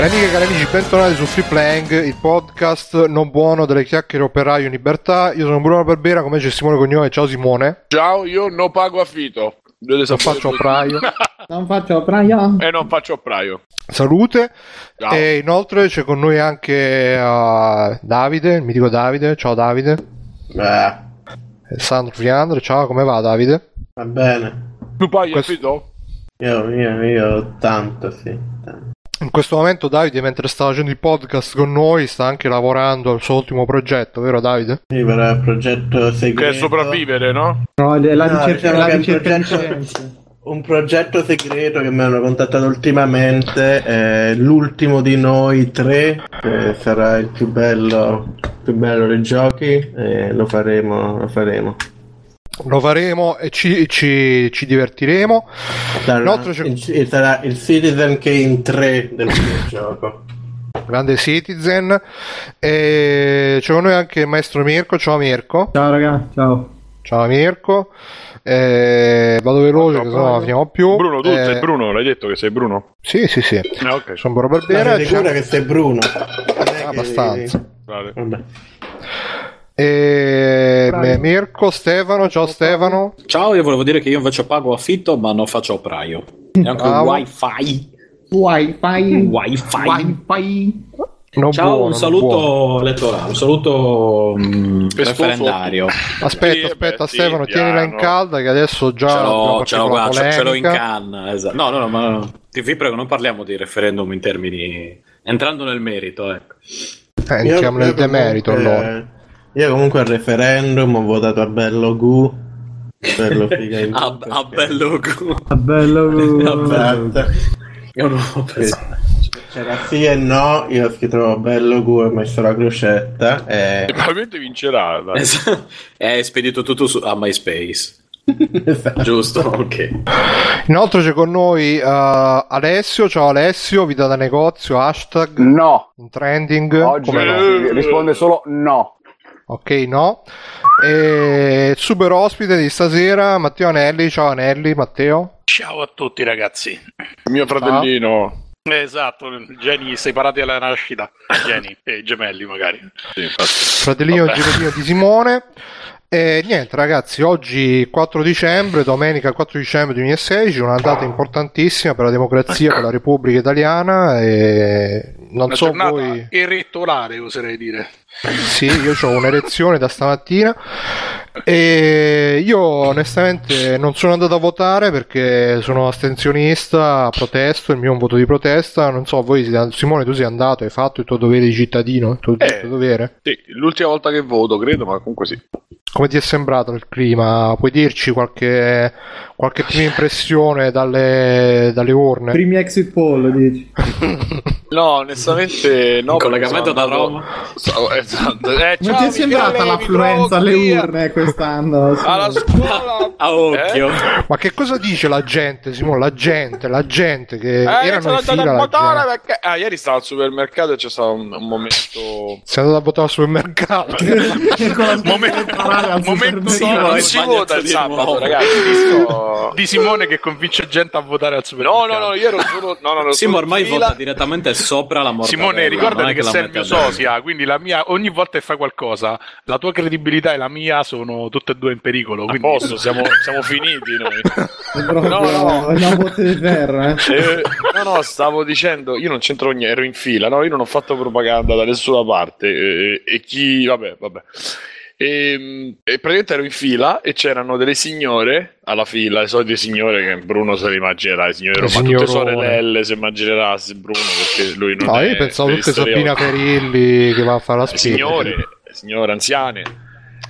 Cari amiche e cari amici, bentornati su Free Playing, il podcast non buono delle chiacchiere operaio in libertà. Io sono Bruno Barbera, come c'è Simone Cognome. Ciao Simone. Ciao, io non pago affitto. Non faccio operaio. non faccio operaio. E non faccio operaio. Salute. Ciao. E inoltre c'è con noi anche uh, Davide, il mitico Davide. Ciao Davide. Beh, E Sandro Friandro. Ciao, come va Davide? va bene. Tu paghi Questo- affitto? Io, io, io tanto, sì. tanto. In questo momento Davide, mentre sta facendo il podcast con noi, sta anche lavorando al suo ultimo progetto, vero Davide? Sì, per il progetto segreto. Che è sopravvivere, no? No, è la No, ricerca, diciamo la che è un ricerca di progetto-. Un progetto segreto che mi hanno contattato ultimamente, è l'ultimo di noi tre, che sarà il più bello, più bello dei giochi, e lo faremo, lo faremo. Lo faremo e ci, ci- ci divertiremo. Sarà, il, il- sarà il Citizen Kane 3 del videogioco. grande Citizen. E c'è con noi anche il maestro Mirko. Ciao Mirko. Ciao raga, ciao. Ciao Mirko. Eh, vado veloce, che sennò non finiamo più. Bruno, tu Eh, sei Bruno, l'hai detto che sei Bruno? Sì, sì, sì. Ah, ok. Sono Bruno Barbera. sicura che sei Bruno? Non è che- Abbastanza. Vale. Vabbè. E Mirko, Stefano. Ciao Stefano. Ciao, io volevo dire che io invece pago affitto, ma non faccio operaio. E anche un Bravo. wifi. Wi-Fi. Wifi. Wi-Fi. Non Ciao, buono, un saluto elettorale, un saluto mm, Festoso. referendario. Aspetta, Sì, aspetta, beh, sì, Stefano, tienila in piano. calda che adesso già Ce l'ho, ce l'ho qua, ce, l'ho in canna. esatto. No, no, no, ma no. Ti vi prego, non parliamo di referendum in termini. entrando nel merito, ecco. Eh, entriamo nel demerito allora. Io comunque al referendum ho votato a Bello Gu. Bello figa in A, tutto, a perché- bello gu- Ah, bello. Esatto. È un nuovo personaggio. C'era sì e no, io ho scritto Bello Gu e ho messo la crocetta e... E probabilmente vincerà. dai. Esatto. È spedito tutto su- a MySpace. Esatto. Giusto? Ok. Inoltre c'è con noi eh, Alessio. Ciao Alessio, vita da negozio, hashtag No, in trending. oggi no? risponde solo no. Ok, no. E super ospite di stasera, Matteo Anelli. Ciao Anelli, Matteo. Ciao a tutti ragazzi. Mio fratellino. Esatto, geni separati alla nascita, geni e gemelli magari. Sì. Fratellino Vabbè. gemelino di Simone. E niente ragazzi, oggi 4 dicembre, domenica 4 dicembre 2016, una data importantissima per la democrazia, per la Repubblica Italiana e non Una so voi... elettorale, oserei dire. Sì, io ho un'erezione da stamattina e io onestamente non sono andato a votare perché sono astensionista, protesto, il mio è un voto di protesta, non so, voi Simone tu sei andato, hai fatto il tuo dovere di cittadino, il tuo, il Eh. tuo dovere? Sì, l'ultima volta che voto, credo, ma comunque sì. Come ti è sembrato il clima? Puoi dirci qualche, qualche prima impressione dalle, dalle urne? Primi exit poll, dici. No, onestamente no. In collegamento da Roma. So- esatto. Eh, Non ciao, ti è sembrata l'affluenza alle urne quest'anno? Sì. Alla scuola. A occhio. Eh? Ma che cosa dice la gente, Simone? La gente, la gente che Eh, erano in fila votare perché... Ah, ieri stavo al supermercato e c'è stato un, un momento... Sei andato a votare al supermercato. Momento- al momento no, non si vota il di sabato, ragazzi. vi sto- Di Simone che convince gente a votare al No, supermercato. no, no, io ero solo... No, no, ero Simo solo in ormai fila. vota direttamente sopra la morte. Simone, ricordati che sei il mio sosia, quindi la mia, ogni volta che fai qualcosa, la tua credibilità e la mia sono tutte e due in pericolo. A Quindi... posto, siamo, siamo finiti noi. Proprio No, no. una botte di ferro, eh. Eh, no, no, stavo dicendo, io non c'entro niente, ero in fila, no, io non ho fatto propaganda da nessuna parte eh, e chi, vabbè, vabbè. E, e praticamente ero in fila e c'erano delle signore alla fila, le solite signore che Bruno se le immaginerà, le signore, Le ma tutte sorelle se immaginerà se Bruno perché lui non No, è io pensavo tutte Sabina Ferilli che va a fare la spesa. signore, signore anziane,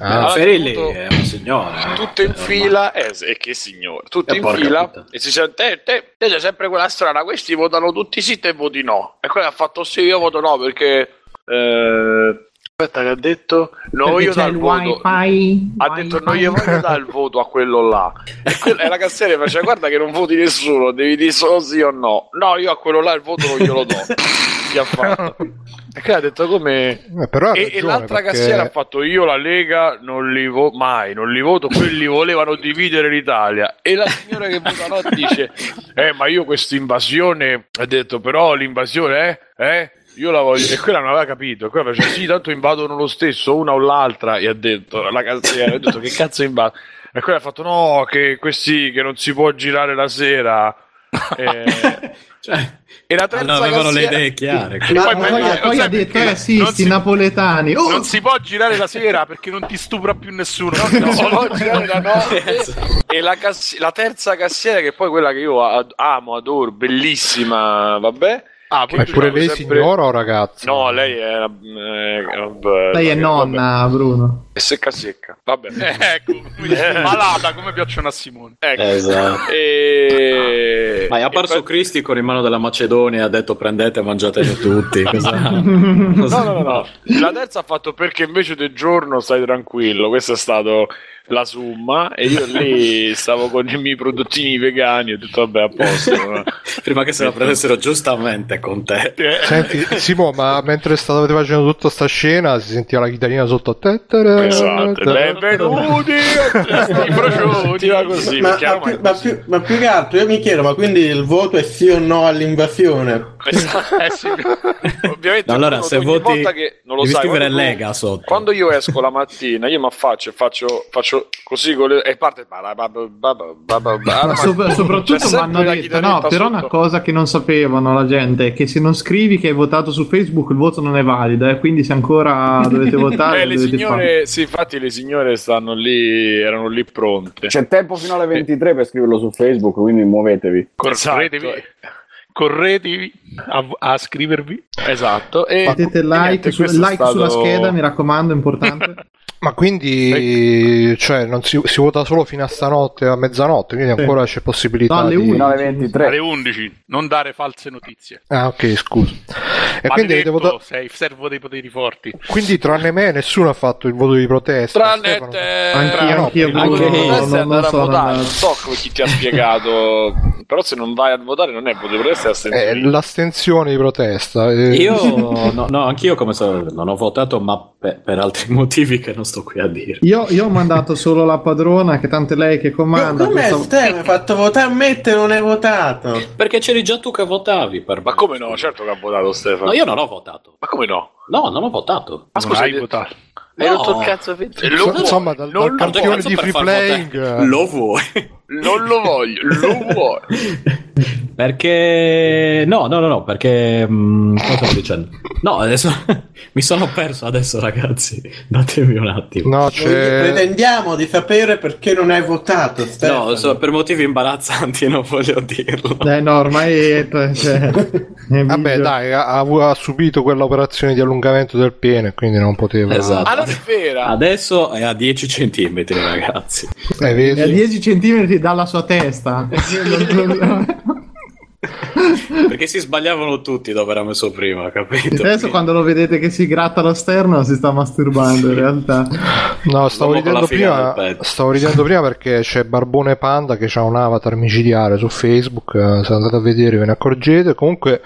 Ah, Allora, Ferilli tutto- è un signore. eh. tutte in fila, eh, e che signore, tutte Eh, in fila puttana. e si sente, te, te, te sei sempre quella strana, questi votano tutti sì, te voti no. E quello ha fatto sì, io voto no perché... eh, aspetta che ha detto, no, Perché io c'è dal voto... wifi. Ha detto non gli voglio dare il voto a quello là. E, quella- e la cassiera faceva guarda che non voti nessuno, devi dire solo sì o no. No, io a quello là il voto non glielo do. Chi ha fatto? E che ha detto come... Eh, però ha E, ragione, e l'altra perché- cassiera ha fatto io la Lega non li voto mai, non li voto, quelli volevano dividere l'Italia. E la signora che vota no dice eh ma io questa invasione ha detto però l'invasione eh, eh? Io la voglio e quella non aveva capito e quella faceva sì tanto invadono lo stesso una o l'altra e ha detto la cassiera ha detto che cazzo invado e quella ha fatto no che questi che non si può girare la sera Eh, Cioè, e la terza allora avevano le idee chiare. Ma poi- poi, poi- poi ha detto, eh sì, non sti si- napoletani. Oh, Non si può girare la sera perché non ti stupra più nessuno. No, no, girare la notte. e la, cassi- la terza cassiera, che è poi quella che io ad- amo, adoro, bellissima, vabbè. Ah, Ma è pure diciamo lei sempre- signora o ragazza? No, lei è. eh, vabbè, lei è vabbè, nonna, Bruno. vabbè. È secca secca. Vabbè. ecco, malata come piacciono a Simone. Ecco. Esatto. E... Ma è e apparso poi- Cristi con in mano della Macedonia e ha detto prendete e mangiatene tutti. Cosa- No, no, no, no. La terza ha fatto perché invece del giorno stai tranquillo. Questa è stata la summa. E io lì stavo con i miei prodottini vegani. Ho detto, vabbè, a posto. Prima che se la prendessero giustamente con te. Senti, Simo, ma mentre stavate facendo tutta sta scena si sentiva la chitarrina sotto tettere, Esatto, benvenuti Testi Prosciutti. Sentiva così, ma, ma più, ma, più, ma più che altro io mi chiedo, ma quindi il voto è sì o no all'invasione? Esatto. Eh. Ovviamente Allora, se voti, volta che non lo devi sai, scrivere Lega sotto. Quando io esco la mattina, io mi affaccio e faccio, faccio così con le, e parte Ma soprattutto mi hanno detto, no, però una cosa che non sapevano la gente è che se non scrivi che hai votato su Facebook il voto non è valido, eh, quindi se ancora dovete votare Eh, le dovete fare. signore, sì, infatti le signore stanno lì, erano lì pronte. C'è tempo fino alle 23 per scriverlo su Facebook, quindi muovetevi. Corretevi, Esatto. Corretevi a, a scrivervi. Esatto. E Mettete e like, niente, su- like sulla stato- scheda, mi raccomando, è importante. Ma quindi cioè, non si, si vota solo fino a stanotte, a mezzanotte, quindi Sì. ancora c'è possibilità No, alle di... Fino alle Alle 23. 11, non dare false notizie. Ah, ok, scusa. E quindi, avete Maledetto, votato- sei servo dei poteri forti. quindi tranne me nessuno ha fatto il voto di protesta. Tranne Stefano? te, Anch'io, no, anch'io, anche Bruno, io. non, Potresti non andare a votare, non so chi ti ha spiegato, però se non vai a votare non è voto di protesta, è Eh, astensione. l'astensione di protesta. eh. Io, no, no, anch'io come so, non ho votato, ma per, per altri motivi che non sto qui a dire. Io, io ho mandato solo la padrona, che tanto è lei che comanda. Come questa- te mi hai fatto votare a me te non hai votato? Perché c'eri già tu che votavi per Ma me. come no? Certo che ha votato Stefano. No, io non ho votato. Ma come no? No, non ho votato. Ma scusa, hai votato. Hai No. rotto il cazzo Fede? Lo Insomma, vuoi? dal, non, dal lo campione di per free playing eh, Lo vuoi? non lo voglio, lo vuoi. Perché no, no, no, no, perché mm, cosa stavo dicendo? No, adesso mi sono perso adesso, ragazzi. Datemi un attimo. no c'è Pretendiamo di sapere perché non hai votato, Stefano. No, so- per motivi imbarazzanti non voglio dirlo. Eh no, ormai è, cioè, è vabbè dai ha, ha subito quell'operazione di allungamento del pene quindi non poteva Esatto. Non è vera. Adesso è a 10 centimetri, ragazzi. È a vedi? 10 centimetri dalla sua testa. Perché si sbagliavano tutti dove era messo prima, capito? Adesso quando lo vedete che si gratta lo sterno si sta masturbando in realtà. No, stavo ridendo, prima, stavo ridendo prima perché c'è Barbone Panda che ha un avatar micidiale su Facebook. eh, Se andate a vedere ve ne accorgete. Comunque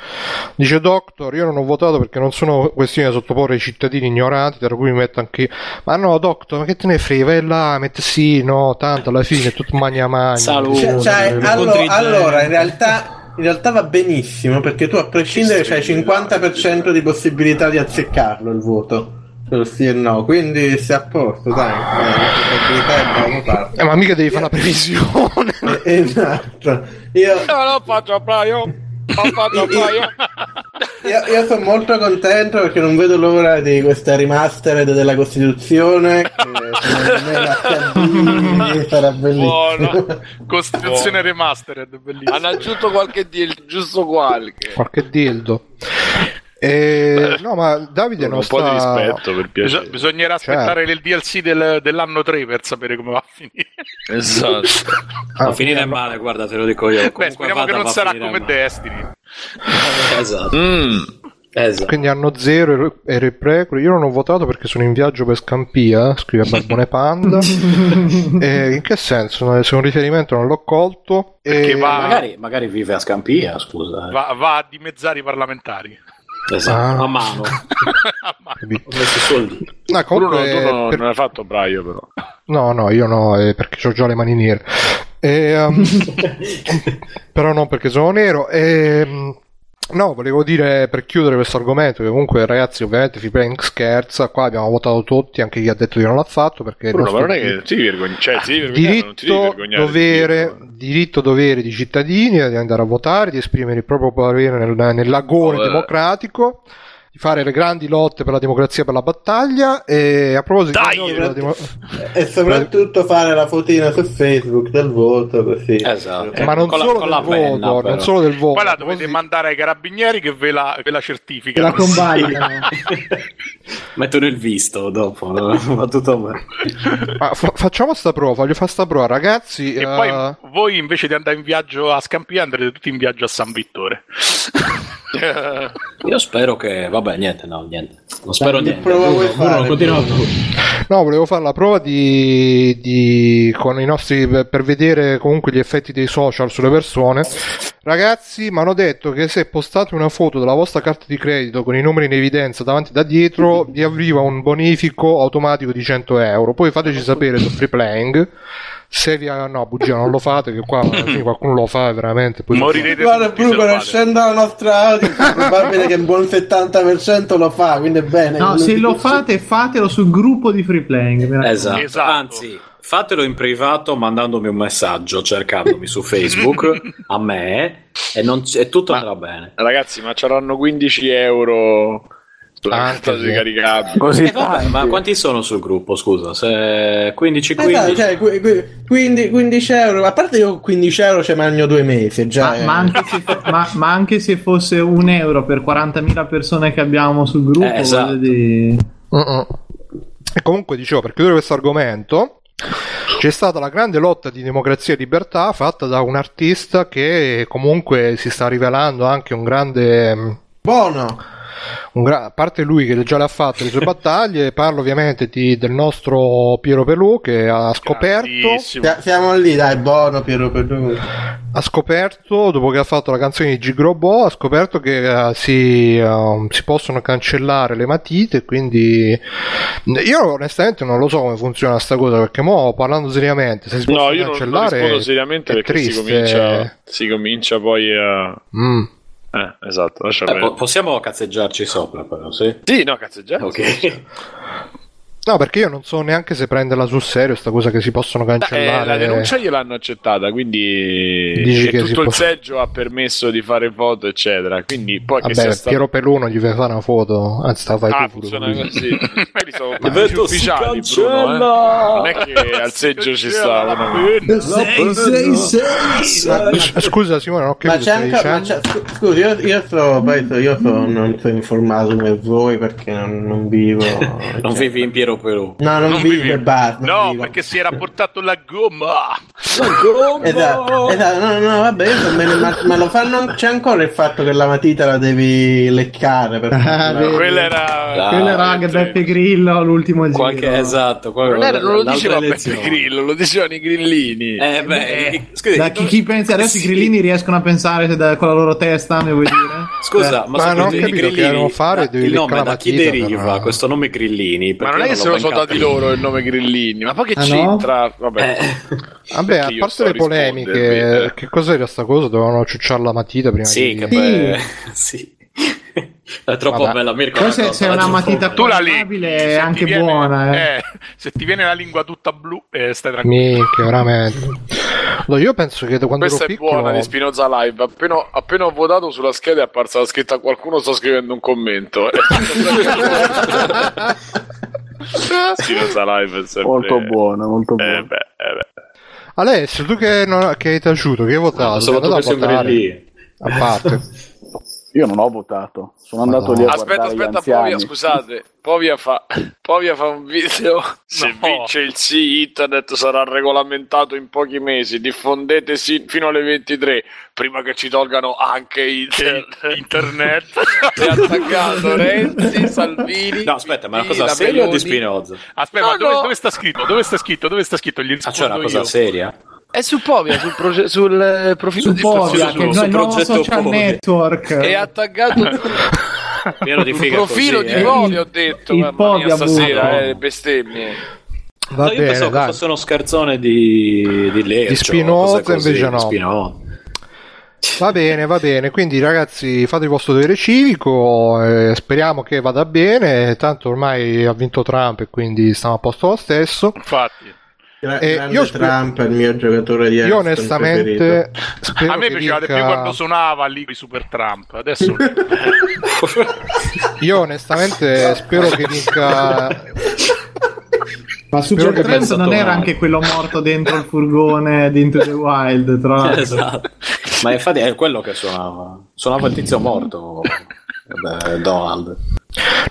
dice Doctor: Io non ho votato perché non sono questioni da sottoporre ai cittadini ignoranti, tra cui mi metto anche io. Ma no, Doctor, ma che te ne frega? Vai là, metti sì, no, tanto alla fine è tutto magna magna. Salute. Cioè, cioè, Incontri allo- gente. allora, in realtà, in realtà va benissimo perché tu a prescindere c'hai 50% di possibilità di azzeccarlo il voto. Sul sì e no, quindi sei a posto, dai. Eh, La. Eh, ma mica devi fare la previsione. Eh, Esatto. Io, No, l'ho fatto a. Io, io sono molto contento perché non vedo l'ora di questa remastered della Costituzione. Che sarà bellissimo. Buono. Costituzione remastered, bellissimo. Hanno aggiunto qualche deal, giusto qualche. Qualche dildo. Eh, no, ma Davide non un po' di sta. rispetto per piacere. bisognerà Certo. aspettare il DLC del- dell'anno 3 per sapere come va a finire. Esatto. Ah, Va a finire male, guarda, te lo dico io. Beh, speriamo vada, che non sarà come male. Destiny. Esatto. Mm. esatto. Quindi hanno zero e reprecoli. Io non ho votato perché sono in viaggio per Scampia, scrive Barbone Panda. Eh, in che senso? Se un riferimento non l'ho colto. Perché E- va- Magari, magari vive a Scampia, scusa. eh. Va, va a dimezzare i parlamentari. Esatto, ah. a mano. a mano. Ho messo soldi. No, comunque, Bruno, tu non, per... non hai fatto braio però. No, no, io no, eh, perché ho già le mani nere. E, um, però non perché sono nero. E, um, No, volevo dire per chiudere questo argomento che comunque ragazzi ovviamente Freeplank scherza, qua abbiamo votato tutti, anche chi ha detto di non l'ha fatto perché... Bruno, ma non è che ti vergogni, cioè, ti diritto, dovere, diritto dovere di cittadini di andare a votare, di esprimere il proprio parere nel, nell'agone oh, democratico di fare le grandi lotte per la democrazia per la battaglia e a proposito Dai, demo... e soprattutto fare la fotina su Facebook del voto così. Esatto. eh, ma non solo, la, del penna, voto, non solo del voto poi la dovete così... mandare ai carabinieri che ve la, ve la certificano. La convalidano. Mettono il visto dopo va tutto bene. Fa- facciamo sta prova voglio fare sta prova ragazzi e uh... poi voi invece di andare in viaggio a Scampia andrete tutti in viaggio a San Vittore io spero che vabbè niente no niente. Non spero Dai, niente. Bruno, Bruno, continua no volevo fare la prova di, di con i nostri per vedere comunque gli effetti dei social sulle persone. Ragazzi mi hanno detto che se postate una foto della vostra carta di credito con i numeri in evidenza davanti da dietro vi arriva un bonifico automatico di 100 euro. Poi fateci sapere su free playing se vi no bugia non lo fate che qua qualcuno lo fa veramente poi morirete guarda Bru conoscendo la nostra audience probabile che un buon 70% lo fa quindi è bene no se lo fate fatelo sul gruppo di free playing esatto. esatto. Anzi fatelo in privato mandandomi un messaggio cercandomi su Facebook a me e, non, e tutto ma, andrà bene. ragazzi ma c'erano 15 euro anche di caricabili. Così eh, vabbè, ma quanti sono sul gruppo? Scusa, se 15 15 eh, cioè, 15, 15 euro. A parte io 15 euro ci magno due mesi. Già ma, ma, anche se, ma, ma, anche se, fosse un euro per 40.000 persone che abbiamo sul gruppo, eh, esatto. di... uh-uh. E comunque dicevo per chiudere questo argomento. C'è stata la grande lotta di democrazia e libertà fatta da un artista che comunque si sta rivelando anche un grande buono gra- a parte lui che già le ha fatte le sue battaglie, parlo ovviamente di, del nostro Piero Pelù che ha scoperto. Siamo lì, dai, buono Piero Pelù. Ha scoperto, dopo che ha fatto la canzone di Gigrobo, ha scoperto che uh, si, uh, si, possono cancellare le matite. Quindi io onestamente non lo so come funziona questa cosa. Perché mo parlando seriamente, se si no, possono cancellare. No, io non seriamente perché si comincia, si comincia, poi a. Mm eh, esatto. Eh, po- possiamo cazzeggiarci sopra, però, sì? Sì, no, cazzeggiarci. Ok. No, perché io non so neanche se prenderla sul serio sta cosa che si possono cancellare. Eh, la denuncia gliel'hanno accettata, quindi Dici che tutto il può... seggio ha permesso di fare foto, eccetera. Quindi poi Vabbè, che sia stato... Piero Peluno gli fai fare una foto, anzi sta fai ah, tu funziona così. Quelli sono gli ufficiali, Bruno, eh? Non è che al seggio ci stavano. Scusa Simone, non ho capito. Ma c'è anche, scusa, io, io, so, io so, non sono informato come voi perché non, non vivo. non vivi in Piero Perù. No, non, non vive vive. bar. No, vivo. perché si era portato la gomma. La gomma. Esatto, esatto. No, no, vabbè, bene, ma, ma, lo fanno. C'è ancora il fatto che la matita la devi leccare. Per ah, no. Quella era. No, quella era anche Beppe Grillo l'ultimo giro. Qualche, esatto. Qualche, non, era, non lo diceva Beppe Grillo, lo dicevano i grillini. Eh, beh, eh, scusi, da chi, chi pensa adesso sì. i grillini riescono a pensare da, con la loro testa, mi vuoi dire? Scusa, eh, ma, ma non ho capito che devono fare. il nome da chi deriva questo nome grillini? Ma non è che sono dati loro loro il nome Grillini. Ma poi che ah, c'entra? No? Vabbè. Eh. Vabbè, a parte le polemiche, che cos'era sta cosa? Dovevano ciucciare la matita prima sì, di... Che beh, sì. È troppo Vabbè. bella. Mi Poi se, se è una matita colorabile è anche viene, buona. Eh. Eh, se ti viene la lingua tutta blu, eh, stai tranquillo. Minchia, veramente. No, io penso che quando Questa ero è piccolo... buona di Spinoza Live. Appena, appena, ho votato sulla scheda è apparsa la scritta qualcuno sta scrivendo un commento. Spinoza Live è sempre... Molto buono, molto buono. Eh beh, eh beh. Alessio, tu che, non, che hai taciuto, che hai votato? No, sono tu che sembri lì. A parte. Io non ho votato, sono andato lì a Aspetta, aspetta, Povia, scusate. Povia fa, Povia fa un video. Se no. vince il sì, internet sarà regolamentato in pochi mesi. Diffondete sì fino alle 23, prima che ci tolgano anche internet. internet. e attaccato Renzi, Salvini. No, aspetta, ma è una cosa seria o di Spinoza? Aspetta, no, ma dove, no. dove, sta scritto? Dove sta scritto? Dove sta scritto? Gli ah, c'è una cosa io. seria? È su Povia, sul, proge- sul eh, profilo su di Povia, che è il nuovo social Povia. network. E ha taggato Pieno di figa profilo così, di eh. ho detto Il mamma po' mia, di avuto. stasera eh, bestemmie Va No, io bene, pensavo che dai. fosse uno scherzone di, di Lercio, Di Spinoza, invece no. Spinoza. Va bene, va bene. Quindi, ragazzi, fate il vostro dovere civico. eh, speriamo che vada bene. Tanto ormai ha vinto Trump e quindi stiamo a posto lo stesso. Infatti. Gra- Eh, io Trump è il mio giocatore di Io onestamente a me piaceva di più quando suonava lì i Super Trump. Adesso Io onestamente spero che vinca Ma Super Trump non era male. anche quello morto dentro il furgone di Into the Wild, tra l'altro. esatto. Ma infatti è quello che suonava. Suonava il tizio morto. Vabbè, Donald.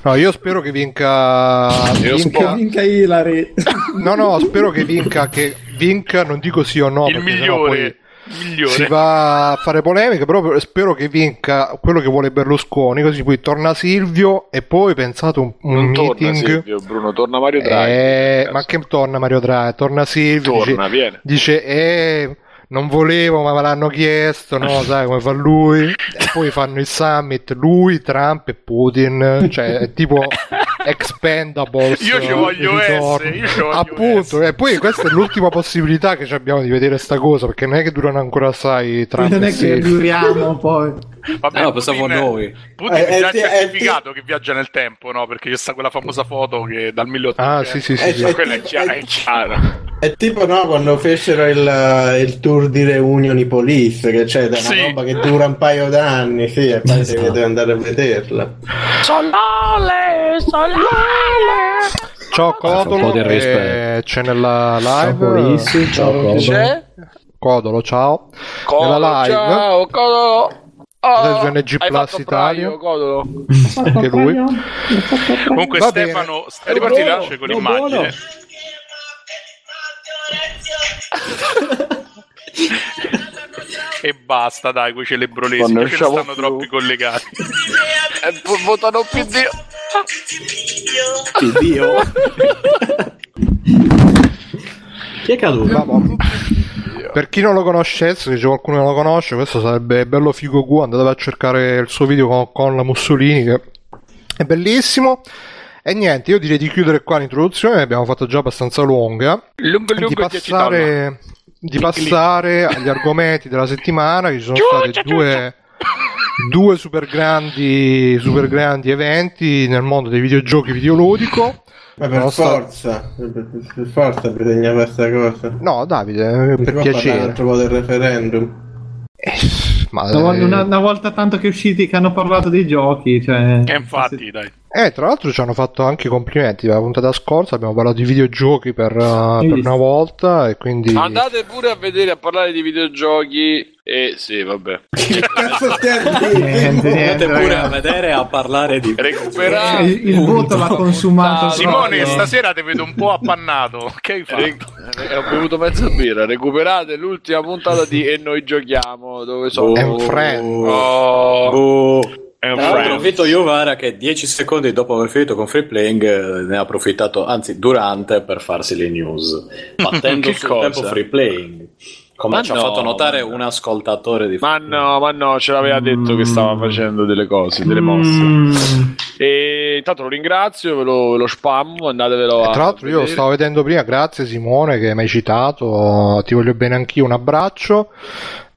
No, io spero che vinca Io vinca- Vinca Hillary. No, no, spero che vinca che vinca, non dico sì o no, il migliore. migliore. si va a fare polemiche, però spero che vinca quello che vuole Berlusconi, così poi torna Silvio e poi pensate un, un non torna meeting Silvio Bruno torna Mario Draghi Eh, ma che torna Mario Draghi? Torna Silvio, torna dice, viene dice eh, non volevo ma me l'hanno chiesto, no, sai come fa lui? E poi fanno il summit, lui, Trump e Putin, cioè è tipo Expendables. Io ci voglio essere, io ci voglio Appunto, e poi questa è l'ultima possibilità che ci abbiamo di vedere sta cosa, perché non è che durano ancora assai Trump Non e è che giuriamo poi. Vabbè, No, pensavo Putin- noi. Putin Eh, è già eh, eh, certificato che viaggia nel tempo, no? Perché c'è sta quella famosa foto che dal 1800 Ah, sì, sì, sì. Eh, sì. eh, Quella è chiara, è chiara. È tipo no, quando fecero il, il tour di Reunioni Police, che c'è da una Sì. roba che dura un paio d'anni, sì, e poi Esatto. devi andare a vederla. Solale Solale Ciao Fa un po' Codolo, eh, rispetto. c'è nella Ciao live. Borissi, ciao Codolo. c'è? Codolo, ciao. Codolo, Nella live. ciao Codolo Oh, hai Plus Italia. Praio. Anche lui. Comunque Va Stefano, bene. riparti buono, lascia con l'immagine. e basta, dai, quei celebrolesi che ce ne stanno più. troppi collegati. Eh, vo- votano PD Dio. Chi è caduto? Per chi non lo conoscesse, se c'è qualcuno che non lo conosce, questo sarebbe bello figo Gu, andate a cercare il suo video con, con la Mussolini che è bellissimo. E niente, io direi di chiudere qua l'introduzione, l'abbiamo fatto già abbastanza lunga. Lungo di lungo passare, di passare agli argomenti della settimana, che ci sono state due, due super grandi, super grandi eventi nel mondo dei videogiochi videoludico. Ma per Non so- forza, per forza bisogna fare questa cosa. No, Davide, Non si per può parlare un piacere. altro po' del referendum. Ma, Una, eh, una- volta tanto che usciti che hanno parlato dei giochi, cioè... E infatti, dai. Eh, tra l'altro ci hanno fatto anche i complimenti. La puntata scorsa abbiamo parlato di videogiochi per, uh, per una volta e quindi... Andate pure a vedere a parlare di videogiochi. E sì, vabbè. Che cazzo stai a? Niente, niente, Andate pure a ragazzi. vedere e a parlare di Recuperate. Il, il voto l'ha consumato Simone, proprio. stasera ti vedo un po' appannato. Che hai fatto? Re- ho bevuto mezza birra. Recuperate l'ultima puntata di E noi giochiamo. Dove sono? È un friend. Oh, Oh. È un Tra l'altro, friend. Vito Iovara che 10 secondi dopo aver finito con Free Playing eh, ne ha approfittato, anzi durante, per farsi le news, battendo sul cosa? tempo Free Playing. Come Ma ci ha no, fatto notare un ascoltatore di Ma no, ma no, ce l'aveva detto che stava facendo delle cose, delle mosse. Mm. E intanto lo ringrazio, ve lo, ve lo spam, andatevelo a. Tra l'altro io vedere. stavo vedendo prima, grazie Simone che mi hai citato, ti voglio bene anch'io, un abbraccio.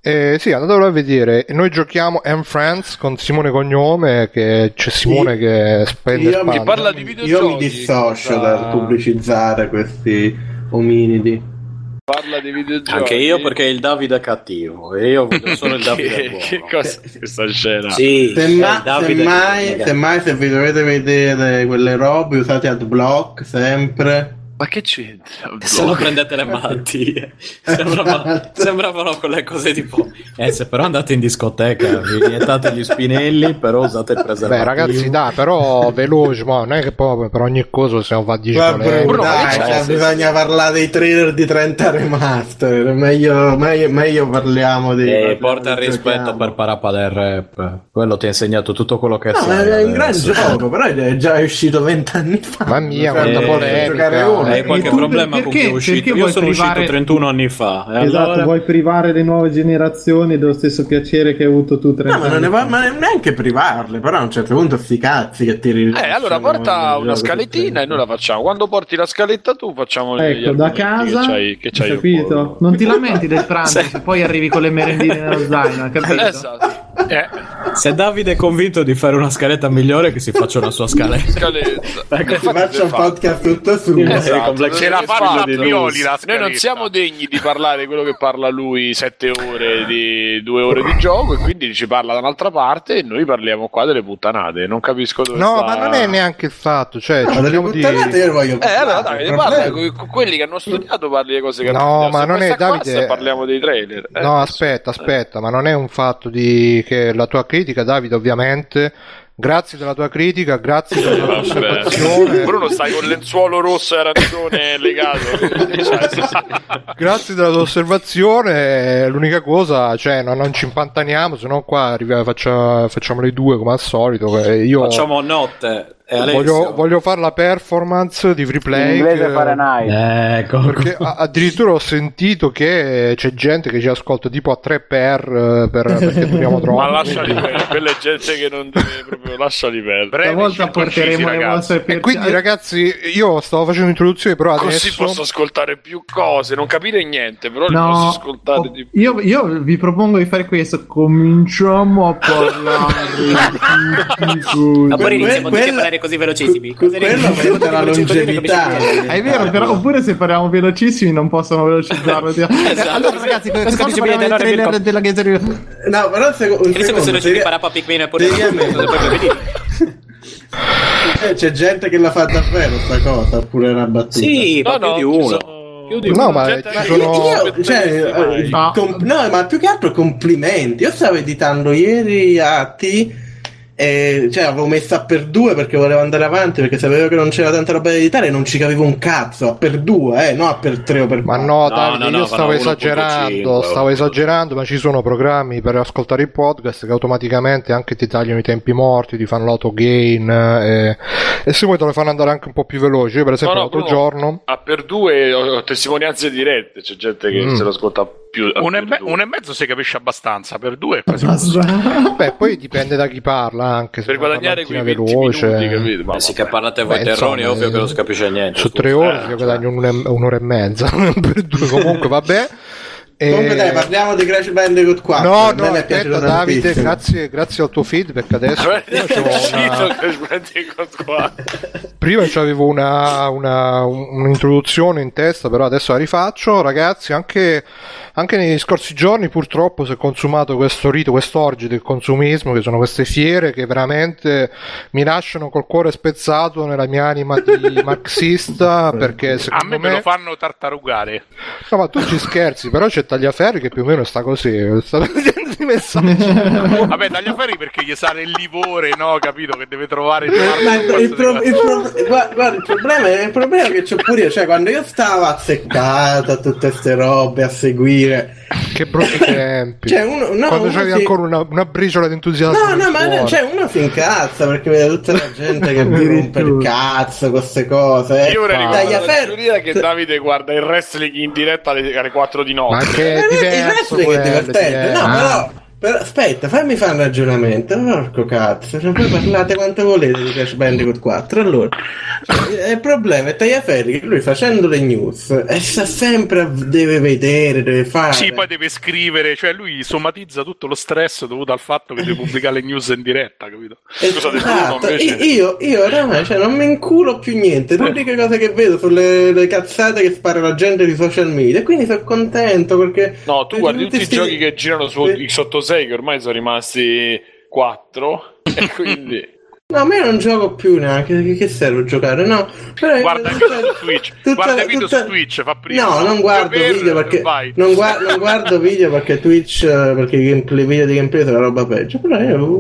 Eh, sì, andatelo a vedere. Noi giochiamo M Friends con Simone Cognome, che c'è Simone che spende Io mi parla di videogiochi. Io mi dissocio Da- dal pubblicizzare questi ominidi. Parla di videogiochi. Anche io perché il Davide è cattivo e io vedo solo il Davide che, buono. che cosa è questa scena? Sì, semmai, che- semmai se vi dovete vedere quelle robe usate adblock sempre. Ma che c'entra? Se no prendete le malattie. Sembravano, sembravano quelle cose tipo. Eh, se però andate in discoteca, vi iniettate gli spinelli, però usate il Beh preservativo. ragazzi dai, però veloce, ma non è che poi per ogni cosa possiamo fare 10 Vabbè, polemiche. Bruno, ma dai, cioè, bisogna parlare dei trailer di 30 remaster. Meglio, meglio, meglio parliamo di. Eh, porta il rispetto per Parappa del rap. Quello ti ha insegnato tutto quello che No, sai. ma è un gran gioco, però è già uscito vent'anni fa. Mamma mia, Cioè, quanta devo polemica. giocare uno, Hai qualche tu- problema con chi perché- è uscito? perché Io sono privare- uscito 31 anni fa. e Esatto, allora- vuoi privare le nuove generazioni dello stesso piacere che hai avuto tu 30 No, ma non ne anni va, fa. ma neanche privarle, però a un certo punto sti cazzi che ti rilasciano Eh, allora porta una gioco scaletina e noi la facciamo. Quando porti la scaletta tu facciamo Ecco, da casa, che c'hai, che c'hai hai capito? Non ti lamenti del pranzo se poi arrivi con le merendine nello zaino, capito? Esatto. Eh, Se Davide è convinto di fare una scaletta migliore, che si faccia una sua scaletta. Scaletta. Ecco, Faccia un podcast tutto su. Esatto, complex- perché ce la è fa Violi la Noi non siamo degni di parlare quello che parla lui sette ore di due ore di gioco e quindi ci parla da un'altra parte e noi parliamo qua delle puttanate. Non capisco dove No, sta- ma non è neanche il fatto, cioè, Ma delle puttanate io voglio Eh, allora Davide, parla con quelli che hanno studiato, parli di cose che No, ma Se non è, Davide- parliamo dei trailer. Eh, No, aspetta, aspetta, ma non è un fatto di che la tua critica, Davide, ovviamente, grazie della tua critica, grazie della tua osservazione, Bruno stai con lenzuolo rosso e arancione legato. Grazie della tua osservazione, l'unica cosa, cioè, non, non ci impantaniamo, se no qua arriva- faccia- facciamo le due come al solito. Io Facciamo notte. E Alessio. voglio, voglio fare la performance di free In play. inglese che- Fahrenheit. Ecco. Perché a- addirittura ho sentito che c'è gente che ci ascolta tipo a 3 per, eh, per perché duriamo troppo. Ma lasciali perdere, quella è gente che non deve proprio lasciali perdere. brevi porteremo le ragazzi. vostre E quindi ragazzi, io stavo facendo l'introduzione, però Così adesso posso ascoltare più cose, non capire niente, però le posso No, ascoltare oh, di più. io, io vi propongo di fare questo. Cominciamo a parlare di tutti Ma poi iniziamo a parlare così velocissimi. que- quello aumenta la longevità. È vero, però, oppure se parliamo velocissimi non possono velocizzarlo. Esatto. Allora, ragazzi, Non cosa parliamo bene, del trailer della Gazer No, però se, un questo secondo, non ci seria- parla Pigman e poi seriamente. proprio vedete. Eh, c'è gente che la fa davvero sta cosa, oppure una battuta. Sì, ma più di uno. Più di No, uno. ma Gente ci sono Io, cioè, eh, No. com- no, ma più che altro complimenti. Io stavo editando ieri atti e cioè, avevo messo a per due perché volevo andare avanti perché sapevo che non c'era tanta roba da editare e non ci capivo un cazzo. A per due, eh, no a per tre o per Ma quattro. no, No, Davide, no, no, io fanno stavo 1.5, esagerando, stavo esagerando, ma ci sono programmi per ascoltare i podcast che automaticamente anche ti tagliano i tempi morti, ti fanno l'autogain eh, e se vuoi te lo fanno andare anche un po' più veloce. Io per esempio No, no, l'altro giorno Ah, per due ho, ho testimonianze dirette, c'è gente che Mm. se lo ascolta più. a Un e, per me- un e mezzo si capisce abbastanza, per due è quasi Beh, poi dipende da chi parla anche. se per guadagnare quei parlantina 20 veloce. minuti, capito? Ma Eh vabbè. che parlate voi terroni, insomma, ovvio che non si capisce niente. Su tre ore Eh, io guadagno un'ora, un'ora e mezza per due comunque, vabbè. E- Comunque dai, parliamo di Crash Bandicoot 4. No, A no, mi è piaciuto aspetta Davide, tantissimo. grazie, grazie al tuo feedback adesso. Una- Crash Bandicoot qua. Prima avevo una, una- un'introduzione in testa, però adesso la rifaccio. Ragazzi, anche, anche negli scorsi giorni purtroppo si è consumato questo rito, quest'orgi del consumismo, che sono queste fiere che veramente mi lasciano col cuore spezzato nella mia anima di marxista, perché A secondo me me lo fanno tartarugare. No, ma tu ci scherzi, però c'è Tagliaferri che più o meno sta così, sta vedendo i messaggi. Vabbè, Tagliaferri perché gli sale il livore, no? Capito? Che deve trovare il Ma il, pro- il pro- guarda, guarda, il problema è il problema che c'ho pure io, cioè quando io stavo azzeccata a tutte queste robe a seguire, che brutti tempi. cioè uno, no, Quando uno c'avevi si- ancora una, una briciola di entusiasmo. No, no, ma no, cioè uno si incazza perché vede tutta la gente che vi rompe il cazzo queste cose. eh. Io ora ricordo la Tagliaferri- teoria che Davide guarda il wrestling in diretta alle, alle 4 di notte. Eh, è il diverso wrestling è divertente, no, diverso. però, però aspetta, fammi fare un ragionamento. Porco cazzo, poi parlate quanto volete di Crash Bandicoot 4. Allora, cioè, il problema è Tagliaferri che lui facendo le news e sa sempre deve vedere, deve fare. Sì, poi deve scrivere, cioè lui somatizza tutto lo stress dovuto al fatto che deve pubblicare le news in diretta, capito? Scusate, Bruno, Esatto, invece- io, io oramai cioè, non mi inculo più niente. Le uniche cose che vedo sono le, le cazzate che spara la gente di social media. E quindi sono contento perché. No, tu guardi tutti i sti- giochi che girano su Sì. X86 che ormai sono rimasti 4 e quindi No, ma io non gioco più neanche. Che, che serve giocare? No, però Guarda video su Twitch, tutta- guarda video tutta- su Twitch, fa prima. No, non guardo Per- video perché non, gua- non guardo video perché Twitch perché i video di gameplay sono roba peggio. Però io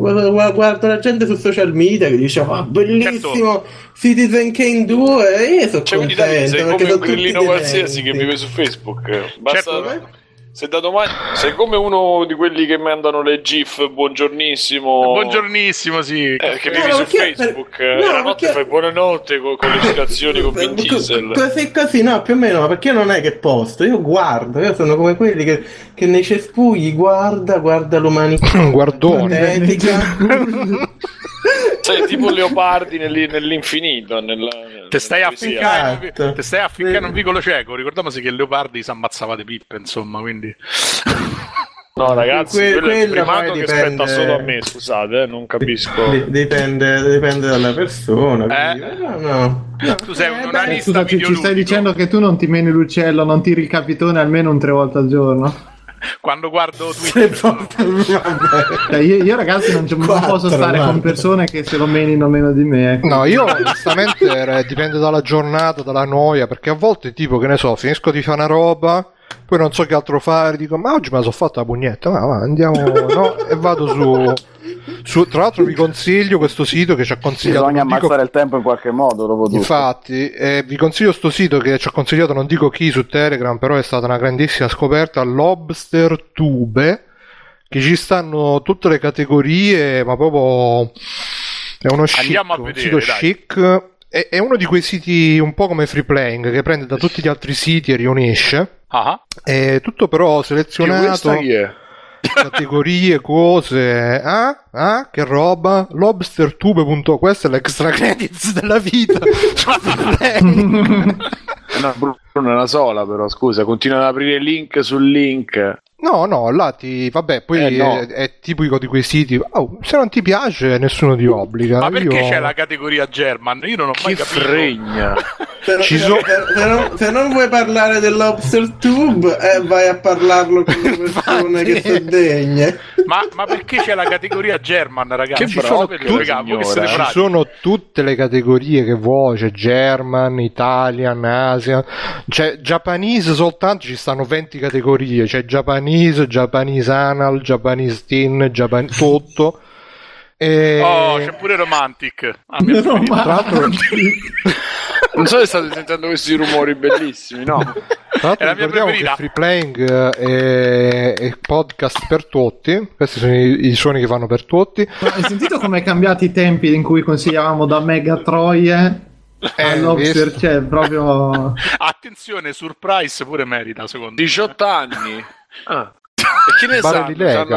guardo, la gente su social media che dice "Ah, bellissimo Citizen Kane 2" e io sono cioè contento perché sono tutti qualsiasi che vive su Facebook basta Certo. Se da domani sei come uno di quelli che mandano le gif buongiornissimo. Buongiornissimo sì. Eh, che vivi no, su perché, Facebook per... no, la notte perché... fai buonanotte con, con le citazioni con Vin Diesel. così così no più o meno ma perché non è che posto io guardo io sono come quelli che, che nei cespugli guarda guarda l'umanità guardone Sei tipo leopardi nell'infinito. Nella, te stai a ficcare esatto. stai a ficcare un vicolo cieco. Ricordiamoci che leopardi si ammazzava di pippe, insomma, quindi. No, ragazzi, que- quello è il primato che dipende... spetta solo a me, scusate, eh, non capisco. D- dipende, dipende, dalla persona. Eh? No, no. no. Tu sei un onanista eh, ci stai dicendo che tu non ti meni l'uccello, non tiri il capitone almeno un tre volte al giorno? quando guardo Twitter. cioè, io, io, ragazzi non, non posso stare con persone che se lo menino meno di me. Ecco. No, io onestamente dipende dalla giornata, dalla noia, perché a volte tipo che ne so, finisco di fare una roba poi non so che altro fare, dico ma oggi me la sono fatta la pugnetta, ma va, andiamo, no? E vado su, su, Tra l'altro vi consiglio questo sito che ci ha consigliato... Bisogna ammazzare dico, il tempo in qualche modo, dopo tutto. Infatti, eh, vi consiglio questo sito che ci ha consigliato, non dico chi su Telegram, però è stata una grandissima scoperta, Lobster Tube, che ci stanno tutte le categorie, ma proprio... È uno chic, Andiamo a vedere, un sito dai. chic è, è, uno di quei siti un po' come Free Playing che prende da tutti gli altri siti e riunisce. Uh-huh. È tutto però selezionato. categorie, cose, ah, ah, che roba, lobstertube.com, questo è l'extra credits della vita. no, Bruno è una sola, però scusa, continua ad aprire link sul link. No, no, là ti. Vabbè, poi eh, no. è, è, tipico di quei siti. Oh, se non ti piace, nessuno ti obbliga. Ma perché Io... c'è la categoria German? Io non ho mai Chi capito. fregna. Però, Ci so... se, non, se, non, vuoi parlare dell'Obster Tube, eh, vai a parlarlo con le persone che sono degne. Ma, ma, perché c'è la categoria German, ragazzi? Che ci, sono, tu, signora, ci sono tutte le categorie che vuoi: c'è German, Italian, Asian, c'è Japanese soltanto. Ci stanno 20 categorie: c'è Japanese, Japanese Anal, Japanese Teen, Japan... tutto. E... Oh, c'è pure Romantic. Ah, romantic. Tra l'altro, non so se state sentendo questi rumori bellissimi, no? Tra l'altro ricordiamo che Free Playing è, è, podcast per tutti, questi sono i, i suoni che fanno per tutti. Ma hai sentito come è cambiato i tempi in cui consigliavamo da Mega Troie? Eh, Lobster c'è cioè, proprio attenzione surprise pure merita secondo 18 me. anni ah. E chi ne sa?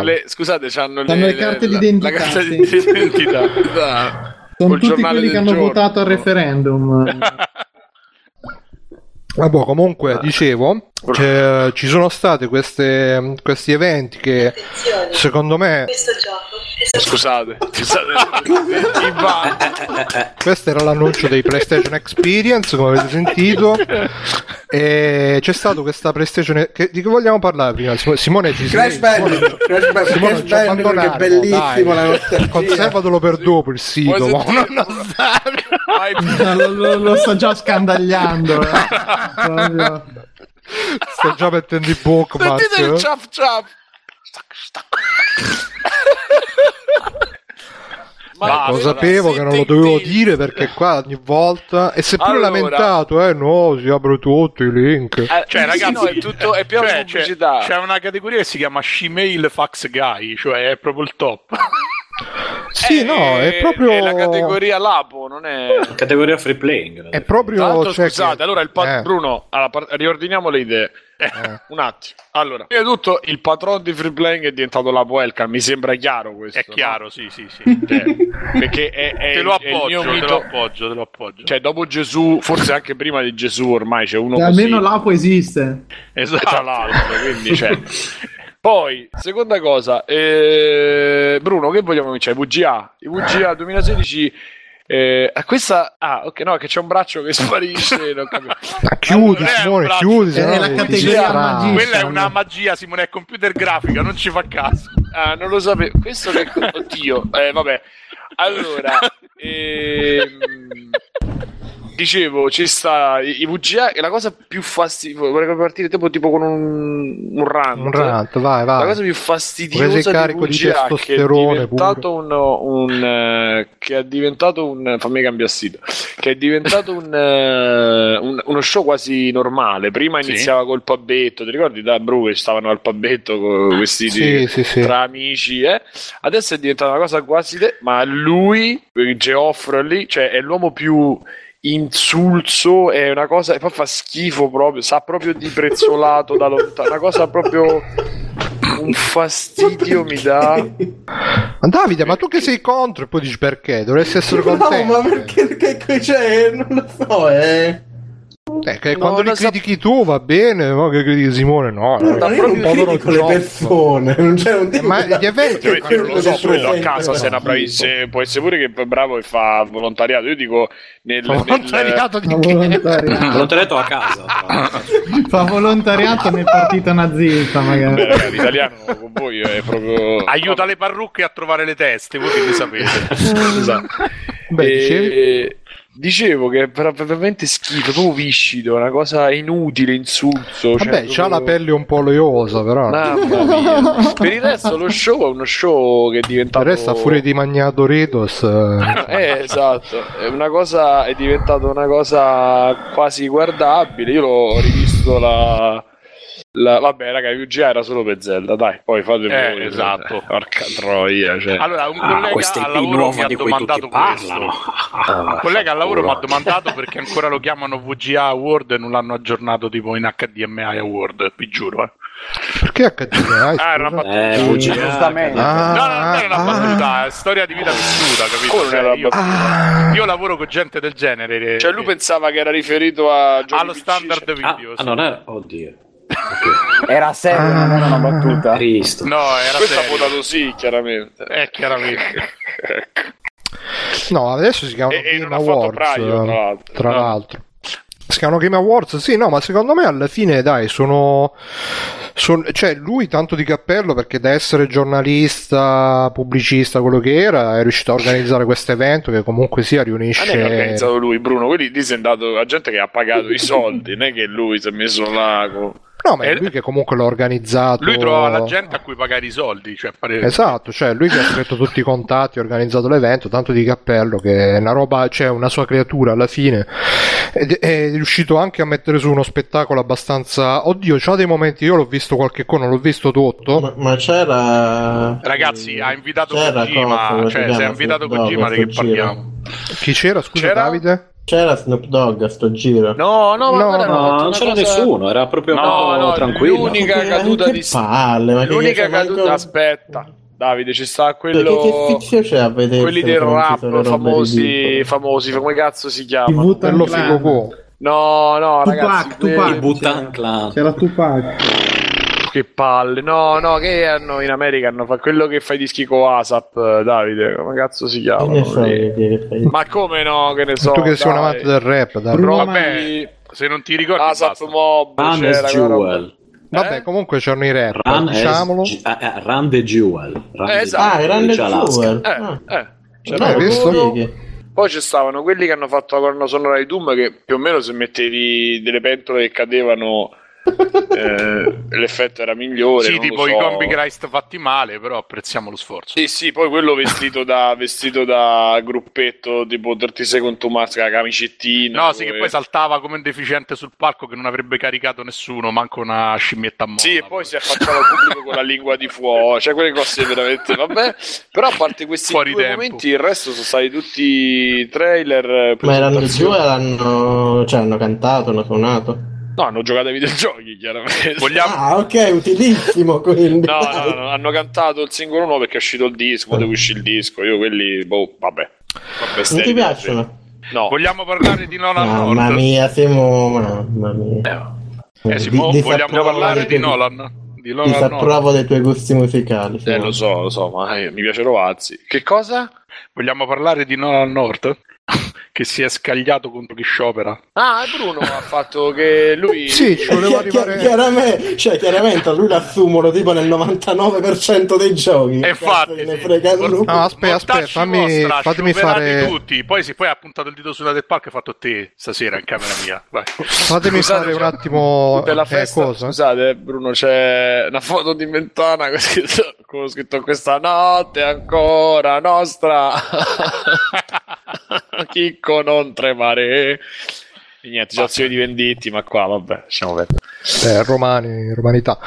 Le, scusate, hanno le, le, carte le, d'identità. La, la carta sì. d'identità. Sono tutti quelli che hanno giorno. votato al referendum. Vabbè, comunque, ah. dicevo, che ci sono stati questi eventi che Attenzione, secondo me questo gioco Scusate, questo era l'annuncio dei PlayStation Experience, come avete sentito. E c'è stato questa PlayStation. Che, di che vogliamo parlare prima? Simone ci Crash Bandicoot, Crash Bandicoot, che bellissimo la nostalgia. Conservatelo per dopo il sito. Ma non, non lo, lo, lo, sto già scandagliando. Eh. Sto già mettendo i bookmark. Sentite il ciap ciap. Ma lo sapevo che non lo dovevo dire perché qua ogni volta e seppure allora, lamentato eh no si apre tutto i link. Eh, cioè ragazzi no, è, tutto, è più cioè, pubblicità. c'è, c'è, una categoria che si chiama Shemale Fax Guy cioè è proprio il top sì, eh, no, è proprio. È la categoria Lapo, non è. Categoria free playing. È proprio. Cioè scusate, che... allora il pa- eh. Bruno, allora, riordiniamo le idee. Eh. Un attimo. Allora, prima di tutto, il patron di free playing è diventato Lapo Elka. Mi sembra chiaro questo. È chiaro, no? sì, sì, sì. Cioè, perché è, è, te lo appoggio, te lo appoggio, te lo appoggio. Cioè, dopo Gesù, forse anche prima di Gesù, ormai c'è uno. E almeno Lapo esiste. Esatto, tra l'altro, quindi cioè. Poi, seconda cosa, eh, Bruno, che vogliamo vincere? VGA. I VGA 2016. Eh, questa, ah, ok, no, che c'è un braccio che sparisce. non Ma chiudi, allora, Simone, chiudi. È la categoria magia. Quella è una magia, Simone, è computer grafica, non ci fa caso. Ah, non lo sapevo. Questo che. Oddio, eh, vabbè. Allora, ehm dicevo, ci sta i VGA e la cosa più fastidiosa, vorrei partire tipo, tipo con un, un rant. Un rant, vai, vai. La cosa più fastidiosa di VGA di che è diventato un, un che è diventato un fammi cambiare sito, che è diventato un, uh, un, uno show quasi normale. Prima sì. iniziava col pabetto, ti ricordi da Bru che stavano al pabetto vestiti sì, sì, tra amici, eh? Adesso è diventata una cosa quasi de- ma lui, Geoffrey lì, cioè è l'uomo più insulso, è una cosa e poi fa schifo proprio, sa proprio di prezzolato da lontano, una cosa proprio un fastidio mi dà. Ma Davide, ma tu che sei contro e poi dici perché? Dovresti essere contento. No, ma perché, perché cioè, non lo so, eh. Eh, che no, quando li critichi sa... tu va bene, ma che critichi Simone no. no, no io non critico le persone, non c'è un tipo Ma gli eventi io, io non lo so, quello a casa se era bravissimo, può essere pure che è bravo e fa volontariato. Io dico nel volontariato nel... di volontariato. volontariato a casa. fa volontariato nel partito nazista magari. Beh, ragazzi, l'italiano con voi è proprio aiuta le parrucche a trovare le teste, voi che ne sapete. esatto. Beh, e... Dicevo che è veramente schifo, proprio viscido, una cosa inutile, insulso. Vabbè, cioè, c'ha proprio... la pelle un po' oleosa, però. Per il resto, lo show è uno show che è diventato. Per il resto, a furia di Magnato Redos. eh, esatto. È una cosa, è diventata una cosa quasi guardabile. Io l'ho rivisto la la, vabbè, raga, UGA era solo per Zelda, dai, poi fate eh, voi. Esatto. Porca troia. Cioè. Allora, un ah, collega al lavoro mi ha domandato questo. un collega al lavoro mi ha domandato perché ancora lo chiamano VGA Award e non l'hanno aggiornato tipo in HDMI Award, vi giuro, eh. Perché HDMI? Ah, era una battuta. Eh, giustamente. Ah, no, no, non era una ah, battuta, è storia di vita vissuta, capito? Cioè, io, ah, io, lavoro con gente del genere. Cioè, lui pensava che era riferito a allo standard video. Ah, sì. non era. Oddio. Okay. Era serio, ah, non era una battuta. Cristo. No, era Questo serio. ha votato sì, chiaramente. Eh, chiaramente. no, adesso si chiama e, Game Awards. Praio, tra l'altro. Tra no. l'altro. Si chiamano Game Awards, sì, no, ma secondo me alla fine, dai, sono, sono. cioè, lui tanto di cappello perché da essere giornalista, pubblicista, quello che era, è riuscito a organizzare questo evento che comunque sia riunisce. Ma non è organizzato lui, Bruno. Quelli lì è andato la gente che ha pagato i soldi, non è che lui si è messo là. Con... No, ma è lui che comunque l'ha organizzato. Lui trova la gente a cui pagare i soldi. Cioè pare... Esatto, cioè lui che ha stretto tutti i contatti, ha organizzato l'evento, tanto di cappello che è una roba, c'è cioè una sua creatura alla fine. Ed è riuscito anche a mettere su uno spettacolo abbastanza. Oddio, c'ha dei momenti. Io l'ho visto qualche cosa, l'ho visto tutto. Ma, ma c'era. Ragazzi, ha invitato c'era Kojima. Cosa, cioè, se ha invitato Kojima, di che parliamo? Chi c'era? Scusa, c'era? Davide? C'era Snoop Dogg a sto giro? No, no, no, no, no non c'era cosa... nessuno, era proprio no, no, tranquillo. L'unica caduta di palle, l'unica caduta, manco... aspetta. Davide, ci sta quello. Che fischio c'è a vedere? Quelli del rap famosi, famosi, come cazzo si chiama? Quello figo No, no, Tupac, ragazzi, Tupac, il Butan Clan. C'era Tupac che palle. No, no, che hanno in America hanno fatto quello che fa i dischi con ASAP, Davide. Come cazzo si chiama? Ma come no? Che ne so. Tu che sei un amante del rap, dai. Vabbè, se non ti ricordi, ASAP. Mob. Jewel. Vabbè, eh? comunque c'erano i rap, Run diciamolo. As, uh, uh, Run the Jewel. Run eh, esatto. Ah, Run the Jewel. Eh, ah. eh. Hai visto? Poi ci stavano quelli che hanno fatto la colonna sonora di Doom che più o meno se mettevi delle pentole che cadevano eh, l'effetto era migliore. Sì, tipo so. i combi Christ fatti male, però apprezziamo lo sforzo. Sì, sì, poi quello vestito da, vestito da gruppetto tipo 30 Second to Mars, la camicettina. No, sì, che poi saltava come un deficiente sul palco che non avrebbe caricato nessuno, manco una scimmietta a molla. Sì, e poi si affacciava al pubblico con la lingua di fuoco, cioè quelle cose veramente, vabbè. Però a parte questi Fuori due tempo. momenti, il resto sono stati tutti trailer. Ma erano giù e hanno, cioè, hanno cantato, hanno suonato. No, hanno giocato ai videogiochi, chiaramente. Vogliamo... Ah, ok, utilissimo quindi. no, no, no, hanno cantato il singolo nuovo perché è uscito il disco, dove uscì il disco. Io quelli, boh, vabbè. vabbè non ti piacciono? No. Vogliamo parlare di Nolan North? Mamma mia, siamo... Mamma mia. Eh, eh, Simo, di, vogliamo parlare di Nolan? Di Nolan Disapprovo dei tuoi gusti musicali. Eh, lo so, lo so, ma eh, mi piace Rovazzi. Che cosa? Vogliamo parlare di Nolan North? che si è scagliato contro chi sciopera. Ah, Bruno ha fatto che lui. Sì, ci voleva chi- chiaramente, cioè, chiaramente lui l'assumono tipo nel 99% dei giochi. E infatti, ne sì. frega lui. No, aspetta, aspetta, fammi, vostra, fatemi fare. tutti. Poi, si, poi ha puntato il dito sulla del palco e ha fatto te stasera in camera mia. Vai. Fatemi Scusate, fare un c'è- attimo. Per la eh, festa, cosa? scusate, Bruno, c'è una foto di Mentana con scritto, con scritto questa notte ancora nostra. Chicco non tremare. E niente, situazione di venditti, ma qua vabbè, lasciamo perdere. Eh, romani, romanità.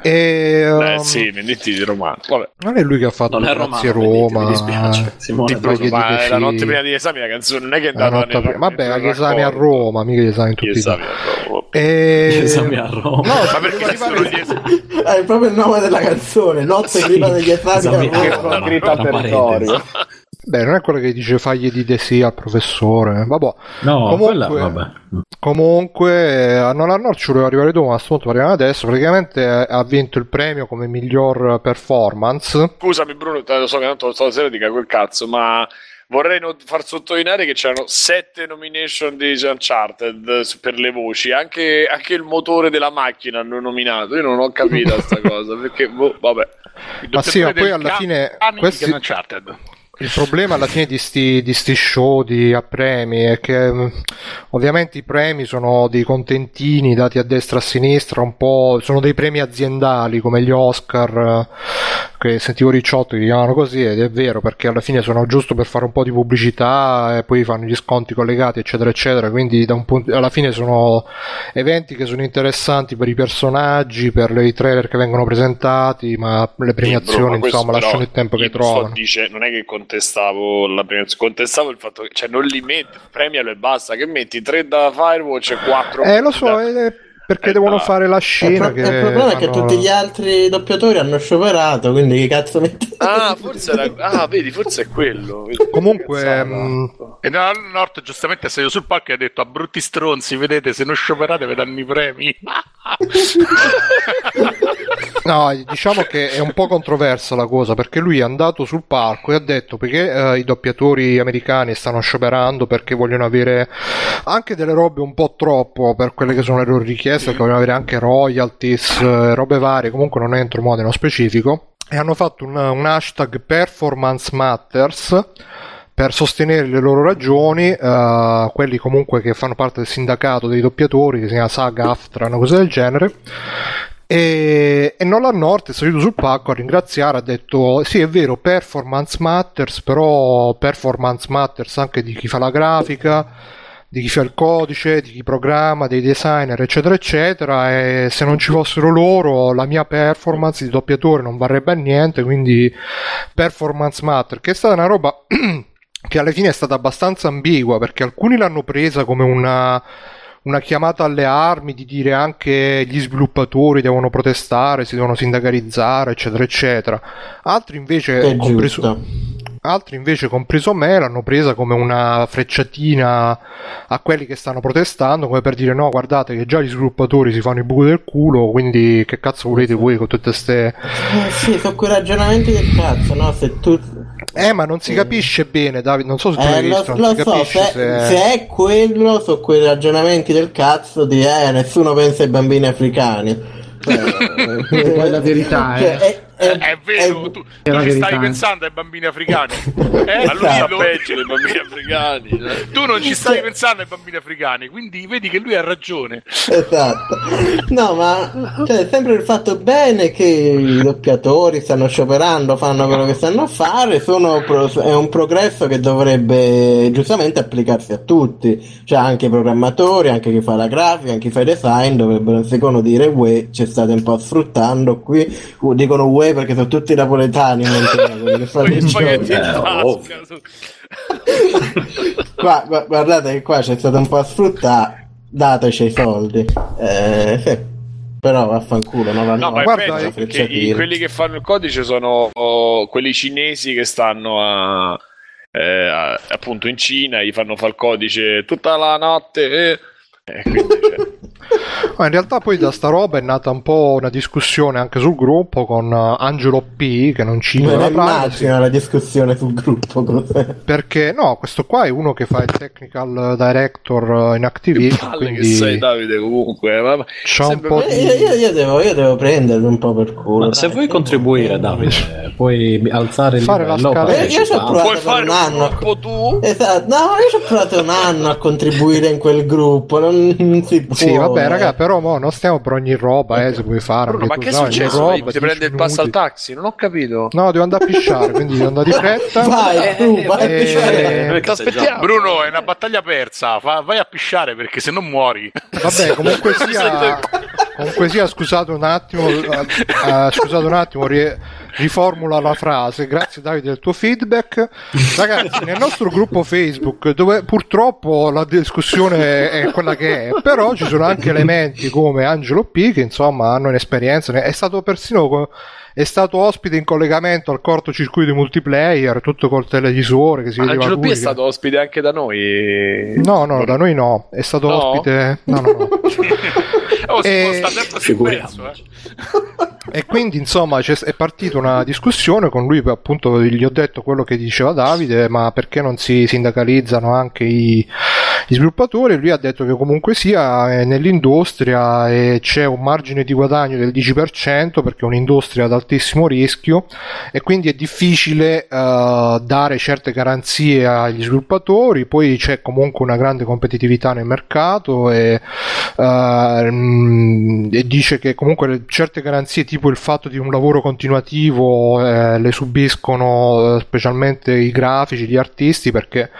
E, um, sì, venditti di romano. Vabbè. Non è lui che ha fatto Non è romano, Roma. mi dispiace. Simone, Brughe ma la notte prima degli esami la canzone non è che è La andata prima- Vabbè, gli esami a. Roma, mica gli esami in tutti Gli i esami a Roma. E... Gli esami a Roma. No, Ma perché esami? È proprio il nome della canzone, notte Sì, prima degli esami. esami a a Roma. Scritta a territorio. Beh, non è quello che dice fagli di De sì al professore. Vabbè. No, Comunque- quella, vabbè. Comunque, a Non Nord ci voleva arrivare dopo, ma a questo punto parliamo adesso. Praticamente eh, ha vinto il premio come miglior performance. Scusami Bruno, te lo so che tanto stasera dica quel cazzo, ma vorrei not- far sottolineare che c'erano sette nomination di Uncharted eh, per le voci, anche, anche il motore della macchina hanno nominato. Io non ho capito sta cosa, perché boh, vabbè. Il Ma sì, ma poi alla Ca- fine questi- di Uncharted. Il problema alla fine di sti, di sti show di a premi è che mh, ovviamente i premi sono dei contentini dati a destra e a sinistra, un po' sono dei premi aziendali come gli Oscar, che sentivo Ricciotto che chiamano così, ed è vero perché alla fine sono giusto per fare un po' di pubblicità e poi fanno gli sconti collegati, eccetera, eccetera. Quindi da un punto, alla fine sono eventi che sono interessanti per i personaggi, per i trailer che vengono presentati, ma le premiazioni, questo insomma, lasciano il tempo che trovano. dice, non è che contestavo la premiazione, contestavo il fatto che cioè, non li metti, premialo e basta, che metti tre da Firewatch e quattro Eh, lo so, da- eh, perché Eh, devono dai. fare la Il, scena. pro- che il problema è che tutti gli altri doppiatori hanno scioperato, quindi che cazzo metti? Ah, forse era... ah, vedi, forse è quello. Vedi, Comunque, mh, E Nord Nord giustamente è salito sul palco e ha detto a brutti stronzi, vedete, se non scioperate vi danno i premi. no, diciamo che è un po' controversa la cosa perché lui è andato sul palco e ha detto perché eh, i doppiatori americani stanno scioperando perché vogliono avere anche delle robe un po' troppo per quelle che sono le loro richieste, perché vogliono avere anche royalties, eh, robe varie, comunque non entro modo nello specifico. E hanno fatto un, un hashtag Performance Matters per sostenere le loro ragioni, eh, quelli comunque che fanno parte del sindacato dei doppiatori, che si chiama SAG AFTRA, una cosa del genere. E, e Nolan North è salito sul palco a ringraziare, ha detto sì è vero, performance matters, però performance matters anche di chi fa la grafica, di chi fa il codice, di chi programma, dei designer, eccetera, eccetera. E se non ci fossero loro, la mia performance di doppiatore non varrebbe a niente. Quindi, performance matter, che è stata una roba che alla fine è stata abbastanza ambigua perché alcuni l'hanno presa come una una chiamata alle armi di dire anche gli sviluppatori devono protestare, si devono sindacalizzare, eccetera, eccetera. Altri invece, compreso, giusto. Altri invece, compreso me, l'hanno presa come una frecciatina a quelli che stanno protestando, come per dire no, guardate che già gli sviluppatori si fanno il buco del culo, quindi che cazzo volete voi con tutte ste... Eh sì, sono quei ragionamenti del cazzo, no? Se tu... Eh, ma non si capisce bene, Davide, non so se tu l'hai Eh, lo, visto, non lo si so, se, se... se è quello, sono quei ragionamenti del cazzo di eh, nessuno pensa ai bambini africani. Cioè, Poi è la verità, cioè, eh. è, è- È vero, è- tu, È tu ci verità. stavi pensando ai bambini africani. Eh, Ma lui sa lui- peggio dei bambini africani. tu non ci stavi pensando ai bambini africani, quindi vedi che lui ha ragione. Esatto. No, ma cioè, sempre il fatto bene che i doppiatori stanno scioperando, fanno quello che stanno a fare, sono pro- è un progresso che dovrebbe giustamente applicarsi a tutti. Cioè anche i programmatori, anche chi fa la grafica, anche chi fa il design dovrebbero secondo dire uè, ci state un po' sfruttando qui. Dicono uè perché sono tutti napoletani, che fanno Poi i spaghetti in Eh, tasca. ovvio. Qua, gu- guardate che qua c'è stato un po' a sfruttare, dateci i soldi. Eh. Però vaffanculo, no, No, ma è guarda, eh, perché i- quelli che fanno il codice sono oh, quelli cinesi che stanno a, eh, a- appunto in Cina, gli fanno fare il codice tutta la notte. eh. Eh, quindi, cioè, in realtà poi da sta roba è nata un po' una discussione anche sul gruppo con uh, Angelo P che non ci la immagino la discussione sul gruppo cos'è? perché no questo qua è uno che fa il technical director uh, in Activision quindi che sei Davide comunque ma... c'ha un po' di... io, io, io, devo, io devo prendermi un po' per culo ma se vuoi contribuire Davide puoi alzare il fare livello la scala. Eh, io ci ho provato puoi fare un anno un po' tu? Esatto no io ci ho provato un anno a contribuire in quel gruppo non, non si può. sì vabbè raga però mo non stiamo per ogni roba eh se vuoi fare Bruno, ma che è successo? ti prende il passo al taxi? Non ho capito. No devo andare a pisciare quindi devo andare di fretta. Vai, eh, tu, vai eh, a pisciare ti aspettiamo. Bruno è una battaglia persa Fa, vai a pisciare perché se non muori. Vabbè comunque sia comunque sia scusate un attimo uh, scusate un attimo ri- riformula la frase. Grazie Davide del tuo feedback. Ragazzi nel nostro gruppo Facebook dove purtroppo la discussione è quella che è però ci sono anche elementi come Angelo P che insomma hanno un'esperienza. È stato persino è stato ospite in collegamento al cortocircuito multiplayer, tutto col televisore che si vedeva Angelo lui, P è stato ospite anche da noi. No, no, da noi no, è stato No? ospite No, no, no. Oh, si E- può stare sempre sul pezzo, eh. E quindi insomma c'è, è partita una discussione con lui, appunto gli ho detto quello che diceva Davide, ma perché non si sindacalizzano anche i, gli sviluppatori? Lui ha detto che comunque sia eh, nell'industria eh, c'è un margine di guadagno del 10% perché è un'industria ad altissimo rischio e quindi è difficile eh, dare certe garanzie agli sviluppatori, poi c'è comunque una grande competitività nel mercato e, mm, e dice che comunque certe garanzie tipo il fatto di un lavoro continuativo eh, le subiscono specialmente i grafici, gli artisti perché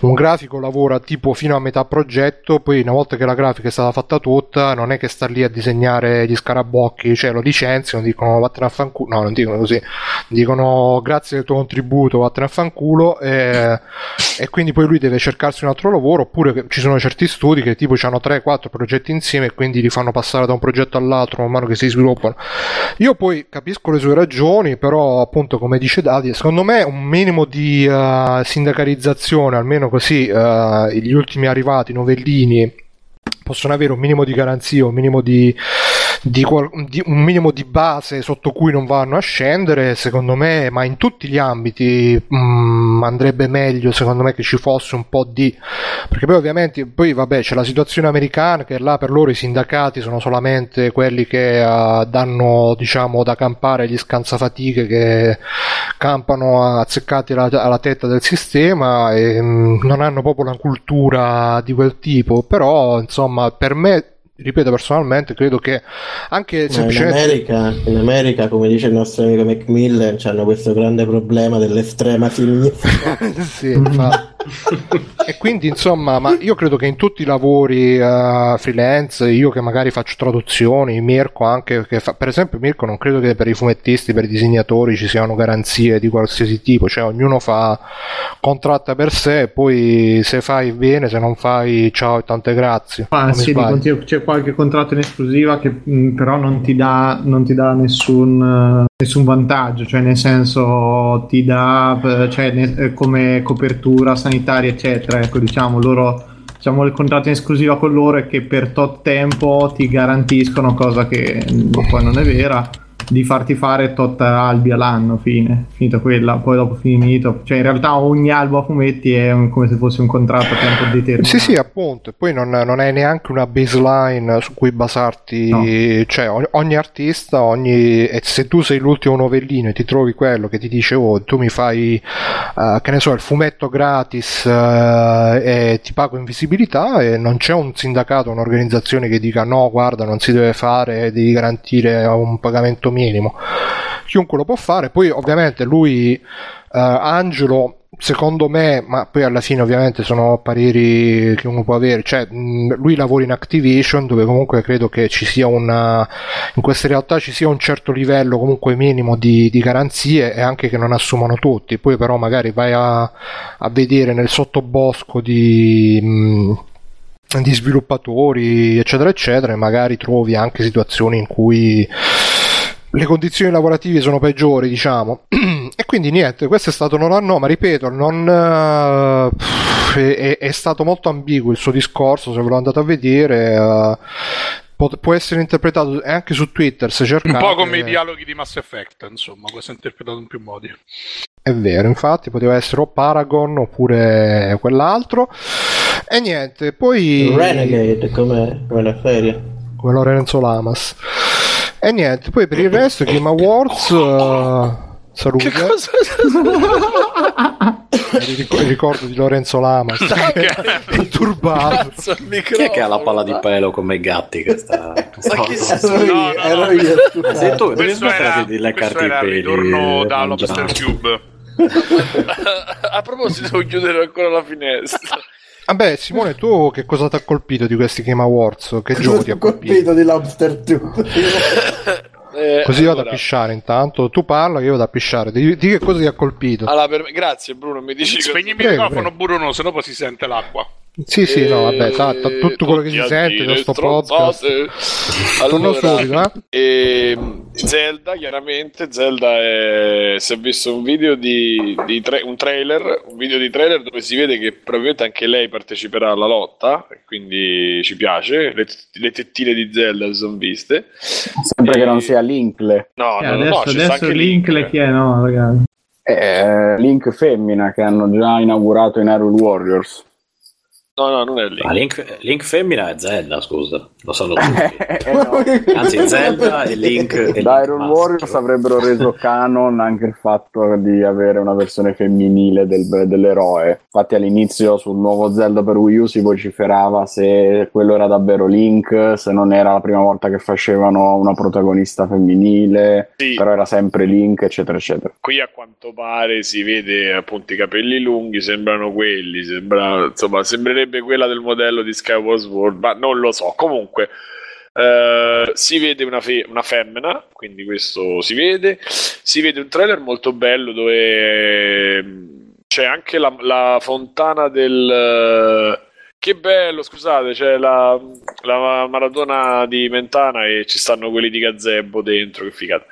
un grafico lavora tipo fino a metà progetto, poi una volta che la grafica è stata fatta tutta non è che sta lì a disegnare gli scarabocchi, cioè lo licenziano, dicono vattene a fanculo, no non dicono così, dicono grazie del tuo contributo, vattene a fanculo e, e quindi poi lui deve cercarsi un altro lavoro oppure ci sono certi studi che tipo hanno 3-4 progetti insieme e quindi li fanno passare da un progetto all'altro man mano che si sviluppano. Io poi capisco le sue ragioni, però appunto come dice Davide, secondo me un minimo di eh, sindacalizzazione, almeno così eh, gli ultimi arrivati, novellini, possono avere un minimo di garanzia, un minimo di, di qual- di- un minimo di base sotto cui non vanno a scendere, secondo me, ma in tutti gli ambiti mm, andrebbe meglio, secondo me, che ci fosse un po' di... perché poi ovviamente, poi vabbè, c'è la situazione americana che là per loro i sindacati sono solamente quelli che eh, danno, diciamo, da campare agli scansafatiche che campano azzeccati alla, alla testa del sistema e mm, non hanno proprio una cultura di quel tipo, però insomma per me, ripeto personalmente, credo che anche Ma in semplicemente... America, in America, come dice il nostro amico Macmillan, hanno questo grande problema dell'estrema sinistra. sì, infatti. e quindi insomma, ma io credo che in tutti i lavori eh, freelance, io che magari faccio traduzioni, Mirko anche, che fa- per esempio Mirko non credo che per i fumettisti, per i disegnatori ci siano garanzie di qualsiasi tipo, cioè ognuno fa contratta per sé, poi se fai bene, se non fai ciao e tante grazie. Ah, mi sì, dico, c'è qualche contratto in esclusiva che mh, però non ti dà, non ti dà nessun, eh, nessun vantaggio, cioè nel senso ti dà eh, cioè, ne- eh, come copertura sanitaria, eccetera. Ecco, diciamo, loro diciamo il contratto in esclusiva con loro è che per tot tempo ti garantiscono cosa che mh, poi non è vera di farti fare tot albi all'anno fine finita quella poi dopo finito. Cioè in realtà ogni albo a fumetti è un- come se fosse un contratto a tempo determinato. Sì, sì, appunto, e poi non, non hai neanche una baseline su cui basarti, No. cioè ogni, ogni artista, ogni, e se tu sei l'ultimo novellino e ti trovi quello che ti dice, oh, tu mi fai, eh, che ne so, il fumetto gratis eh, e ti pago in visibilità e non c'è un sindacato, un'organizzazione che dica no, guarda, non si deve fare, devi garantire un pagamento minimo. Chiunque lo può fare, poi ovviamente lui, eh, Angelo, secondo me, ma poi alla fine ovviamente sono pareri che uno può avere, cioè lui lavora in Activision dove comunque credo che ci sia una, in queste realtà ci sia un certo livello comunque minimo di, di garanzie e anche che non assumano tutti, poi però magari vai a, a vedere nel sottobosco di... mh, di sviluppatori eccetera eccetera e magari trovi anche situazioni in cui le condizioni lavorative sono peggiori, diciamo. e quindi niente, questo è stato non no, ma ripeto, non, uh, è, è, stato molto ambiguo il suo discorso, se ve lo andate a vedere. Uh, può essere interpretato anche su Twitter se cercate. Un po' come i dialoghi di Mass Effect, insomma, può essere interpretato in più modi. È vero, infatti poteva essere o Paragon oppure quell'altro. E niente, poi... Renegade, come, come la ferie. Come Lorenzo Lamas. E niente, poi per il resto Game Awards... Uh, Salute. Che cosa? il ricordo di Lorenzo Lamas okay. turbato. chi è che ha la palla di pelo come i gatti che sta, sta chi no, no, ero io sei tu questo era, di leccarti i peli ritorno da Lobster Cube. A proposito devo chiudere ancora la finestra Vabbè, Simone, tu che cosa ti ha colpito di questi Game Awards? Che gioco ti ha colpito? colpito di Lobster Tube. Eh, Così allora... vado a pisciare intanto. Tu parla che io vado a pisciare. Di, di che cosa ti ha colpito? Allora, per... Grazie Bruno, mi dici Spegnimi il microfono Bruno, se no poi si sente l'acqua. Sì, sì, no, vabbè, esatto, tutto quello che si sente da sto podcast. Allora, subito, eh? Ehm, Zelda, chiaramente, Zelda è... si è visto un video di, di tra... un trailer, un video di trailer dove si vede che probabilmente anche lei parteciperà alla lotta, quindi ci piace, le, le tettine di Zelda si sono viste. Sempre e... che non sia Linkle. No, eh, no, adesso, no, adesso Linkle Link. chi è? No, ragazzi. Eh, Link femmina che hanno già inaugurato in Hyrule Warriors. No, no, non è Link. Ah, Link, Link femmina è Zelda, scusa. Lo sanno tutti. eh, no. Anzi, Zelda e Link. E da Iron Warriors avrebbero reso canon anche il fatto di avere una versione femminile del, dell'eroe. Infatti, all'inizio sul nuovo Zelda per Wii U si vociferava se quello era davvero Link, se non era la prima volta che facevano una protagonista femminile, sì. però era sempre Link, eccetera, eccetera. Qui a quanto pare si vede appunto i capelli lunghi, sembrano quelli, sembra, insomma, sembrerebbe quella del modello di Skyward Sword, ma non lo so. Comunque, Uh, si vede una, fe- una, femmina, quindi questo si vede. Si vede un trailer molto bello dove ehm, c'è anche la, la fontana del. Uh, che bello, scusate, c'è la, la, maratona di Mentana e ci stanno quelli di Gazebo dentro, che figata.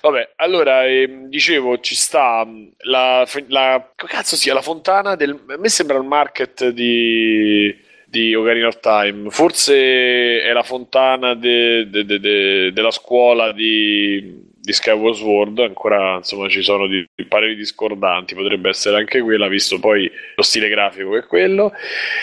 Vabbè, allora, ehm, dicevo, ci sta la, la, cazzo sia, la fontana del... A me sembra il market di, di Ocarina of Time. Forse è la fontana de, de, de, della scuola di di Skyward Sword. Ancora insomma ci sono di, di pareri discordanti. Potrebbe essere anche quella visto poi lo stile grafico che è quello.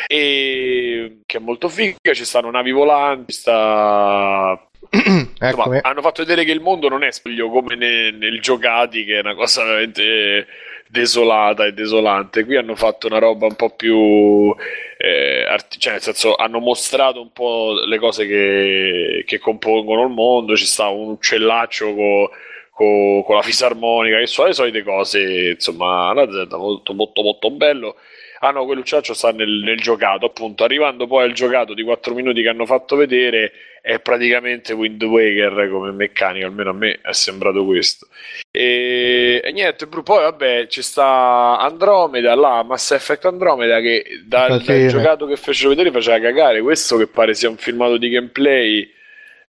E che è molto figa ci stanno navi volanti sta insomma, hanno fatto vedere che il mondo non è spoglio come nel, nel giocati che è una cosa veramente desolata e desolante. Qui hanno fatto una roba un po' più. Eh, arti- cioè, nel senso, hanno mostrato un po' le cose che, che compongono il mondo. Ci sta un uccellaccio con co, co la fisarmonica, che sono le solite cose. Insomma, una Z molto, molto, molto bello. Ah no, quell'uccellaccio sta nel, nel giocato, appunto. Arrivando poi al giocato di 4 minuti che hanno fatto vedere, è praticamente Wind Waker come meccanica, almeno a me è sembrato questo. E, e niente, poi vabbè, ci sta Andromeda, là, Mass Effect Andromeda che dal, dal giocato che fecero vedere faceva cagare, questo che pare sia un filmato di gameplay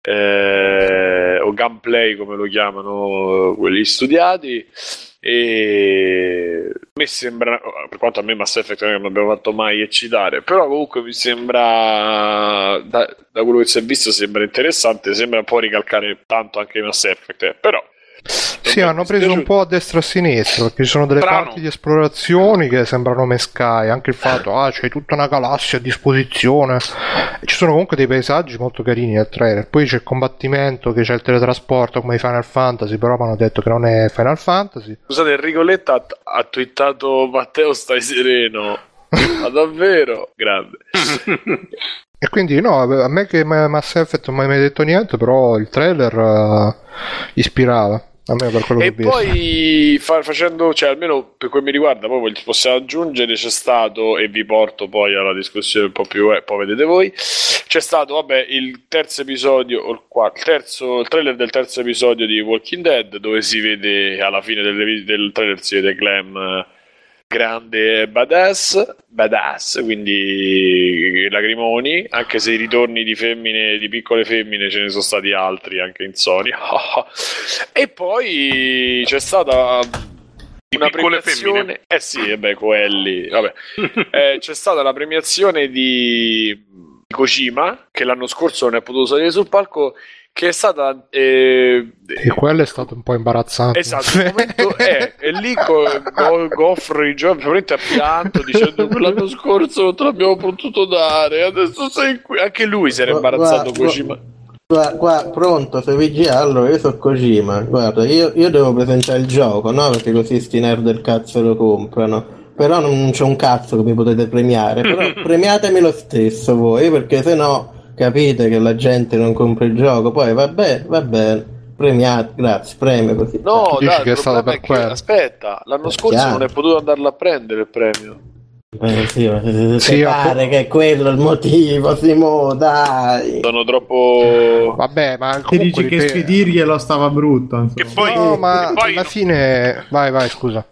eh, o gameplay come lo chiamano quelli studiati e me sembra per quanto a me Mass Effect non abbiamo fatto mai eccitare però comunque mi sembra da, da quello che si è visto sembra interessante sembra un po' ricalcare tanto anche Mass Effect eh. però sì, hanno preso un po' a destra e a sinistra perché ci sono delle Strano. parti di esplorazioni che sembrano mescai. Anche il fatto, ah, c'è tutta una galassia a disposizione. E ci sono comunque dei paesaggi molto carini nel trailer. Poi c'è il combattimento, che c'è il teletrasporto come Final Fantasy, però mi hanno detto che non è Final Fantasy. Scusate, Enrico Letta ha, ha twittato Matteo stai sereno. Ma davvero? Grande. E quindi no, a me che Mass Effect non mi hai mai detto niente, però il trailer uh, ispirava. A me per quello e che poi fa, facendo, cioè almeno per quel mi riguarda, poi possiamo aggiungere, c'è stato, e vi porto poi alla discussione un po' più, eh, poi vedete voi, c'è stato, vabbè, il terzo episodio, o il, quarto, il, terzo, il trailer del terzo episodio di Walking Dead, dove si vede alla fine del, del trailer si vede Clem grande badass, badass, quindi lagrimoni, anche se i ritorni di femmine, di piccole femmine ce ne sono stati altri anche in Sony. e poi c'è stata una premiazione femmine. eh sì, e beh, quelli, vabbè. eh, c'è stata la premiazione di Kojima che l'anno scorso non è potuto salire sul palco che è stata eh, e quello è stato un po' imbarazzante esatto il momento è, e lì Go, Goffrey veramente ha pianto dicendo che l'anno scorso non te l'abbiamo potuto dare adesso sei qui anche lui si era imbarazzato guarda, Kojima Guarda, guarda, pronto, sei VGA, allora io sono Kojima, guarda, io, io, devo presentare il gioco, no? Perché così sti nerd del cazzo lo comprano. Però non c'è un cazzo che mi potete premiare, però premiatemi lo stesso voi, perché se no capite che la gente non compra il gioco, poi vabbè, va bene, premiate, grazie, premio così. No, dai, che è stato per quello. Aspetta, l'anno scorso chiaro. non è potuto andarlo a prendere il premio. Eh, sì, ma se, sì, pare po- che è quello il motivo, Simo, dai. Sono troppo. Vabbè, ma ti dici che spedirglielo stava brutto. Che poi, no, ma poi alla fine. Vai, vai, scusa.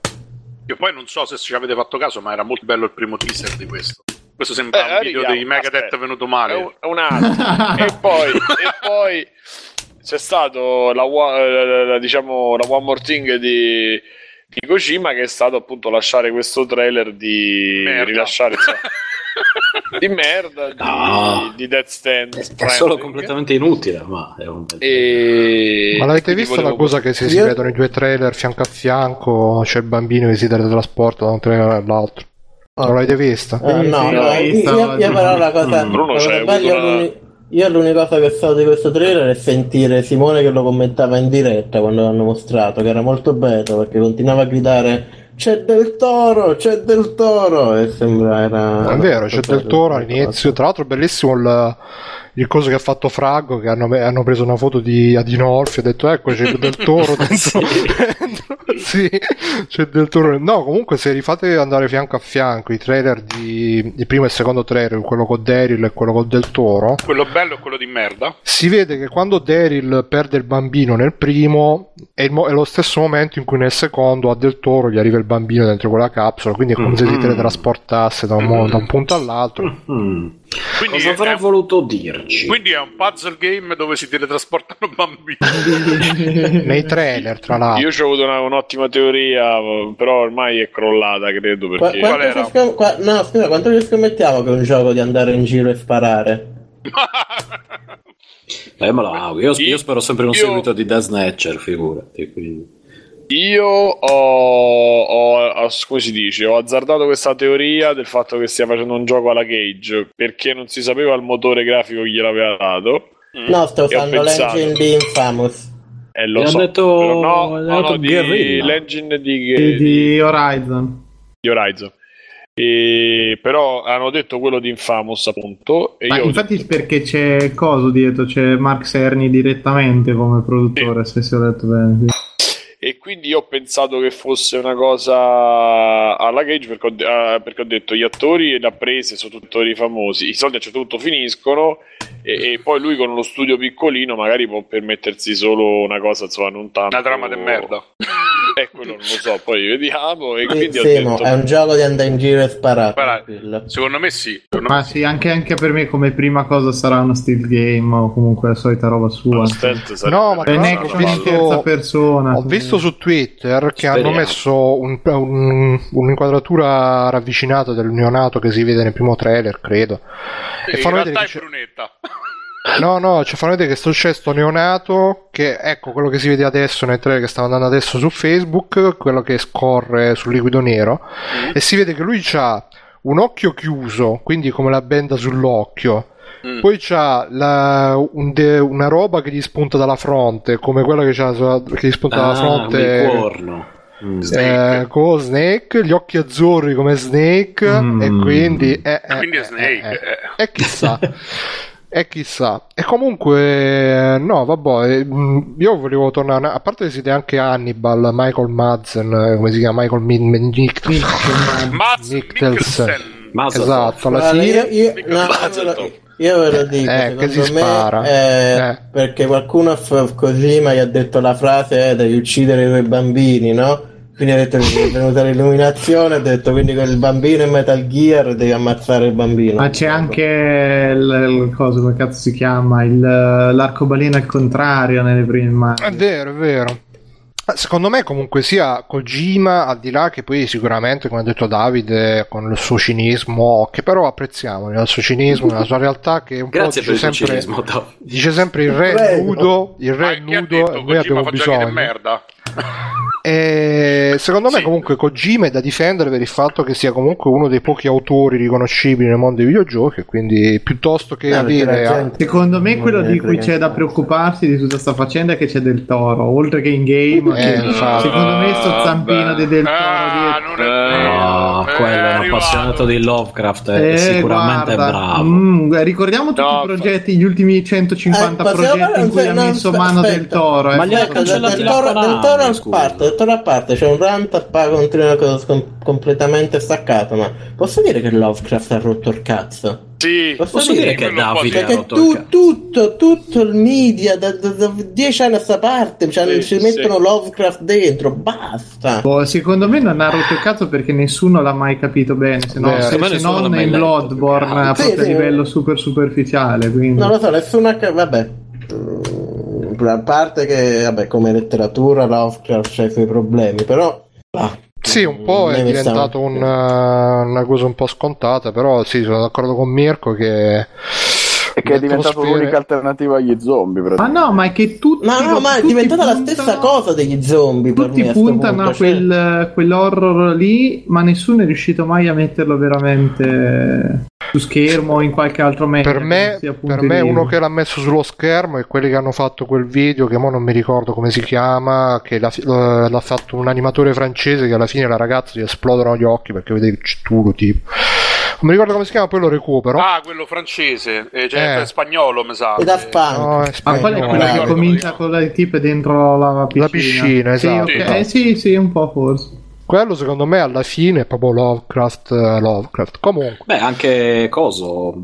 Io poi non so se ci avete fatto caso, ma era molto bello il primo teaser di questo. Questo sembra eh, un video dei Megadeth venuto male. È un, è un attimo. e, poi, e poi c'è stato la, la, la, diciamo, la One More Thing di, di Kojima che è stato appunto lasciare questo trailer di merda. rilasciare di merda di, no. di Death Stand è, è solo completamente inutile ma è un bel e... ma l'avete visto la cosa che se si vedono i due trailer fianco a fianco c'è il bambino che si teletrasporta da un trailer all'altro non l'avete vista? Uh, no, no, io, io, però la cosa. Mm. Bruno c'è una... Io l'unica cosa che so di questo trailer è sentire Simone che lo commentava in diretta quando l'hanno mostrato, che era molto bello perché continuava a gridare c'è del toro, c'è del toro e sembra era... È vero, c'è del toro all'inizio, tra l'altro bellissimo il il coso che ha fatto Fraggo che hanno, hanno preso una foto di Adinolfi e ha detto ecco c'è del toro dentro sì c'è del toro no comunque se rifate andare fianco a fianco i trailer di il primo e il secondo trailer quello con Daryl e quello con del toro quello bello e quello di merda si vede che quando Daryl perde il bambino nel primo è, il, è, lo stesso momento in cui nel secondo a del toro gli arriva il bambino dentro quella capsula quindi è come mm-hmm. se si teletrasportasse da un, mm-hmm. da un punto all'altro mm-hmm. Quindi Cosa avrà un... voluto dirci? Quindi è un puzzle game dove si teletrasportano bambini. Nei trailer, tra l'altro. Io ho avuto una, un'ottima teoria, però ormai è crollata, credo. Perché... Qua, era... scom- qua, no, scusa, quanto ci scommettiamo che è un gioco di andare in giro e sparare? eh, ma no, io, io, spero sempre un io... seguito di Death Snatcher, figurati. Quindi. Io ho, ho, come si dice, ho azzardato questa teoria del fatto che stia facendo un gioco alla Cage perché non si sapeva il motore grafico che gliel'aveva dato. Mm. No, sto usando l'engine di Infamous. Eh, lo so, detto, no, no, no di, l'engine di, di, di Horizon. Di Horizon. E, però hanno detto quello di Infamous appunto. E io infatti detto... perché c'è Coso dietro, c'è Mark Cerny direttamente come produttore, sì. se si ho detto bene. Sì e quindi ho pensato che fosse una cosa alla Cage perché ho, uh, perché ho detto gli attori e le apprese sono tutti attori famosi, i soldi a un certo punto finiscono e, e, poi lui con uno studio piccolino magari può permettersi solo una cosa insomma non tanto... Una trama di merda. Eh, quello non lo so, poi vediamo. E quindi Semo, detto... È un gioco di andare in giro e sparare. Secondo me sì. Secondo Ma me sì, anche, anche, per me come prima cosa sarà uno stealth game o comunque la solita roba sua. No, ma non è in terza persona. Ho visto su Twitter che Speriamo. hanno messo un, un, un'inquadratura ravvicinata del neonato che si vede nel primo trailer, credo. Sì, e fanno vedere che brunetta. No, no, ci fanno vedere che sto c'è sto neonato che ecco quello che si vede adesso nel trailer che sta andando adesso su Facebook, quello che scorre sul liquido nero mm. e si vede che lui ha un occhio chiuso, quindi come la benda sull'occhio. Mm. Poi c'ha la, un de, una roba che gli spunta dalla fronte, come quella che, c'ha, che gli spunta ah, dalla fronte. Corno. Mm. Eh, con Snake, gli occhi azzurri come Snake, mm. e quindi, eh, eh, quindi è Snake. Eh, eh. e chissà. E chissà. E comunque, no, vabbè, mm, io volevo tornare. A parte che siete anche Hannibal, Michael Madsen, eh, come si chiama? Michael Mikkelsen. Esatto, alla fine. Io, io, no, io ve lo dico, eh, che si spara. È eh. perché qualcuno a Kojima gli ha detto la frase eh, devi uccidere i tuoi bambini, no? quindi ha detto che è venuta l'illuminazione, ha detto quindi con il bambino in Metal Gear devi ammazzare il bambino. Ma c'è anche il, il coso, come cazzo si chiama? Il, l'arcobaleno al contrario nelle prime immagini. È vero, è vero. Secondo me comunque sia Kojima, al di là che poi sicuramente, come ha detto Davide, con il suo cinismo, che però apprezziamo, il suo cinismo, nella sua realtà, che un Grazie po' per dice il sempre, cinismo, dice sempre il re Prego. nudo, il re ha nudo, detto e noi Kojima abbiamo giochi di bisogno. merda? E secondo me Sì. comunque Kojima è da difendere per il fatto che sia comunque uno dei pochi autori riconoscibili nel mondo dei videogiochi, quindi piuttosto che perché avere... gente- Secondo me quello di cui c'è da preoccuparsi di tutta sta faccenda è che c'è del toro, oltre che in game. Eh, che- secondo me sto zampino di del toro Ah, dietro. non è vero. No, Eh, quello. Appassionato di Lovecraft e Eh, sicuramente guarda, è bravo. mm, ricordiamo tutti No, i progetti, gli ultimi 150 Eh, progetti in cui ha messo mano del toro. eh. Ma li ha cancellati del la toro, del toro a parte, del toro a parte, c'è un rant a pa- completamente staccato, ma posso dire che Lovecraft ha rotto il cazzo? Sì, Posso dire che quello un po' Davide ha Perché rotto il tu- cazzo? tutto, tutto il media da, da- da dieci anni a sta parte cioè, Sì, ci sì. mettono Lovecraft dentro, basta. Boh, secondo me non ha rotto il cazzo perché nessuno l'ha mai capito bene, se, no, Beh, se, se non in Bloodborne che a Sì, sì. livello super superficiale. Quindi. Non lo so, nessuna. ca- Vabbè. Mm, A parte che, vabbè, come letteratura Lovecraft ha i suoi problemi, però. ah, Sì, un po' è diventato stiamo- un, uh, una cosa un po' scontata, però sì, sono d'accordo con Mirko che... Che è diventato l'unica alternativa agli zombie. Ma no, ma è che tutti. Ma no, ma è diventata la puntano- stessa cosa degli zombie per Tutti me. a puntano punto, a cioè- quel, quell'horror lì, ma nessuno è riuscito mai a metterlo veramente su schermo o in qualche altro mezzo. Per me, per me uno che l'ha messo sullo schermo è quelli che hanno fatto quel video che mo non mi ricordo come si chiama, che l'ha, l'ha fatto un animatore francese che alla fine la ragazza gli esplodono gli occhi perché vede il cituro tipo. Non mi ricordo come si chiama, poi lo recupero. Ah, quello francese, eh, cioè Eh. spagnolo, mi sa. E Daft Punk. No, è Ma qual è quello che comincia con le tipe dentro la piscina? piscina, esatto. Sì, ok. Sì. Eh, sì, sì, un po' forse. Quello secondo me alla fine è proprio Lovecraft. eh, Lovecraft. Comunque, Beh, anche Coso.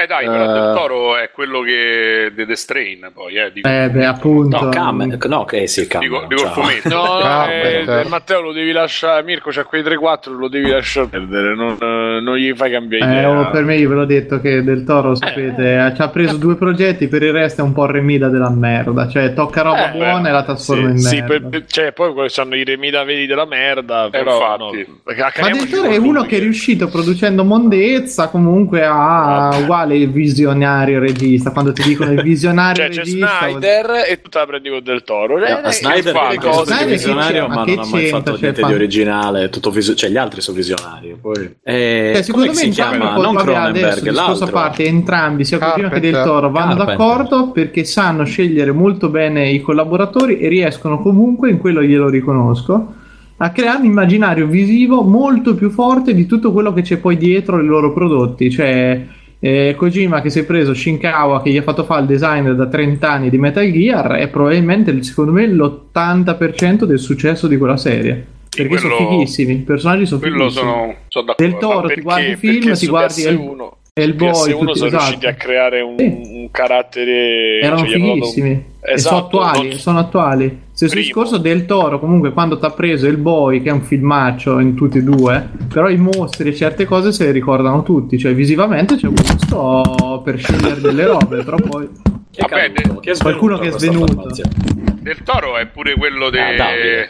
Beh, dai, però Eh. Del Toro è quello che de The Strain, poi, eh, dico, Eh, beh, appunto. No, Cam, no, che sì, Cam. dico, dico il fumetto. No, no, Carpenter. eh, Matteo lo devi lasciare. Mirko c'ha quei 3-4, lo devi lasciare perdere. Non, eh, non gli fai cambiare Eh, idea. oh, per me io ve l'ho detto che Del Toro, sapete, eh, ci ha preso due progetti, per il resto è un po' remida della merda. Cioè, tocca roba Eh, buona e la trasforma sì, in sì, merda. per- cioè, poi sono i remida veri della merda. Però, infatti. no, Ma Del Toro è uno che è riuscito producendo mondezza comunque a uguale il visionario regista. Quando ti dicono il visionario Cioè, c'è regista, Snyder e tu te la prendi con del toro. Eh, Eh, ma Snyder fa Snyder cose che che visionario, c'è- ma ma non ha mai fatto cioè, niente fa- di originale. Tutto visio- cioè, gli altri sono visionari. Poi. Eh, Cioè, secondo come me si entrambi chiama? poi, Non adesso Cronenberg, discorso a l'altro. parte entrambi sia Kojima che Del Carpenter. Toro vanno Carpenter. d'accordo perché sanno scegliere molto bene i collaboratori e riescono comunque in quello glielo riconosco a creare un immaginario visivo molto più forte di tutto quello che c'è poi dietro i loro prodotti cioè eh, Kojima che si è preso Shinkawa che gli ha fatto fare il design da 30 anni di Metal Gear è probabilmente secondo me l'80% del successo di quella serie. Perché quello, sono fighissimi i personaggi sono fighissimi sono, sono del Toro perché, ti guardi i film ti guardi 1 e il boy PS1 sono esatto. riusciti a creare un, sì. un carattere cioè, erano cioè, fighissimi erano... Esatto, sono attuali, non... sono attuali. Stesso Primo. discorso del toro, comunque quando ti ha preso il boy, che è un filmaccio in tutti e due, però i mostri e certe cose se le ricordano tutti, cioè visivamente c'è un gusto per scegliere delle robe, però poi... Che Vabbè, caduto, del... che qualcuno che è svenuto. Del toro è pure quello de... ah,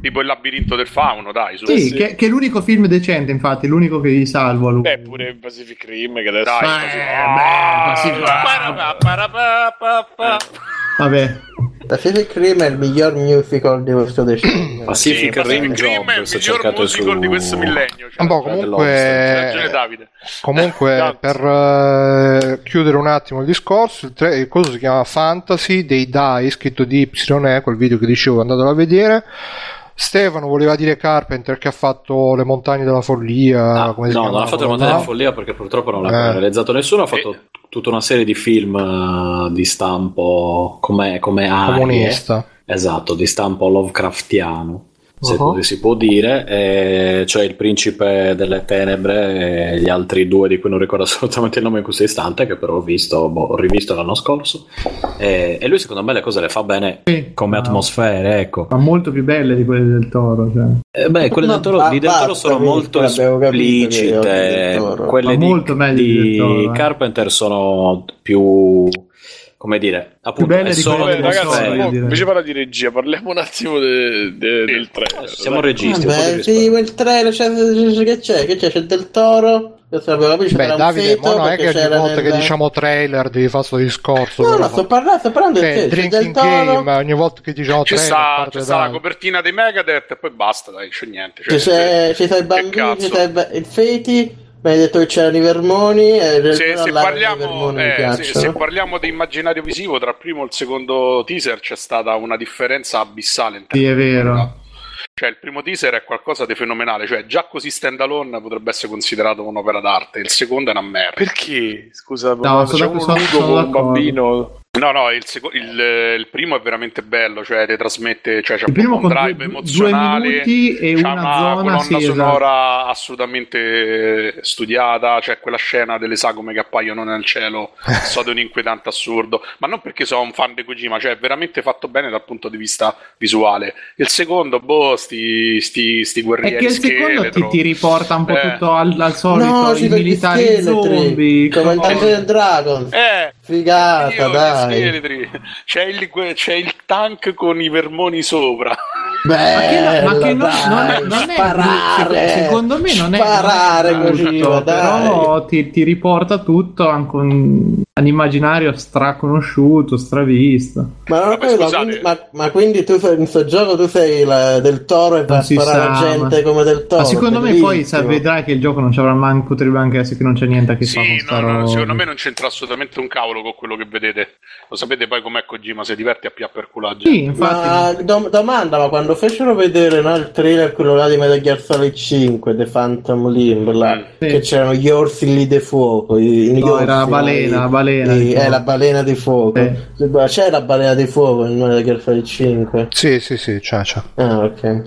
tipo il labirinto del fauno, dai, su. sì, sì. Che, che è l'unico film decente, infatti, l'unico che gli salvo a lui. Beh, pure Pacific Rim che adesso Dai, Eh, beh, Pacific- parapà, parapà. Vabbè, Pacific Rim è il miglior musical di questo decennio. Pacific Sì, Rim Pacific Job è il miglior musical su di questo millennio. Cioè, un po' Red C'ha comunque, comunque per eh, chiudere un attimo il discorso, il, tre- il coso si chiama Fantasy dei Dai, scritto di YE, quel video che dicevo andatelo a vedere. Stefano voleva dire Carpenter che ha fatto le montagne della follia. Ah, come si no, chiama non ha fatto la quello montagna là? della follia perché purtroppo non l'ha Eh. realizzato nessuno. Ha fatto tutta una serie di film eh, di stampo come, come. Comunista. Esatto, di stampo Lovecraftiano. Se uh-huh. così si può dire, e cioè il principe delle tenebre e gli altri due di cui non ricordo assolutamente il nome in questo istante, che però ho visto, boh, ho rivisto l'anno scorso. E, e, lui secondo me le cose le fa bene sì. come no. atmosfere, ecco. Ma molto più belle di quelle del toro. Cioè. Eh, beh, quelle no, del toro, ba- del toro sono molto esplicite, quelle di, di, eh. Carpenter sono più come dire, appunto, è solo Beh, ragazzi, mo, invece parla di regia, parliamo un attimo de, de, del trailer. Siamo registi. Vabbè, sì, il trailer, cioè, che c'è? Che c'è? C'è del toro? Io sapevo, Beh, Davide, ma non è che ogni volta nel... che diciamo trailer devi fare questo discorso. No, no, sto parlando, sto parlando cioè, del Drinking Game, ogni volta che diciamo ci trailer. Sta, ci sta la copertina dei Megadeth e poi basta, dai, c'è niente. Cioè, ci sei, ci sei i bambini, ci sei il Feti mi hai detto che c'erano i vermoni e se, se, parliamo, eh, se, se, parliamo, di immaginario visivo tra il primo e il secondo teaser c'è stata una differenza abissale sì è vero. cioè il primo teaser è qualcosa di fenomenale cioè già così stand alone potrebbe essere considerato un'opera d'arte il secondo è una merda. Perché? scusa no, c'è nudo con un bambino No, no, il, seco- il, il, primo è veramente bello, cioè ti trasmette, cioè c'è il primo un drive due, emozionale, due e una, una zona, colonna sì, sonora esatto. assolutamente studiata, c'è cioè quella scena delle sagome che appaiono nel cielo, so di un inquietante assurdo, ma non perché sono un fan di Kojima, cioè è veramente fatto bene dal punto di vista visuale. Il secondo, boh, sti, sti, sti guerrieri È che il secondo ti, ti, riporta un po' eh. tutto al, al solito, no, i militari zombie, come il Dungeons Dragons. Eh, Figata, io, dai. C'è il, c'è il tank con i vermoni sopra. Beh, ma che, no, ma che no, non, è, non sparare, è secondo me non è sparare così, però ti, ti, riporta tutto anche un, un immaginario straconosciuto, stravisto. Ma, non Vabbè, ma, ma, ma, quindi tu in questo gioco tu sei la, del toro e vai a sparare sa, gente come del toro. Ma secondo me poi sa, vedrai che il gioco non ci avrà manco, potrebbe anche essere che non c'è niente a che sì, fare no, no, secondo me non c'entra assolutamente un cavolo con quello che vedete. Lo sapete poi com'è Kojima, si diverte a pia per culaggine. Sì, infatti. Ma do- domanda, ma quando fecero vedere no, il trailer, quello là di Metal Gear Solid 5, The Phantom Limb, là, mm. che c'erano gli orsi lì di fuoco. I, no, orsi, era la balena, i, balena. I, è la balena di fuoco. Sì. C'è la balena di fuoco in Metal Gear Solid 5? Sì, sì, sì, c'è, c'è. Ah, ok.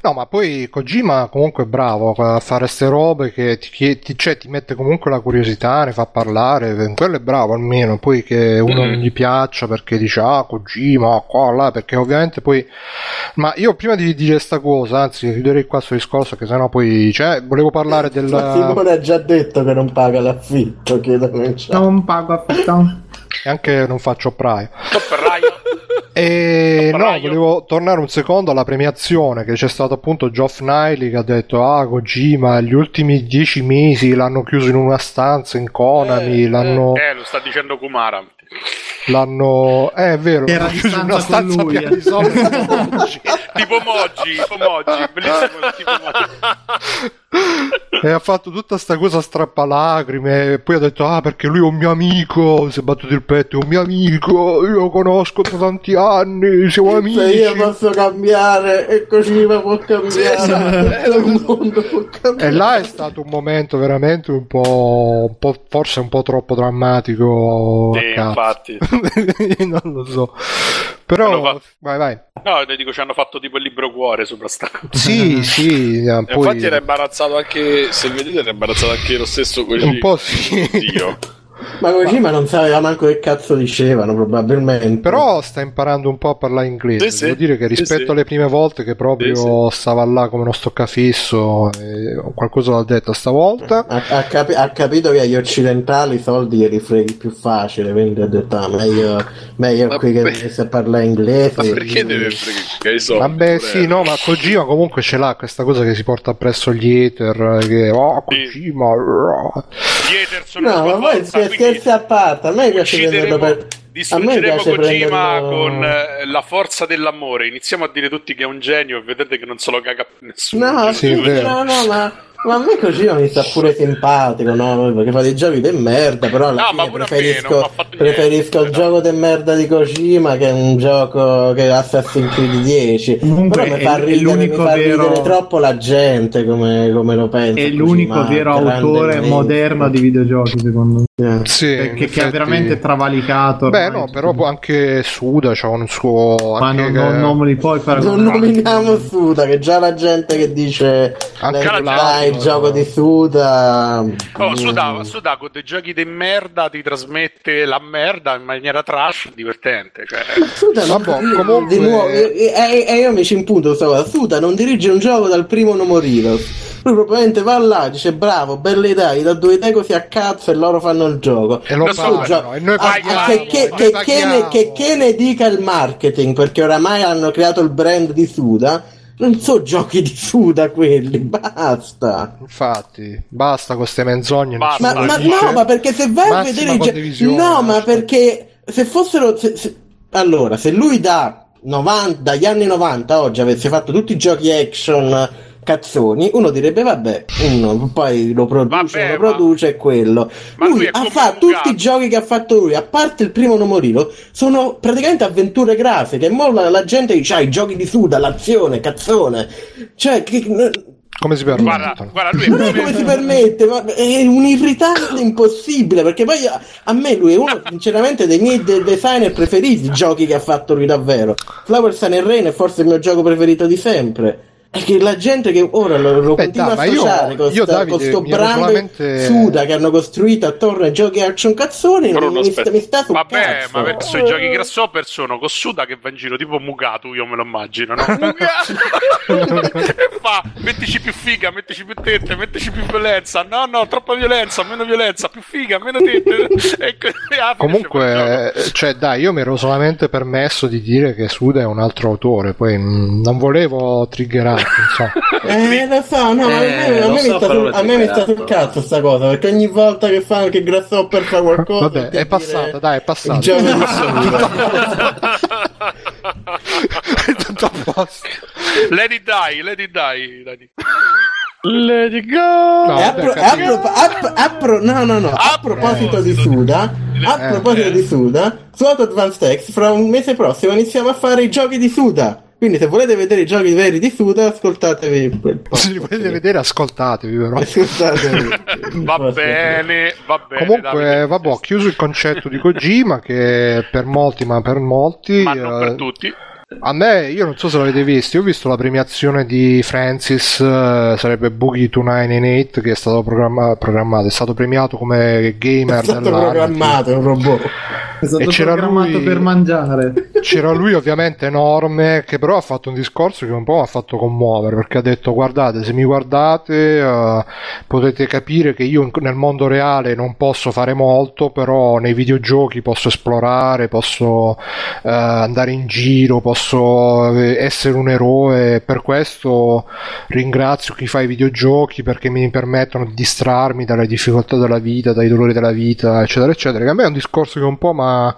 No, ma poi Kojima comunque è bravo a fare queste robe che ti, ti, cioè, ti, mette comunque la curiosità, ne fa parlare, quello è bravo almeno, poi che uno mm. non gli piaccia perché dice ah Kojima, qua, là, perché ovviamente poi... Ma io prima di dire questa cosa, anzi chiuderei qua questo discorso che sennò poi... Cioè, volevo parlare del... Ma Simone ha già detto che non paga l'affitto, chiedo Non pago affitto. E anche non faccio praio. E no, volevo tornare un secondo alla premiazione che c'è stato appunto Geoff Niley che ha detto ah Kojima gli ultimi dieci mesi l'hanno chiuso in una stanza in Konami, eh, l'hanno... Eh, lo sta dicendo Kumara. L'hanno... Eh, è vero, Era chiuso in una stanza lui, piena eh. di soldi tipo Moggi, tipo Moggi, bellissimo tipo Moggi. e ha fatto tutta sta cosa strappalacrime e poi ha detto ah perché lui è un mio amico si è battuto il petto è un mio amico io lo conosco da tanti anni siamo amici se io posso cambiare e così può cambiare. Il mondo può cambiare. E là è stato un momento veramente un po', un po' forse un po' troppo drammatico sì, infatti non lo so però fatto... vai vai no ti dico ci hanno fatto tipo il libro cuore sopra sta sì sì poi... infatti era imbarazzato anche se vedete era imbarazzato anche lo stesso Kojima. Un po' sì. Dio. Ma Kojima non sapeva manco che cazzo dicevano, probabilmente. Però sta imparando un po' a parlare inglese. Sì, Devo sì. dire che rispetto sì, alle prime volte, che proprio stava là come uno stoccafisso, qualcosa l'ha detto stavolta. Ha, ha, capi- ha, capito che agli occidentali i soldi glieli freghi più facile, quindi ha detto ah, meglio, meglio qui che se parla inglese. Ma perché deve fregare i soldi? Vabbè, sì, no, ma Kojima comunque ce l'ha questa cosa che si porta appresso gli ether. Che oh, Kojima. Gli ether sono no, ma siete scherzi a parte, a me piace prenderlo per... Distruggeremo Kojima prenderlo... con eh, la forza dell'amore. Iniziamo a dire tutti che è un genio e vedete che non se lo caga nessuno. No, sì, no, no, ma ma a me così mi sta pure simpatico, no? Perché fa dei giochi di merda, però alla no, fine preferisco, preferisco il gioco di merda di Kojima che è un gioco che è Assassin's Creed 10. Comunque però mi fa, ridere, mi fa vero... ridere troppo la gente come, come lo pensa. È l'unico Kojima, vero autore moderno di videogiochi, secondo me. Yeah. Sì, che, effetti... che, ha veramente travalicato. Beh, Vabbè, no, però anche Suda c'ha un suo. Ma non, che... non, non me li puoi. Non nominiamo Suda, che già la gente che dice Anche dai, il gioco di Suda. Oh, Suda, Suda con dei giochi di merda ti trasmette la merda in maniera trash divertente. Cioè. Suda non, Vabbè, comunque... di nuovo, e, e, e, io mi ci impunto Suda non dirige un gioco dal primo non morire. Lui probabilmente va là, dice bravo, belle idee, gli dà due idee così a cazzo e loro fanno il gioco. E lo fanno, gio- e noi ah, paghiamo, che, che, che, che, ne, che, che ne dica il marketing, perché oramai hanno creato il brand di Suda. Non so giochi di Suda quelli, basta. Infatti, basta con queste menzogne. Basta. Ma, ma no, ma perché se vai a vedere i giochi. condivisione, No, ma perché se fossero. se- se- Allora, se lui da 90, dagli anni 90 a oggi avesse fatto tutti i giochi action cazzoni, uno direbbe vabbè, uno poi lo produce, Vabbè, lo ma- produce e quello. ma lui lui ha fatto tutti i giochi che ha fatto lui, a parte il primo Non Moriro, sono praticamente avventure grafiche. E mo la, gente dice, ah, i giochi di Suda, l'azione, cazzone. Cioè, che, Come si Guarda, permettono? guarda, lui non è come- si permette, ma è un irritante impossibile. Perché poi a, a me lui è uno, sinceramente, dei miei de- designer preferiti. I giochi che ha fatto lui davvero. Flower Sun and Rain è forse il mio gioco preferito di sempre. È che la gente che ora lo, lo Beh, continua a io- associare con io, sta- Davide, con sto mi ero brand solamente- Suda che hanno costruito attorno ai giochi action cazzoni. Bruno, mi, sta, aspetta. mi sta sul Vabbè, cazzo. ma per, sui giochi grasshopper sono con Suda che va in giro tipo Mugatu, io me lo immagino, no? E fa, mettici più figa, mettici più tette, mettici più violenza. No, no, troppa violenza, meno violenza, più figa, meno tette. e e quel Comunque, eh, cioè, dai, io mi ero solamente permesso di dire che Suda è un altro autore, poi mm, non volevo triggerarti, insomma. Eh, lo so, no, a Eh, me, a me so, mi sta sul, cazzo sta cosa, perché ogni volta che fanno che Grasshopper fa qualcosa... Vabbè, è passata, dire- dai, è passata. Di Suda. Tutto a posto. Let it die, let it die. Let it, Let it go! No, E a, vabbè, pro- cattivo. a pro- a pro- a pro- no, no, no, a proposito di Suda, a Eh, proposito eh. di Suda, su Auto Advanced X, fra un mese prossimo iniziamo a fare i giochi di Suda. Quindi se volete vedere i giochi veri di Suda, ascoltatevi quel Se li volete vedere, ascoltatevi, però. Ascoltatevi. va bene, va bene. Comunque, Davide. vabbè, ho chiuso il concetto di Kojima che per molti, ma per molti, Ma non eh, per tutti. A me, io non so se l'avete visto, io ho visto la premiazione di Francis, eh, sarebbe Boogie 2998, che è stato programma- programmato, è stato premiato come gamer È stato dell'anno. programmato, è un robot. È stato E c'era programmato lui- per mangiare. C'era lui ovviamente enorme che però ha fatto un discorso che un po' mi ha fatto commuovere perché ha detto guardate se mi guardate eh, potete capire che io in- nel mondo reale non posso fare molto però nei videogiochi posso esplorare, posso eh, andare in giro, posso eh, essere un eroe per questo ringrazio chi fa i videogiochi perché mi permettono di distrarmi dalle difficoltà della vita, dai dolori della vita eccetera eccetera che a me è un discorso che un po' mi ha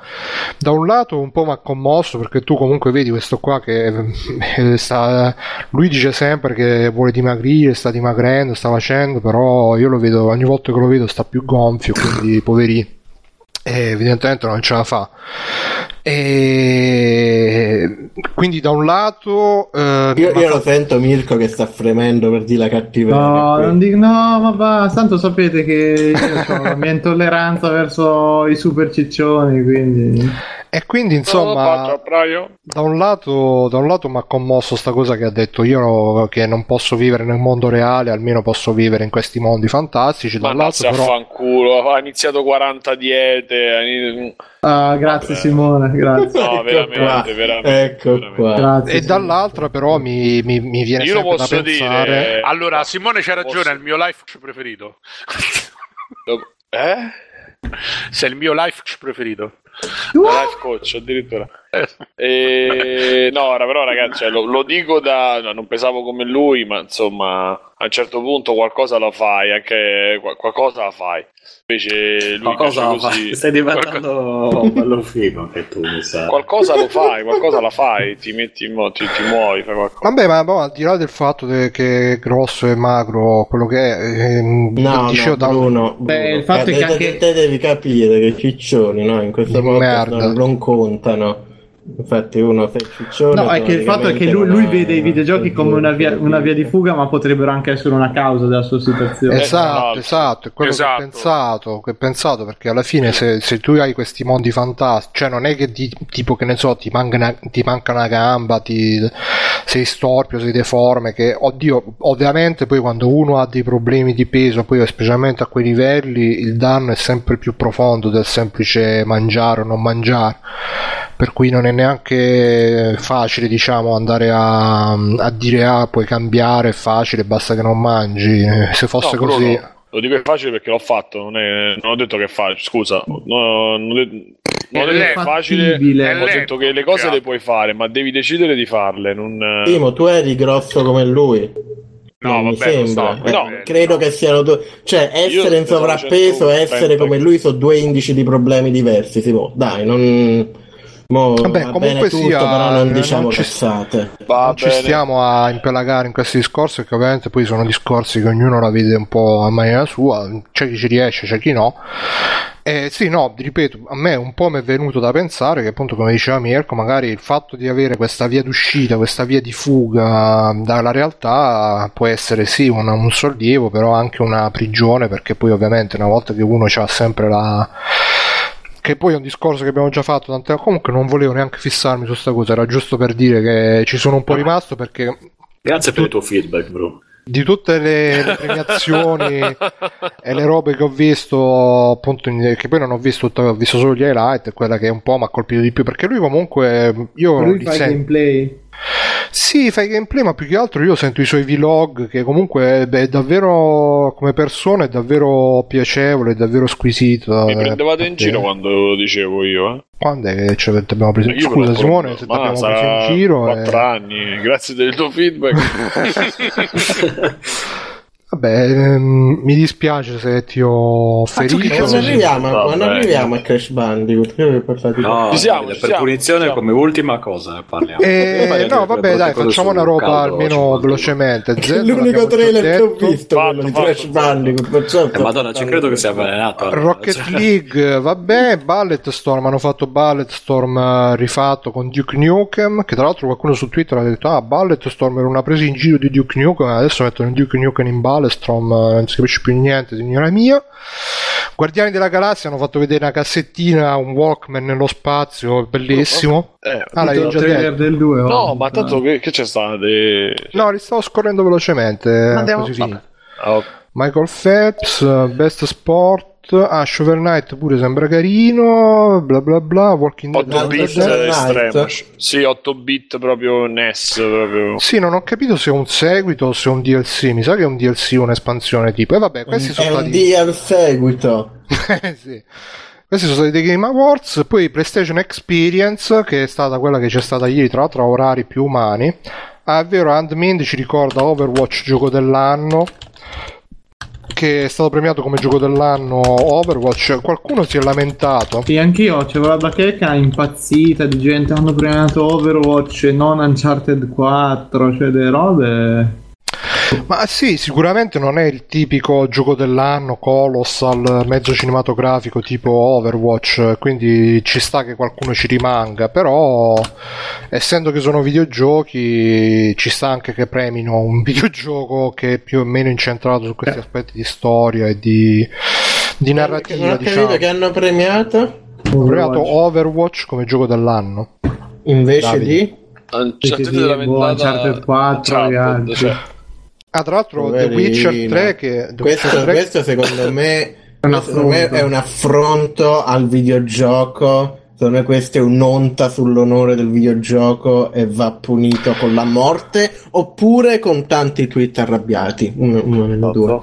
da un lato un po' mi ha commosso perché tu comunque vedi questo qua che eh, sta, lui dice sempre che vuole dimagrire, sta dimagrendo, sta facendo, però io lo vedo ogni volta che lo vedo sta più gonfio, quindi poverino. E evidentemente non ce la fa. E quindi da un lato eh, Io, io lo sento Mirko che sta fremendo per dire la cattiveria. No, non dico, no, ma basta, tanto sapete che io ho la mia intolleranza verso i super ciccioni, quindi... e quindi Oh, insomma faccio Praio. Da un lato, da un lato mi ha commosso sta cosa che ha detto io che non posso vivere nel mondo reale, almeno posso vivere in questi mondi fantastici. Ma Dall'altro però fanculo, ha iniziato 40 diete. ha ini- Ah, grazie Vabbè. Simone, grazie. No, Ecco veramente, qua, veramente, Ecco veramente. qua. grazie e Simone. dall'altra però mi, mi- mi viene Io lo sempre da posso pensare dire. Allora, Simone c'ha ragione, Posso- è il mio life preferito. Eh? Sei il mio life preferito. Life coach addirittura. E... No, però ragazzi, cioè, lo, lo dico da... no, non pensavo come lui, ma insomma, a un certo punto qualcosa la fai, anche qual- qualcosa la fai. Invece lui Qualcosa dice così, fa- stai diventando bello figo anche tu, mi sa. qualcosa lo fai, qualcosa la fai, ti metti in mo- ti, ti muovi, fai qualcosa. Vabbè, ma boh, al di là del fatto de- che è grosso e magro, quello che è, ehm, No, dicevo no, da- Bruno, Beh, Bruno, il fatto è te, che te- anche- te devi capire che i ciccioni no, in questo Merda. non, non contano. Infatti uno sei ciccione. No, è che il fatto è che lui, lui vede i videogiochi come una via, una via di fuga, ma potrebbero anche essere una causa della sua situazione. Esatto, esatto, è quello che Esatto. ho pensato, che ho pensato perché alla fine se, se tu hai questi mondi fantastici, cioè non è che ti, tipo che ne so, ti manca una, ti manca una gamba, ti, sei storpio, sei deforme, che oddio, ovviamente poi quando uno ha dei problemi di peso, poi specialmente a quei livelli, il danno è sempre più profondo del semplice mangiare o non mangiare. Per cui non è neanche facile, diciamo, andare a, a dire ah, puoi cambiare, è facile, basta che non mangi. Se fosse No, così. Lo dico è facile perché l'ho fatto, non, è- non ho detto che è facile, scusa, no, non, de- non È è facile. È ho detto che le cose le puoi fare, ma devi decidere di farle, non... Timo, tu eri grosso come lui. No, mi vabbè, sembra. so, Eh, no. credo che siano due. Cioè, Io essere in sono sovrappeso e essere 130. come lui sono due indici di problemi diversi. Si può, dai, non. Mo, Vabbè, va comunque bene tutto, sia, però non non diciamo ci- cazzate. Va non ci stiamo a impelagare in questi discorsi perché ovviamente poi sono discorsi che ognuno la vede un po' a maniera sua, c'è chi ci riesce, c'è chi no. Eh, sì, no, ripeto, a me un po' mi è venuto da pensare che appunto come diceva Mirko, magari il fatto di avere questa via d'uscita, questa via di fuga dalla realtà può essere sì un, un sollievo, però anche una prigione perché poi ovviamente una volta che uno ha sempre la che poi è un discorso che abbiamo già fatto tante volte. Comunque non volevo neanche fissarmi su sta cosa, era giusto per dire che ci sono un po' rimasto perché Grazie per il tuo feedback, bro. di tutte le, le premiazioni e le robe che ho visto, appunto, che poi non ho visto, ho visto solo gli highlight, quella che un po' mi ha colpito di più perché lui comunque io Lui fa i sento- gameplay. Sì, fa i gameplay, ma più che altro io sento i suoi vlog che comunque beh, è davvero come persona è davvero piacevole, è davvero squisito. Mi eh, prendevate in perché- giro quando lo dicevo io, eh? Quando è che ci abbiamo preso? Io Scusa me lo Simone, se ti abbiamo preso in giro. eh. 4 anni, grazie del tuo feedback. Vabbè, ehm, mi dispiace se ti ho ferito. Ma quando arriviamo, quando bene. arriviamo a Crash Bandicoot? No, Ci siamo, per siamo, punizione siamo. come ultima cosa parliamo. Eh, Parliamo no, vabbè, dai, facciamo una roba caldo almeno 51. velocemente. Zelda L'unico trailer che ho visto, Fatto, quello di Crash fatto. Bandicoot. perciò Eh, Madonna, ci credo che sia avvelenato. allora. Rocket Cioè, League, vabbè, Ballet Storm, hanno fatto Ballet Storm eh, rifatto con Duke Nukem, che tra l'altro qualcuno su Twitter ha detto, ah, Ballet Storm era una presa in giro di Duke Nukem, adesso mettono Duke Nukem in Ballet Storm, eh, non si capisce più niente, signora mia. Guardiani della Galassia hanno fatto vedere una cassettina, un Walkman nello spazio, bellissimo. Eh, Ah, già detto? del 2. no, ma tanto che, che c'è stato? De... No, li stavo scorrendo velocemente. Andiamo- così. Ah. Michael Phelps, uh, Best Sport, ah, Shovel Knight pure sembra carino, bla bla bla, Walking Dead. 8 Dead bit Dead estremo. Sì, 8 bit proprio NES. Proprio. Sì, non ho capito se è un seguito o se è un DLC, mi sa che è un DLC, un'espansione tipo. E vabbè, questi È sono un stati... D al seguito. Eh, sì. Questi sono stati dei Game Awards, poi PlayStation Experience, che è stata quella che c'è stata ieri, tra l'altro a orari più umani. Ah, è vero, Handmind ci ricorda Overwatch gioco dell'anno, che è stato premiato come gioco dell'anno Overwatch. Qualcuno si è lamentato. Sì, anch'io c'avevo la bacheca impazzita di gente hanno premiato Overwatch e non Uncharted 4, cioè delle robe. Ma sì, sicuramente non è il tipico gioco dell'anno colossal, mezzo cinematografico tipo Overwatch, quindi ci sta che qualcuno ci rimanga, però essendo che sono videogiochi ci sta anche che premino un videogioco che è più o meno incentrato su questi aspetti di storia e di, di Non narrativa, ho capito diciamo. che hanno premiato Hanno premiato Overwatch come gioco dell'anno. invece Davide. di Uncharted sì, della boh, ventata- Uncharted 4 e Uncharted, altri. cioè, Ah, tra l'altro The Poverino. Witcher 3 che... The questo, Witcher 3 questo secondo me secondo me è un affronto al videogioco secondo me questo è un'onta sull'onore del videogioco e va punito con la morte oppure con tanti tweet arrabbiati uno, uno delle due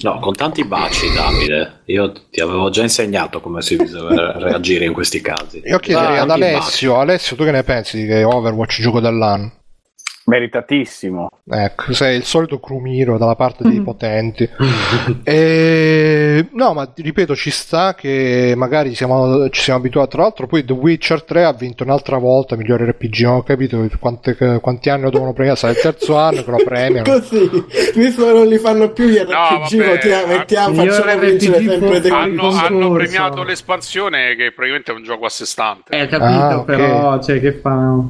No, con tanti baci, Davide. Io ti avevo già insegnato come si deve reagire in questi casi. Io chiederei ad Alessio, Alessio, tu che ne pensi di che Overwatch gioco dell'anno? Meritatissimo. Ecco, sei il solito crumiro dalla parte dei potenti. E, no, ma ti ripeto, ci sta che magari siamo, ci siamo abituati. Tra l'altro, poi The Witcher 3 ha vinto un'altra volta migliore RPG. Non ho capito quante- quanti anni lo devono premiare. Sarà il terzo anno che lo premiano. Così, visto che non li fanno più gli RPG, vabbè, mettiamo, mettiamo, facciamo RPG vincere sempre The Hanno, hanno premiato l'espansione che praticamente è un gioco a sé stante. Eh, capito, Ah, ok. però, cioè, che fa...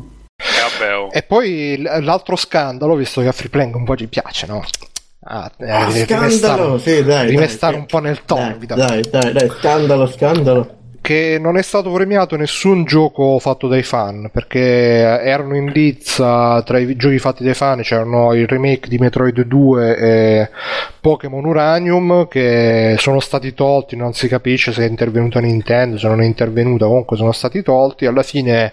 Eh, oh. E poi l'altro scandalo, visto che a Free Playing un po' ci piace, no? Ah, eh, Ah, rimestare- scandalo, sì, dai. rimestare dai, un po' nel tono. Dai, dai, dai, dai, scandalo, scandalo. Che non è stato premiato nessun gioco fatto dai fan perché erano in lizza tra i giochi fatti dai fan c'erano il remake di Metroid 2 e Pokémon Uranium che sono stati tolti non si capisce se è intervenuta Nintendo se non è intervenuta comunque sono stati tolti. Alla fine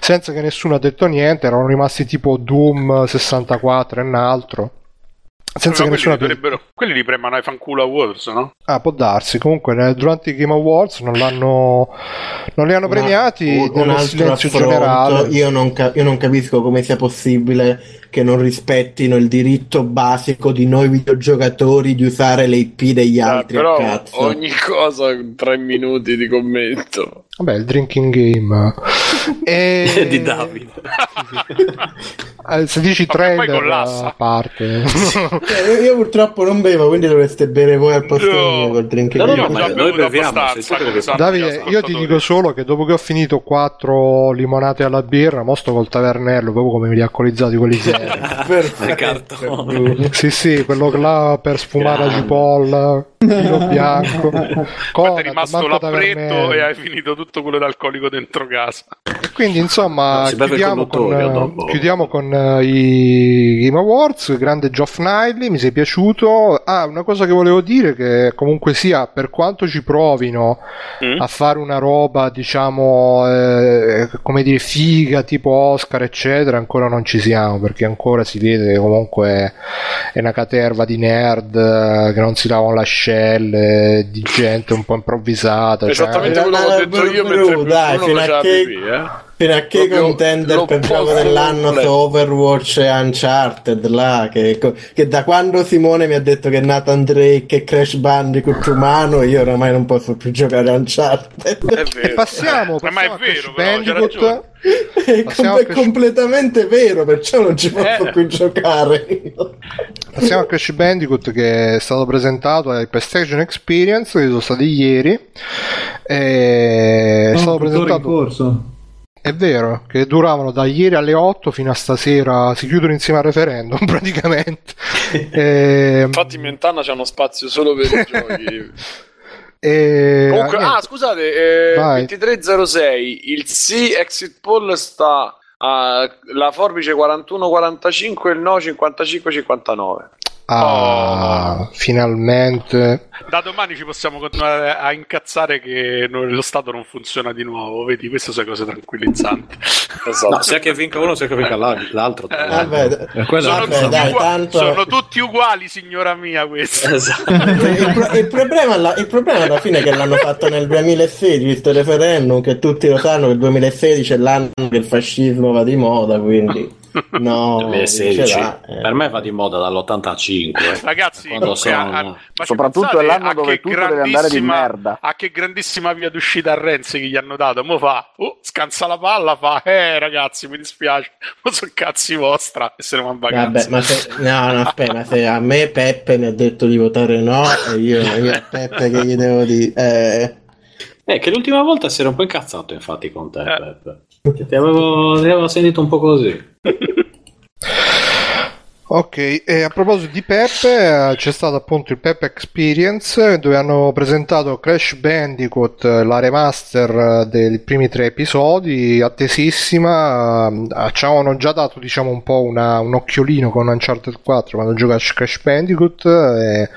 senza che nessuno ha detto niente erano rimasti tipo Doom 64 e un altro senza che quelli, nessuno dovrebbero, quelli li premano ai fanculo awards, no? Ah, può darsi. Comunque, durante i Game Awards non l'hanno. Non li hanno premiati. Un- un silenzio affronto. generale. Io non, ca- io non capisco come sia possibile che non rispettino il diritto basico di noi videogiocatori di usare le IP degli Eh, altri. però cazzo. ogni cosa tre minuti di commento. Vabbè, il drinking game. E... di Davide. Eh, se dici collassa. a parte. Eh, io, io purtroppo non bevo, quindi dovreste bere voi al posto No. mio col drink. No, no, Io no, ma noi beviamo, Davide, io ti dico solo che dopo che ho finito quattro limonate alla birra, mo sto col tavernello, proprio come li alcolizzati quelli seri. Nel cartone. Mm. sì, sì, quello là per sfumare la cipolla, vino bianco. Conad, è rimasto l'appretto e hai finito tutto quello d'alcolico dentro casa. E quindi insomma chiudiamo, con, eh, chiudiamo con eh, i Game Awards, grande Geoff Niley, mi sei piaciuto. Ah, una cosa che volevo dire che comunque sia, per quanto ci provino Mm? a fare una roba diciamo eh, come dire figa tipo Oscar eccetera, ancora non ci siamo perché ancora si vede che comunque è una caterva di nerd eh, che non si lavano le ascelle, di gente un po' improvvisata. cioè- Esattamente Eh, quello che ho detto io mentre dai, fino a faceva che- pipì. Fino a che Proprio contender per gioco dell'anno su Overwatch e Uncharted là, che, che da quando Simone mi ha detto che Nathan Drake è Crash Bandicoot umano io oramai non posso più giocare a Uncharted È E vero. passiamo, Eh, ma è passiamo vero, però, Bandicoot. ragione. è, Passiamo com- è completamente vero perciò non ci posso Eh. più giocare Passiamo a Crash Bandicoot che è stato presentato ai PlayStation Experience che sono stati ieri. E è stato in presentato. corso. È vero che duravano da ieri alle 8 fino a stasera. Si chiudono insieme al referendum praticamente. E, Infatti, Mentana c'è uno spazio solo per i giochi. e- Comunque, niente. ah, scusate, eh, Vai. 2306, il sì exit poll sta a la forbice 41-45 e il no 55-59. Ah, finalmente. Da domani ci possiamo continuare a incazzare che lo Stato non funziona di nuovo. Vedi, queste sono cose tranquillizzanti. Esatto. No, sia che vinca uno, sia che vinca l'al- l'altro. l'altro. Vabbè, Sono, Vabbè, tutti dai, ugua- tanto- sono tutti uguali, signora mia. Questi. Esatto. il, pro- il problema, alla- il problema alla fine è che l'hanno fatto nel 2016 questo referendum che tutti lo sanno che il 2016 è l'anno che il fascismo va di moda quindi no 2016. dice là, eh. Per me va di moda dall'85. Ragazzi, Quando comunque, sono- a- a- Soprattutto è l'anno a dove che tutto deve andare di grandissima- merda. A che grandissima via d'uscita a Renzi che gli hanno dato. Mo fa, oh, scansa la palla, fa, eh ragazzi, mi dispiace, ma sono cazzi vostra e se ne va in vacanza. Vabbè, ma se, no, no, aspetta, ma se a me Peppe mi ha detto di votare no, e io, io a Peppe che gli devo dire, eh, Eh, che l'ultima volta si era un po' incazzato, infatti, con te, Eh. Peppe. Che Ti avevo, ti avevo sentito un po' così. Ok, e a proposito di Peppe, eh, c'è stato appunto il Peppe Experience dove hanno presentato Crash Bandicoot, eh, la remaster eh, dei primi tre episodi, attesissima. Ci avevano già dato diciamo un po' una- un occhiolino con Uncharted 4 quando gioca a Crash Bandicoot. E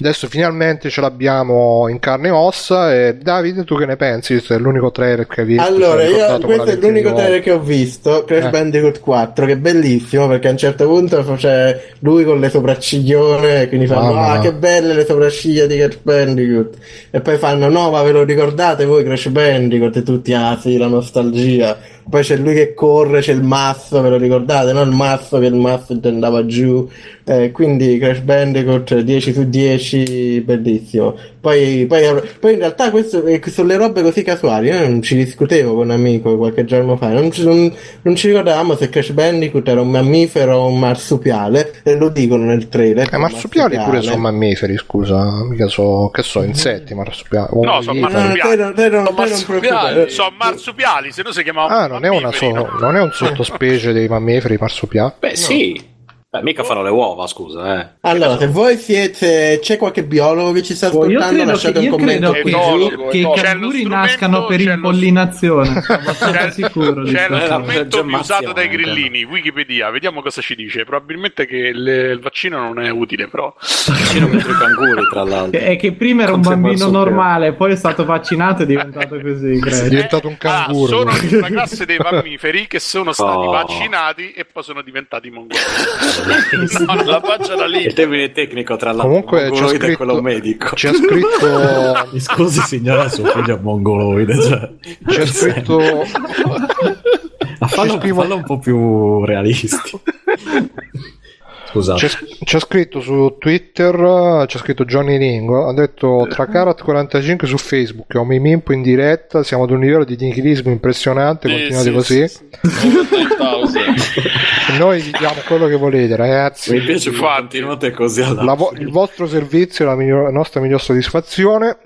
adesso finalmente ce l'abbiamo in carne e ossa. E Davide, tu che ne pensi? Questo è l'unico trailer che hai visto. Allora, sei io, questo è l'unico trailer che ho visto, Crash Eh. Bandicoot 4, che è bellissimo perché a un certo punto c'è lui con le sopracciglione, quindi fanno, Mamma. ah che belle le sopracciglia di Crash Bandicoot, e poi fanno, no ma ve lo ricordate voi Crash Bandicoot, e tutti, ah sì, la nostalgia, poi c'è lui che corre, c'è il mazzo, ve lo ricordate, no? Il mazzo che il mazzo andava giù, eh, quindi Crash Bandicoot 10 su 10, bellissimo. Poi, poi, poi in realtà questo, eh, sono le robe così casuali, io non ci discutevo con un amico qualche giorno fa, non ci, non, non ci ricordavamo se Crash Bandicoot era un mammifero o un marsupiale, e lo dicono nel trailer. Eh, marsupiali pure sono mammiferi, scusa, mica so, che so, insetti, marsupiali. No, sono marsupiali. Sono preoccupare. Sono marsupiali, se no si chiamavano Ah, non è, una so- no? non è un sottospecie dei mammiferi marsupiali? Beh, sì. Beh, mica fanno le uova, scusa, eh. Allora, se voi siete, c'è qualche biologo che ci sta Oh, io ascoltando, credo lasciate che, un io commento credo qui che, Etologo, che i canguri nascano per impollinazione. C'è, sicuro c'è lo. Eh, strumento più usato dai anche. grillini, Wikipedia, vediamo cosa ci dice. Probabilmente che il, il vaccino non è utile, però. Vicino contro i canguri, tra l'altro. È che prima era un bambino normale, poi è stato vaccinato e è diventato così. È diventato un Ah, canguro. sono una classe dei mammiferi che sono stati Oh. vaccinati e poi sono diventati mongoli. No, la faccia da lì. Il termine tecnico, tra l'altro, Comunque c'è scritto, quello medico. c'è scritto, Mi scusi signora, suo figlio è mongoloide. Cioè. c'è scritto, fallo, fallo un po' più realisti. Scusate. c'è, c'è scritto su Twitter, c'è scritto Johnny Ringo, ha detto tra Karat45 su Facebook e Omimimpo in diretta, siamo ad un livello di nichilismo impressionante, Sì, continuate sì, così. sì, sì. Over 9000. Noi vi diamo quello che volete ragazzi. Mi piace Infatti. continuate così alla La vo- il vostro servizio è la miglior- nostra miglior soddisfazione.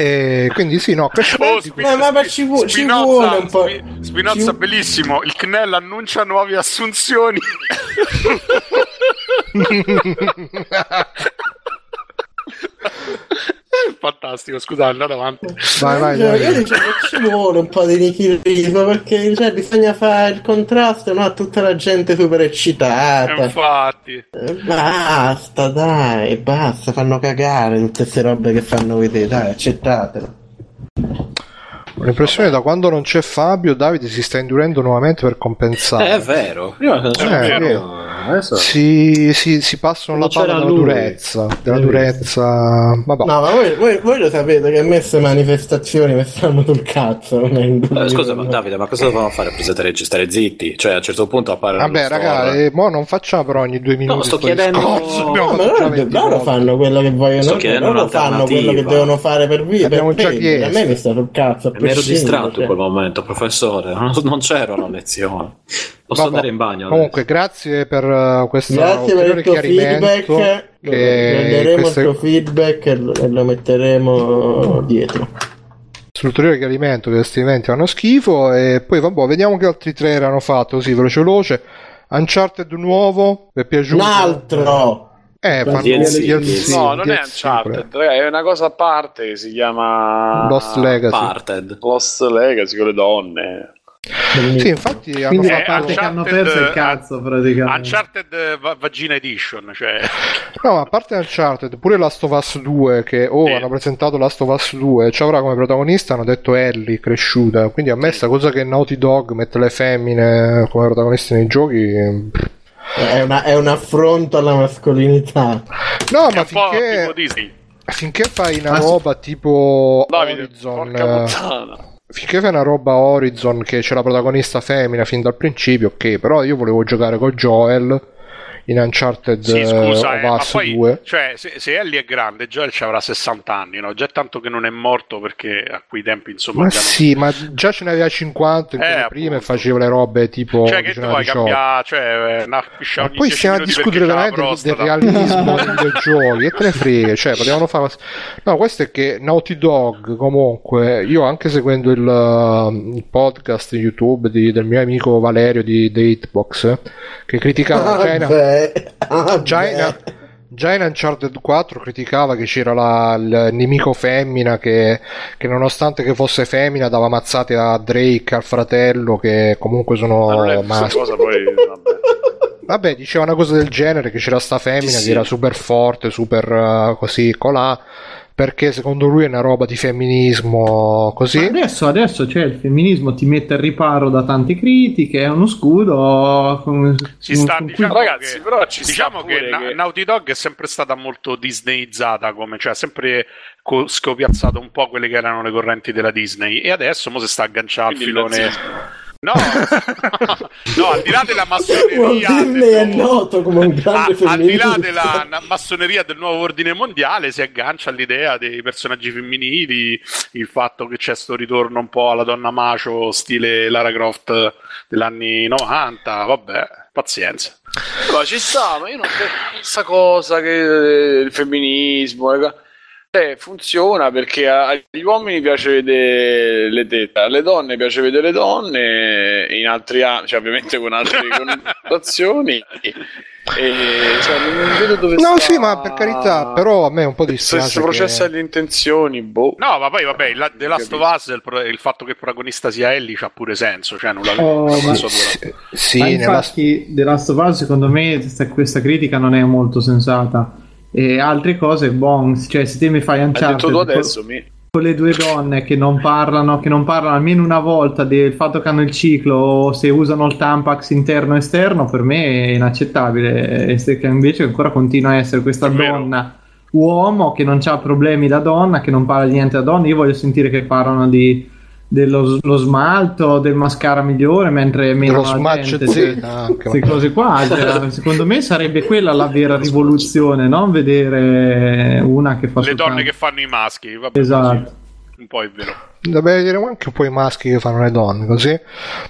E quindi sì, no, Crash Oh, Bandicoot- Ma- ma- ma ci vu- ci Spinozza, vuole un po'. Spi- Spinozza, ci- bellissimo. Il CNEL annuncia nuove assunzioni. Fantastico, scusate, andate avanti. vai, vai, vai. io dicevo, ci vuole un po' di nichilismo perché cioè, bisogna fare il contrasto no, a tutta la gente super eccitata. Infatti, Eh, Basta, dai, basta, fanno cagare tutte queste robe che fanno vedere, dai, accettatelo. Ho l'impressione da quando non c'è Fabio, Davide si sta indurendo nuovamente per Eh, compensare. è vero. Prima Eh, è vero. vero. Adesso... Si, si, si passano Non la palla c'era della lui. durezza. Della Hai durezza. Vabbè. No, ma voi, voi- voi lo sapete che a me queste manifestazioni mi stanno sul cazzo. Eh, scusa, ma Davide, ma cosa dovevamo fare? Presentare stare zitti? Cioè, a un certo punto appare. Vabbè, raga, eh, mo non facciamo però ogni due minuti. sto sto chiedendo- discorso. No, No, ma loro, 20 loro fanno quello che vogliono, Sto chiedendo loro fanno quello che devono fare per via. Abbiamo per già chiesto. A me mi sta sul cazzo. a Mi ero distratto cioè. in quel momento, professore. Non, non c'ero alla lezione. Posso Vabbè. andare in bagno? Comunque, grazie per uh, questo Grazie per ulteriore il tuo feedback. Prenderemo queste- il tuo feedback e lo, e lo metteremo dietro. sull'ulteriore chiarimento che questi eventi fanno schifo e poi vabbè vediamo che altri trailer hanno fatto così veloce veloce Uncharted nuovo vi è piaciuto? Un altro! eh fanno DLC, DLC, No, non è DLC, Uncharted, è una cosa a parte che si chiama Lost Legacy Parted. Lost Legacy con le donne. Sì infatti hanno Quindi la parte che hanno Uncharted, perso il cazzo praticamente. Uncharted va- Vagina Edition, cioè no a parte Uncharted pure Last of Us 2 che oh Sì. hanno presentato Last of Us 2 ci avrà come protagonista hanno detto Ellie cresciuta quindi a me sta cosa che Naughty Dog mette le femmine come protagoniste nei giochi È, una- è un affronto alla mascolinità. no è ma un po' finché tipo Disney. finché fai una roba tipo Davide, Horizon porca puttana. Finché fai una roba Horizon che c'è la protagonista femmina fin dal principio, ok, però io volevo giocare con Joel in Uncharted Sì, scusa, eh, eh, poi, 2. cioè, se, se Ellie è grande, Joel ci avrà 60 anni, no? Già è tanto che non è morto perché a quei tempi, insomma, Ma già non- sì, ma già ce ne aveva 50 in Eh, prime e faceva le robe tipo Cioè, che tu vuoi 18. cambiare, cioè, una piscia Ma poi 10 stiamo a discutere veramente del realismo dei videogiochi e te ne frega, cioè potevano fare no questo è che Naughty Dog comunque io anche seguendo il, uh, il podcast YouTube di- del mio amico Valerio di The Hitbox eh, che criticava già vabbè. già in- già in Uncharted 4 criticava che c'era la- il nemico femmina che, che nonostante che fosse femmina dava mazzate a Drake al fratello che comunque sono maschi vabbè. Vabbè, diceva una cosa del genere, che c'era sta femmina Sì, sì. che era super forte, super uh, così, colà, perché secondo lui è una roba di femminismo così. Ma adesso, adesso cioè, il femminismo ti mette al riparo da tante critiche, è uno scudo. Con, Si sta con cui- diciamo Ragazzi, che, però ci sta diciamo che, Na- che- Naughty Dog è sempre stata molto disneyizzata, come, cioè ha sempre co- scopiazzato un po' quelle che erano le correnti della Disney e adesso mo si sta agganciando al filone. No, no, al di là della massoneria, Disney è del nuovo- noto come un grande a- al di là della massoneria del nuovo ordine mondiale, si aggancia all'idea dei personaggi femminili, il fatto che c'è sto ritorno un po' alla donna macio, stile Lara Croft degli anni 90. Vabbè, pazienza. Ma ci sta, ma io non questa cosa che eh, il femminismo le co- eh, funziona perché agli uomini piace vedere le tette, alle donne piace vedere le donne in altri anni, cioè ovviamente con altre connotazioni. E, cioè, non vedo dove No, sta sì, ma per carità, però a me un po' dispiace. questo processo che- delle intenzioni, boh. No, ma poi vabbè, il The Last of Us, il, pro- il fatto che il protagonista sia Ellie c'ha pure senso, cioè nulla Oh, ma- senso dura. Sì, sì, Ma nella- infatti The Last of Us secondo me questa critica non è molto sensata e altre cose bon cioè se te mi fai Uncharted con- adesso, mi... con le due donne che non parlano che non parlano almeno una volta del fatto che hanno il ciclo o se usano il tampax interno e esterno per me è inaccettabile. E se invece ancora continua a essere questa donna uomo che non ha problemi da donna che non parla di niente da donna io voglio sentire che parlano di dello lo smalto del mascara migliore mentre meno la smatch gente, queste cose qua cioè, secondo me sarebbe quella la vera rivoluzione non vedere una che fa Le soltanto- donne che fanno i maschi, vabbè, esatto sì, un po' è vero. Dobbiamo vedere anche un po' i maschi che fanno le donne, così.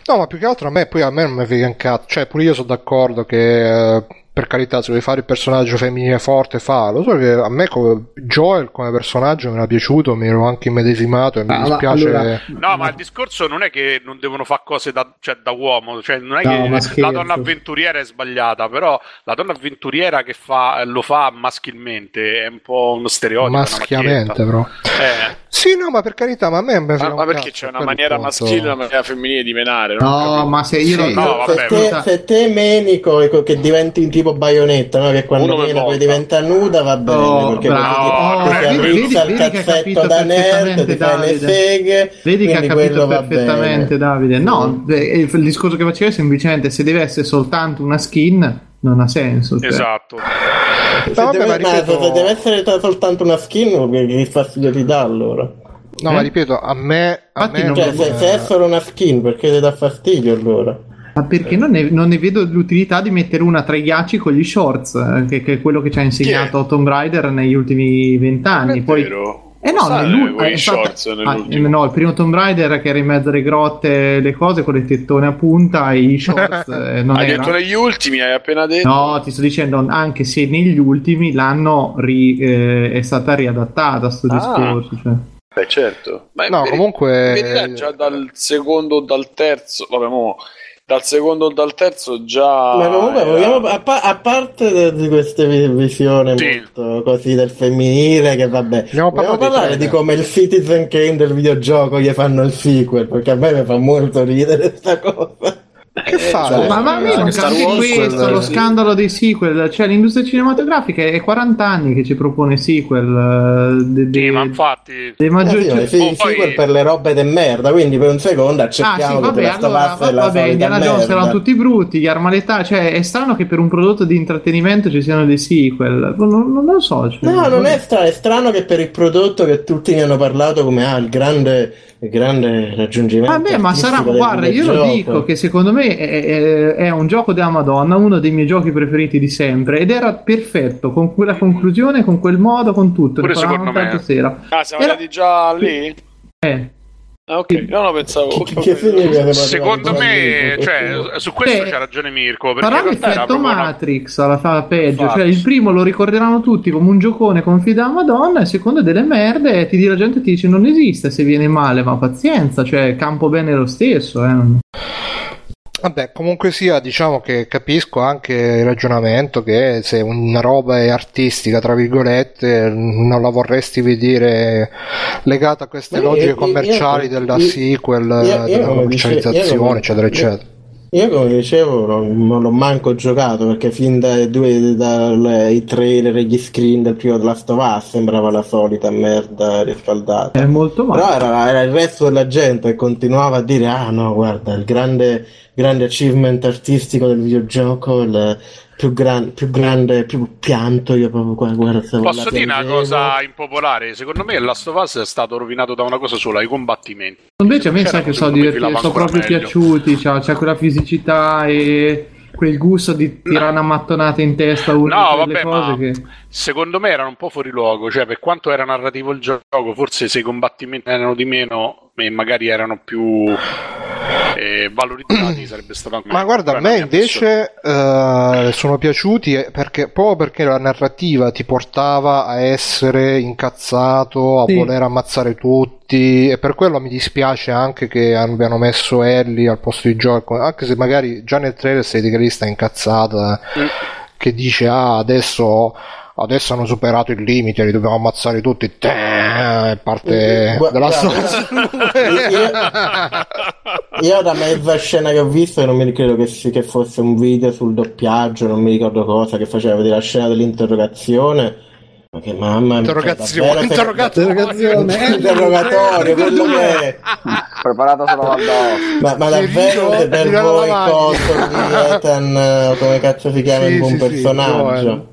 No, ma più che altro a me, poi a me non mi frega un cazzo. Cioè, pure io sono d'accordo che, eh, per carità, se vuoi fare il personaggio femminile forte, fallo. Solo che a me come Joel come personaggio mi era piaciuto, mi ero anche immedesimato e mi Ah, ma dispiace... allora- No, ma il discorso non è che non devono fare cose da, cioè, da uomo, cioè non è No, che ma la donna avventuriera è sbagliata, però la donna avventuriera che fa, lo fa maschilmente è un po' uno stereotipo. Maschiamente, però. Eh, Sì, no, ma per carità, ma a me frega Ma, ma perché cazzo, c'è una è il maniera maschile e una maniera femminile di menare? No, ma se io Sì, no, se, te, ma- se te menico ecco, che diventi un tipo baionetta, no? che quando viene poi diventa nuda va bene, Oh, perché bravo. così Oh, ti, ti vedi- arrizza vedi- il cazzetto capito da nerd, perfettamente ti fai le Davide. seghe, Vedi che ha capito perfettamente. Davide. No, beh, il, il discorso che faceva è semplicemente se deve essere soltanto una skin non ha senso. cioè. esatto. Se, No, vabbè, deve, ma ma ripeto- se deve essere t- soltanto una skin, che, fastidio ti dà allora? No, Eh? ma ripeto, a me... A me Cioè, se, so. se è solo una skin, perché ti dà fastidio allora? Ma perché non ne, non ne vedo l'utilità di mettere una tra i ghiacci con gli shorts, eh, che, che è quello che ci ha insegnato Tomb Raider negli ultimi vent'anni. Poi vero. Eh no, Sta nell'ul- con i è stato- ah, nell'ultimo. no, il primo Tomb Raider che era in mezzo alle grotte, le cose con le tettone a punta e i shorts eh, non Hai era. detto negli ultimi, hai appena detto. No, ti sto dicendo anche se negli ultimi l'hanno ri- eh, è stata riadattata sto Ah. discorso. Cioè. Beh, certo. Ma No, vedi- comunque- vedi, già dal secondo o dal terzo. Vabbè, mo, dal secondo o dal terzo già. Ma comunque, era- vogliamo, a, pa- a parte di queste vi- visioni Sì. molto così del femminile, che vabbè, vogliamo parlare di parlare di come il Citizen Kane del videogioco gli fanno il sequel, perché a me mi fa molto ridere sta cosa. Che fa? cioè, Ma, ma a me eh, non Wars, questo, lo scandalo dei sequel, cioè l'industria cinematografica è 40 anni che ci propone sequel. eh, de- de- Sì, ma infatti... dei Eh maggiori- sì, ma i cioè- poi- sequel per le robe de merda, quindi per un secondo Ah accettiamo sì, che vabbè, sta allora, la vabbè, Indiana Jones merda. erano tutti brutti, gli armaletà, cioè è strano che per un prodotto di intrattenimento ci siano dei sequel, non, non- lo so. cioè, No, non è strano, è strano che per il prodotto che tutti ne hanno parlato come ah, il grande, il grande raggiungimento. Vabbè, ma sarà, guarda, io lo dico che secondo me è, è- è un gioco della Madonna, uno dei miei giochi preferiti di sempre ed era perfetto con quella conclusione, con quel modo, con tutto. Pure secondo me. sera. Ah, siamo Era- andati già lì? Eh, Ah, ok. No, no, pensavo. Che, che Secondo me, cioè, su questo Beh, c'ha ragione Mirko. Era l'effetto proprio una- Matrix alla fa peggio, Infatti. cioè il primo lo ricorderanno tutti come un giocone con fida Madonna, il secondo è delle merde e ti la gente ti dice non esiste se viene male, ma pazienza, cioè campo bene lo stesso. Eh. Vabbè, comunque sia, diciamo che capisco anche il ragionamento che se una roba è artistica, tra virgolette, non la vorresti vedere legata a queste logiche io- commerciali io- della io- sequel, io- io della commercializzazione, eccetera, io- eccetera. Io come dicevo non, non l'ho manco giocato perché fin dai due dai trailer e gli screen del primo The Last of Us sembrava la solita merda riscaldata. È molto male. Però era, era il resto della gente che continuava a dire: Ah, no, guarda, il grande, grande achievement artistico del videogioco, il, più, gran- più grande, più pianto. Io proprio qua, guarda, Posso dire una cosa impopolare? Secondo me Last of Us è stato rovinato da una cosa sola, i combattimenti. Invece a me sa che sono divertiti, sono proprio meglio. piaciuti, c'ha, c'ha quella fisicità e quel gusto di tirare una mattonata in testa uno No, vabbè, cose che... secondo me erano un po' fuori luogo, cioè per quanto era narrativo il gioco, forse se i combattimenti erano di meno e magari erano più eh, valorizzati sarebbe stato anche Ma guarda, a me invece eh, sono piaciuti eh, perché, proprio perché la narrativa ti portava a essere incazzato, a Sì. voler ammazzare tutti e per quello mi dispiace anche che abbiano messo Ellie al posto di gioco, anche se magari già nel trailer sei di che lì sta incazzata, Mm. Che dice ah adesso... Adesso hanno superato il limite, li dobbiamo ammazzare tutti. Tè, parte Gua- della guarda, storia. Io da mezza scena che ho visto, non mi credo che, si- che fosse un video sul doppiaggio, non mi ricordo cosa, che faceva vedere la scena dell'interrogazione. Ma che mamma mia, Interrogazione, cioè, davvero, se- interrogazione. Interrogatorio, quello che è. Preparato solo al Ma, ma Che davvero se per voi coso di Ethan, eh, come cazzo si chiama Sì, il buon sì, sì, personaggio?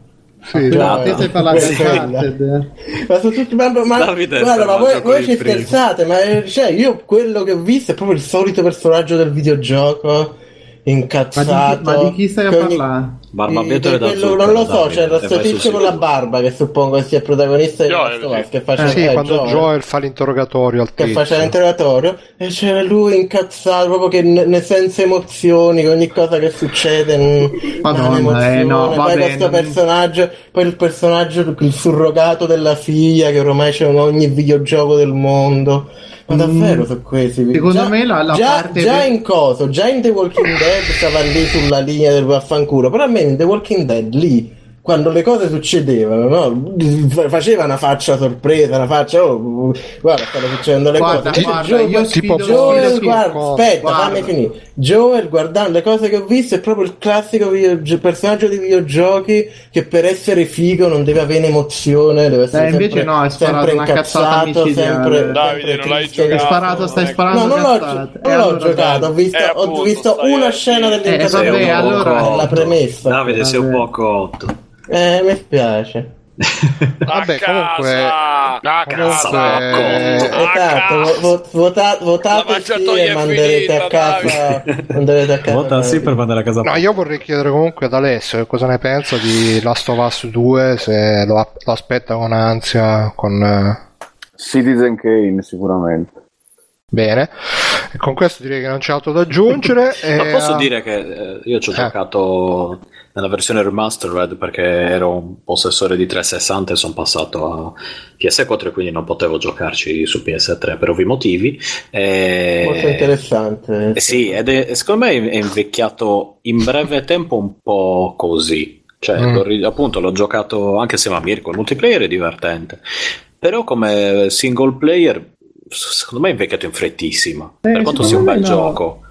Sì, stai parlando di Quella. Uncharted. Ma sono tutti ma, ma, Davide guarda, ma voi, voi ci scherzate, ma eh, cioè, io quello che ho visto è proprio il solito personaggio del videogioco Ma incazzato. di, chi- ma di chi stai a che ogni- parlare? Barbabietole di- da quello- Non lo so, vai sul tizio con la barba che suppongo sia il protagonista di Joel, Last che faceva sì, eh, quando Joel Joel fa l'interrogatorio al che faceva l'interrogatorio e c'era lui incazzato proprio che ne, ne senza emozioni che ogni cosa che succede Madonna, eh, no, poi vabbè, questo personaggio poi il personaggio il surrogato della figlia che ormai c'è in ogni videogioco del mondo ma davvero su questi Mm. Secondo già, me la- la già, parte già del- in coso già in The Walking Dead stava lì sulla linea del vaffanculo però almeno in The Walking Dead lì quando le cose succedevano, no? faceva una faccia sorpresa, una faccia, oh, guarda, stanno succedendo le Guarda, cose. guarda, Joel, io tipo sfido- Joel, sfido- guarda, Guarda. aspetta, Guarda. fammi finire. Joel, guardando le cose che ho visto, è proprio il classico video- personaggio di videogiochi che per essere figo non deve avere emozione, deve essere Eh, invece sempre, no, hai sparato sempre incazzato, sempre, Davide, sempre non l'hai giocato. sparato, stai No, sparando No, non l'ho, non E l'ho allora giocato, ho visto, Eh, ho appunto, visto stai una scena dire. Eh, vabbè, allora- la premessa. Davide, sei un po' cotto. Eh, mi spiace. Vabbè, a comunque- casa, a casa. comunque- Esatto, vo- vo- vota- votate sì e manderete finita, a casa. manderete a casa. Vota sì per mandare a casa. No, io vorrei chiedere comunque ad Alessio che cosa ne pensa di Last of Us 2, se lo, lo aspetta con ansia, con... eh, Citizen Kane sicuramente. Bene, e con questo direi che non c'è altro da aggiungere. Ma posso eh, dire che eh, io ci ho Eh. giocato nella versione remastered perché ero un possessore di 360 e sono passato a PS4 e quindi non potevo giocarci su PS3 per ovvi motivi. E... Molto interessante. Eh sì, ed è, secondo me è invecchiato in breve tempo un po' così. Cioè, Mm. l'ho appunto, l'ho giocato anche se a Mirko. Il multiplayer è divertente, però come single player, secondo me è invecchiato in frettissima. Eh, per quanto sia un bel no. gioco,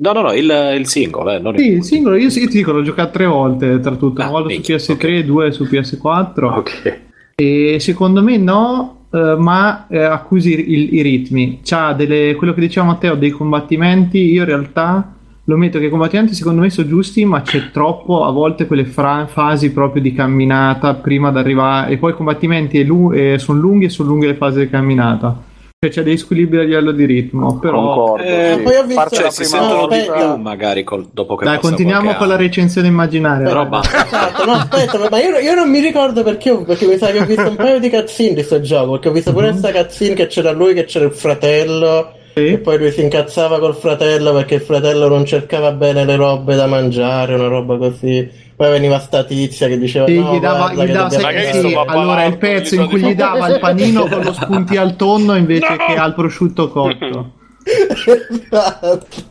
no, no, no, il, il single, eh, non Sì, il il singolo, io, sì, ti dico, l'ho giocato tre volte, tra tutto, Ah, una volta minchia, su PS3, due su PS4. Ok. E secondo me no, eh, ma eh, accusi i, i ritmi. C'ha delle, quello che diceva Matteo dei combattimenti. Io in realtà lo metto che i combattimenti secondo me sono giusti, ma c'è troppo a volte quelle fra- fasi proprio di camminata prima di arrivare. E poi i combattimenti lu- eh, sono lunghi e sono lunghe le fasi di camminata. Cioè c'è dei squilibri a livello di ritmo. Però Concordo. Eh, sì. poi ho visto- Cioè, la si prima sentono di più magari col- dopo che dai, continuiamo con la anno. recensione immaginaria. Però Dai. basta. Esatto, no, aspetta, ma io, io non mi ricordo perché, perché mi sa che ho visto un paio di cutscene di sto gioco, perché ho visto pure questa cutscene che c'era lui che c'era il fratello Sì. e poi lui si incazzava col fratello perché il fratello non cercava bene le robe da mangiare, una roba così. Poi veniva sta tizia che diceva Sì, no, gli dava, guarda gli dava che sì, allora il pezzo in cui gli dava il panino con lo spunti al tonno invece No! che al prosciutto cotto. Esatto.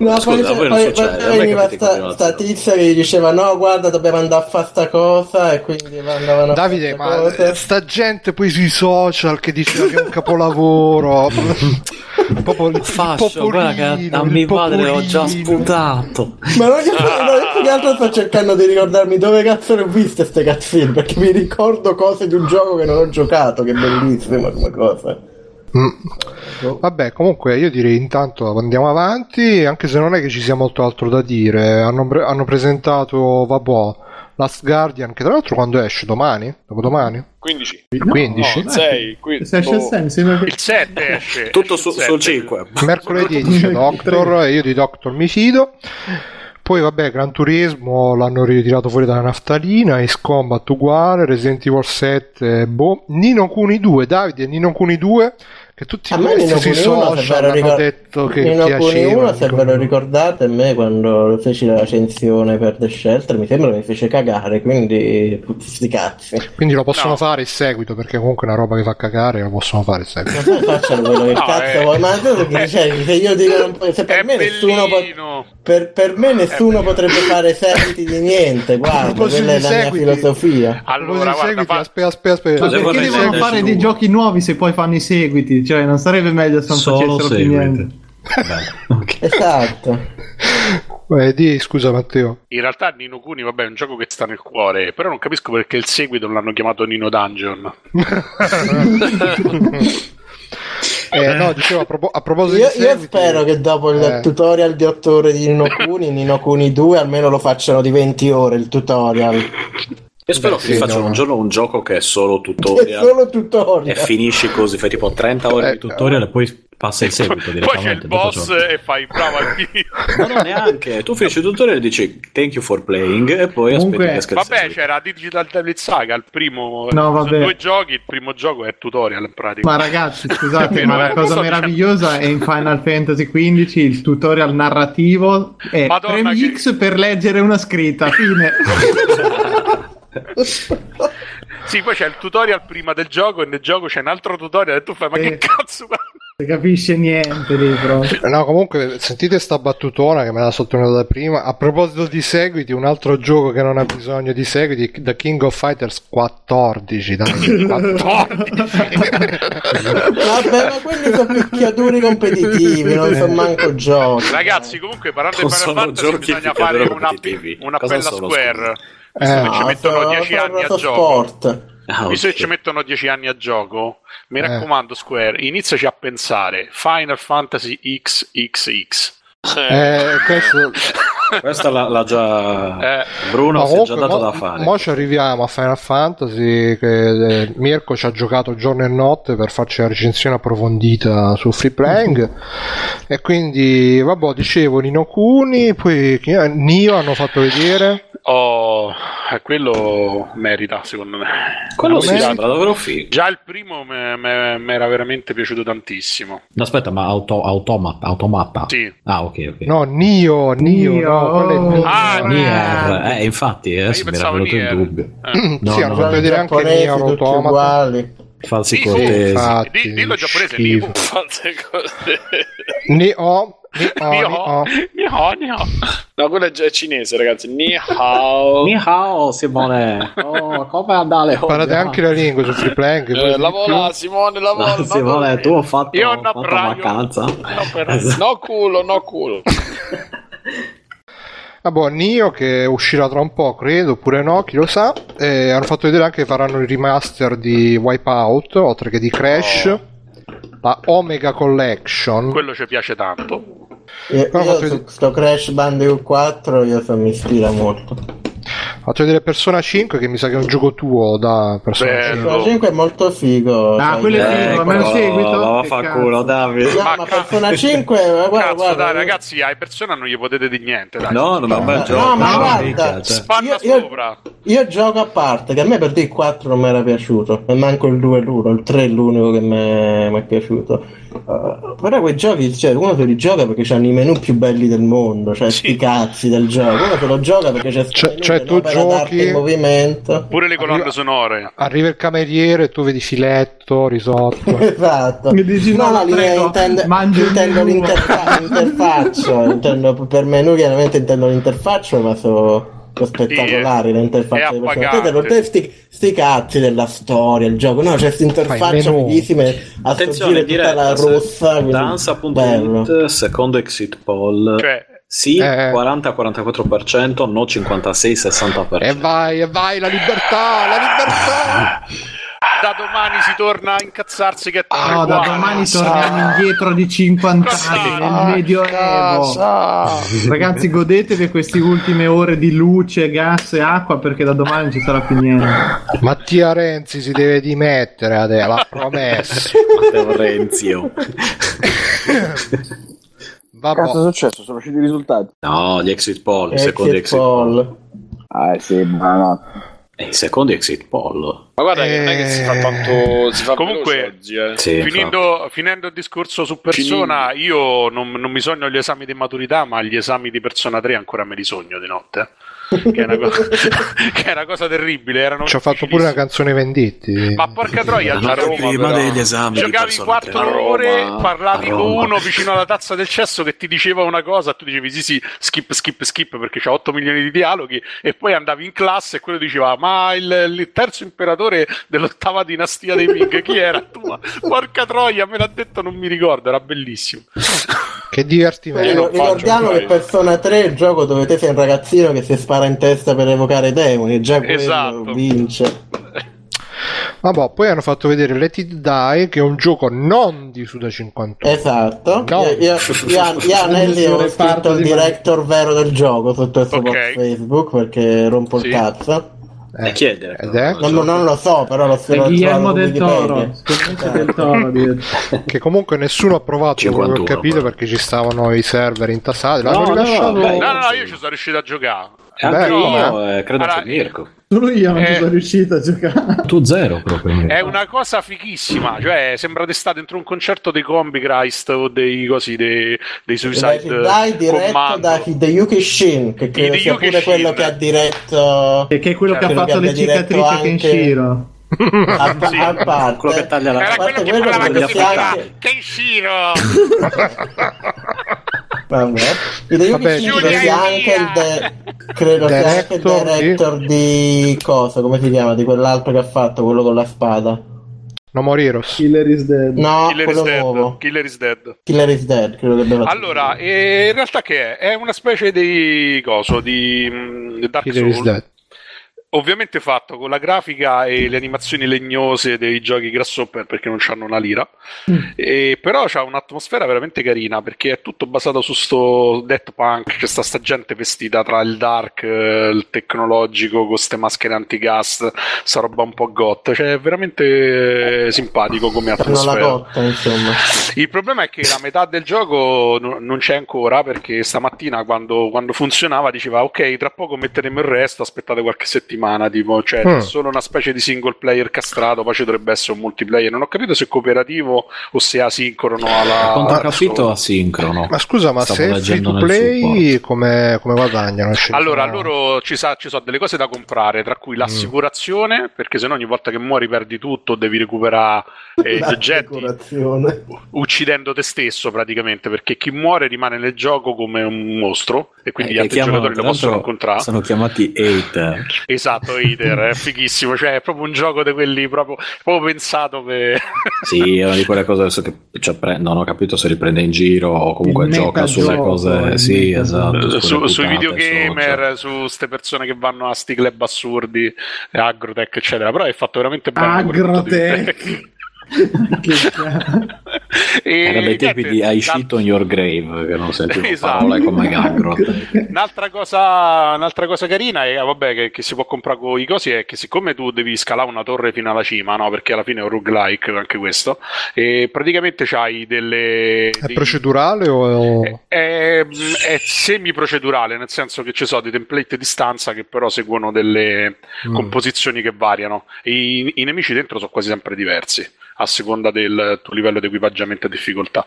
No, Scusa, poi, a voi non poi- succede, poi me veniva sta, sta tizia che gli diceva no guarda dobbiamo andare a fare sta cosa e quindi andavano a Davide, fare ma sta cosa. sta gente poi sui social che diceva che è un capolavoro. Proprio il, il Fascio, guarda che a, mio padre ho già popolino. sputato. Ma non gli no, io più che altro sto cercando di ricordarmi dove cazzo le ho viste ste cazzine perché mi ricordo cose di un gioco che non ho giocato, che è bellissima come cosa. Mm. Vabbè, comunque io direi intanto andiamo avanti, anche se non è che ci sia molto altro da dire. Hanno, pre- hanno presentato, vabbè, Last Guardian, che tra l'altro quando esce? Domani? Dopodomani? 15. Il 15? No, 6, 15. Se esce il boh. 6, mi sembra che... Il 7 esce. Tutto su, il sul 7. 5. Mercoledì dice Doctor e io di Doctor mi fido. Poi vabbè, Gran Turismo l'hanno ritirato fuori dalla naftalina, Ace Combat uguale, Resident Evil 7, boh, Nino Kuni 2, Davide Nino Kuni 2, che tutti A me questi sui Kuni 1 se social ve lo hanno ricor- detto che 1 piaceva. se ve lo ricordate a me quando feci la recensione per The Shelter mi sembra che mi fece cagare quindi sti cazzi Quindi lo possono No. fare il seguito, perché comunque è una roba che fa cagare, lo possono fare il seguito. ma facciano quello che No, cazzo vuoi ma tu che dicevi se io dico se per me nessuno bellino. per, per me nessuno potrebbe fare seguiti di niente guarda quella è la mia filosofia Allora, guarda, seguiti, fa- aspetta, aspetta, aspetta. Perché devono fare dei giochi nuovi se poi fanno i seguiti? Cioè, non sarebbe meglio se non Solo facessero più seguiti. niente. Vabbè, ok. esatto Beh, di, scusa Matteo. In realtà Nino Kuni, vabbè, è un gioco che sta nel cuore, però non capisco perché il seguito non l'hanno chiamato Nino Dungeon. Eh, no, dicevo a, propo- a proposito io, di io spero che dopo il Eh. tutorial di 8 ore di Nino Kuni Nino Kuni 2 almeno lo facciano di 20 ore il tutorial Io spero Beh, che ti sì, facciano no. un giorno un gioco che è solo è tutorial solo tutorial e finisci così, fai tipo 30 ore Eh, di tutorial. Tutorial e poi passa il seguito Poi c'è direttamente. il boss ciò. e fai brava. Ma no, neanche. Tu finisci il tutorial e dici thank you for playing e poi Comunque- aspetti che Vabbè, c'era Digital Devil Saga, il primo. No, vabbè. due giochi, il primo gioco è tutorial in pratica. Ma ragazzi, scusate, No, ma la eh, cosa meravigliosa è in Final Fantasy XV il tutorial narrativo è Madonna, premi che- X per leggere una scritta, fine. Sì, poi c'è il tutorial prima del gioco e nel gioco c'è un altro tutorial e tu fai, ma Sì. che cazzo? Non si capisce niente lì proprio. No, comunque, sentite sta battutona che me l'ha sottolineata prima. A proposito di seguiti, un altro gioco che non ha bisogno di seguiti, The King of Fighters 14. Dai, 14. Vabbè, ma quelli sono picchiaduri competitivi, non sono manco giochi. Ragazzi, comunque, parlando di Final Fantasy, bisogna fare una, una bella sono, square. Eh, Visto che ci No, mettono sono- 10 sono anni a gioco. sport. Ah, Visto ok. che ci mettono 10 anni a gioco, mi Eh. raccomando, Square, iniziaci a pensare Final Fantasy XXX. eh, questo, Questa l'ha, l'ha già. Eh. Bruno si è già dato mo, da fare. mo ci arriviamo a Final Fantasy che eh, Mirko ci ha giocato giorno e notte per farci la recensione approfondita su Free Playing e quindi vabbè dicevo Nino Kuni poi Nio hanno fatto vedere Oh, eh, quello merita, secondo me. Quello si Come? sembra davvero figo. Già il primo mi era veramente piaciuto tantissimo. No, aspetta, ma auto, automata, automata. Sì. Ah, ok, ok. no Nio Nio, Nio, no, Nio. Ah, Nier, eh, infatti, adesso io mi era venuto Nier. dubbio. Eh. No, sì, hanno no, fatto vedere anche tutti Automata uguali. Falsi Sì, cortesi. infatti, Di- dillo giapponese, schifo. Nio. Fatte cose. Nio Nio Nio, Nio Nio, Nio. No, quello è cinese, ragazzi. Ni hao. Ni hao, Simone. Oh, come andare oggi? Parlate anche la lingua su Free Eh, lavora, Simone, lavora. No, Simone, tu hai fatto, Io non fatto vacanza. No, per-. No culo, no culo. Ah, boh, Nio che uscirà tra un po', credo, oppure no, chi lo sa. E hanno fatto vedere anche che faranno il remaster di Wipeout, oltre che di Crash. La Omega Collection. Quello ci piace tanto. Io, No, io su sto Crash Bandicoot 4 io so, mi ispira molto. Fatto vedere Persona 5, che mi sa che è un gioco tuo da Persona Bello. 5. Persona 5 è molto figo. Ah, quello è eh, figo, ma è un seguito? Che fa cazzo. culo, Davide. No, Ma ma ca- Persona 5, ma guarda, Cazzo, guarda, dai, ragazzi, ai persona non gli potete di niente. Dai. No, non è un bel No, ma no, guarda, cioè. Spanna io, io- sopra. io gioco a parte, che a me per dire il 4 non mi era piaciuto, e manco il 2 e l'1, il 3 è l'unico che mi è piaciuto. Uh, però quei giochi, cioè, uno se li gioca perché hanno i menu più belli del mondo, cioè sti cazzi del gioco. Uno se lo gioca perché c'è Cioè- cioè tu giochi- in movimento. Pure le colonne Arriva- sonore. Arriva il cameriere, tu vedi filetto, risotto. Esatto. Mi dici, no, no, prego, intendo, intendo l'interfaccia, intendo per menu chiaramente intendo l'interfaccia, ma sono sono spettacolari le è interfacce dei personaggi. Te appagante. lo- te sti, sti cazzi della storia, il gioco, no, c'è questa interfaccia menù. fighissima a sorgere tutta la rossa, quindi bello. Danza.it, secondo exit poll. Cioè, Sì, Eh. 40-44%, no 56-60%. e vai, e vai, la libertà, la libertà! da domani si torna a incazzarsi che No, da domani torniamo indietro di 50 Cosa? anni nel Medioevo. Casa. Ragazzi, godetevi queste ultime ore di luce, gas e acqua perché da domani non ci sarà più niente. Mattia Renzi si deve dimettere, Adele, l'ha promesso. Matteo Renzio. Vabbè. Cazzo è successo? Sono usciti i risultati. No, gli exit poll, i secondi Exit exit poll. poll. Ah, eh sì, ma no. E i secondi exit poll. Ma guarda che non è che si fa Eh. tanto. Si fa Comunque- oggi, eh. Sì. Finendo, finendo il discorso su persona, io non, non mi sogno gli esami di maturità, ma gli esami di persona 3 ancora me li sogno di notte. Che è una cosa, che è una cosa terribile. Erano Ci ho fatto pure una canzone Venditti. Ma porca troia, La a Roma, prima però. degli esami Giocavi persona 4 tre. A Roma- ore, parlavi con uno vicino alla tazza del cesso che ti diceva una cosa, tu dicevi sì sì, skip, skip, skip perché c'ha 8 milioni di dialoghi e poi andavi in classe e quello diceva ma il, il terzo imperatore dell'ottava dinastia dei Ming chi era? Tu, porca troia, me l'ha detto, non mi ricordo, era bellissimo. Che divertimento. Ricordiamo che Persona 3 è il gioco dove te sei un ragazzino che si spara in testa per evocare demoni, e già quello Esatto. vince. Vabbè, poi hanno fatto vedere Let It Die, che è un gioco non di Suda 51. Esatto. No. Io, io, io, io a Nelly Un ho scritto il di director vero del gioco sotto il suo Ok. post Facebook perché rompo Sì. il cazzo. E chi è il direttore? Ed è Non, non- non lo so, però lo È l'ho Guillermo del Toro. Del Toro. che comunque nessuno ha provato, che ho 51, capito, però. perché ci stavano i server intasati. L'hanno No, rilasciato. No, no, no, io ci sono riuscito a giocare. Anche Beh, io, eh, credo Allora, che Mirko. Solo io non Eh. sono riuscito a giocare. Tu zero proprio. È una cosa fighissima, cioè sembra di stare dentro un concerto dei Combi Christ o dei così, dei, dei Suicide Dai, diretto Commando. da Hideyuki Shin, che credo sia Hideyuki pure quello Shin. che ha diretto E che è quello che ha Quello fatto che le cicatrici anche- Kenshiro. a, Sì. a parte. Quello che taglia la Era A quello parte che quello, parlava così, sia Kenshiro! Vabbè. Vabbè, Giulia credo sia anche il de- credo sia anche il Director di- director di cosa, come si chiama? Di quell'altro che ha fatto, quello con la spada. No More Heroes. Killer is dead. No, Killer is quello dead. nuovo. Killer is dead. Killer is Dead, credo che. Allora, eh, in realtà che è? È una specie di coso, di mm, Dark Killer. Dead. Ovviamente fatto con la grafica e le animazioni legnose dei giochi Grasshopper perché non hanno una lira. E però c'ha un'atmosfera veramente carina perché è tutto basato su sto death punk, c'è sta, sta gente vestita tra il dark, eh, il tecnologico con queste maschere antigas, sta roba un po' goth, cioè è veramente eh, simpatico come atmosfera. insomma. Il problema è che la metà del gioco no- non c'è ancora perché stamattina quando, quando funzionava diceva ok tra poco metteremo il resto aspettate qualche settimana tipo cioè Mm. è solo una specie di single player castrato poi ci dovrebbe essere un multiplayer non ho capito se è cooperativo o se è asincrono alla Quanto ho capito asincrono. Ma scusa, ma Stavo se è free to play, come, come guadagnano? Allora, sono- loro ci, sa- ci sono delle cose da comprare, tra cui l'assicurazione, perché se no ogni volta che muori perdi tutto, devi recuperare eh, gli oggetti. uccidendo te stesso praticamente perché chi muore rimane nel gioco come un mostro e quindi Eh, gli altri chiamano- giocatori lo possono incontrare Sono chiamati hater. esatto Hater è fighissimo cioè è proprio un gioco di quelli proprio, proprio pensato per Sì, è una di quelle cose adesso che cioè, pre- non ho capito se li prende in giro o comunque Il gioca sulle metagioco, cose. Sì, esatto. su, sulle sui videogamer su queste persone che vanno a sti club assurdi eh, agrotech eccetera però è fatto veramente bene Agrotech. e Era dei tempi niente, di I shit on your grave, che non sentivo Esatto. parole come Gagrot. Un'altra cosa, un'altra cosa carina è, vabbè, che, che si può comprare con i cosi è che siccome tu devi scalare una torre fino alla cima, no? Perché alla fine è un roguelike anche questo, e praticamente c'hai delle... È dei- procedurale o... è, è, è semi-procedurale, nel senso che ci sono dei template di stanza che però seguono delle Mm. composizioni che variano. E i, i nemici dentro sono quasi sempre diversi, a seconda del tuo livello di equipaggiamento e difficoltà.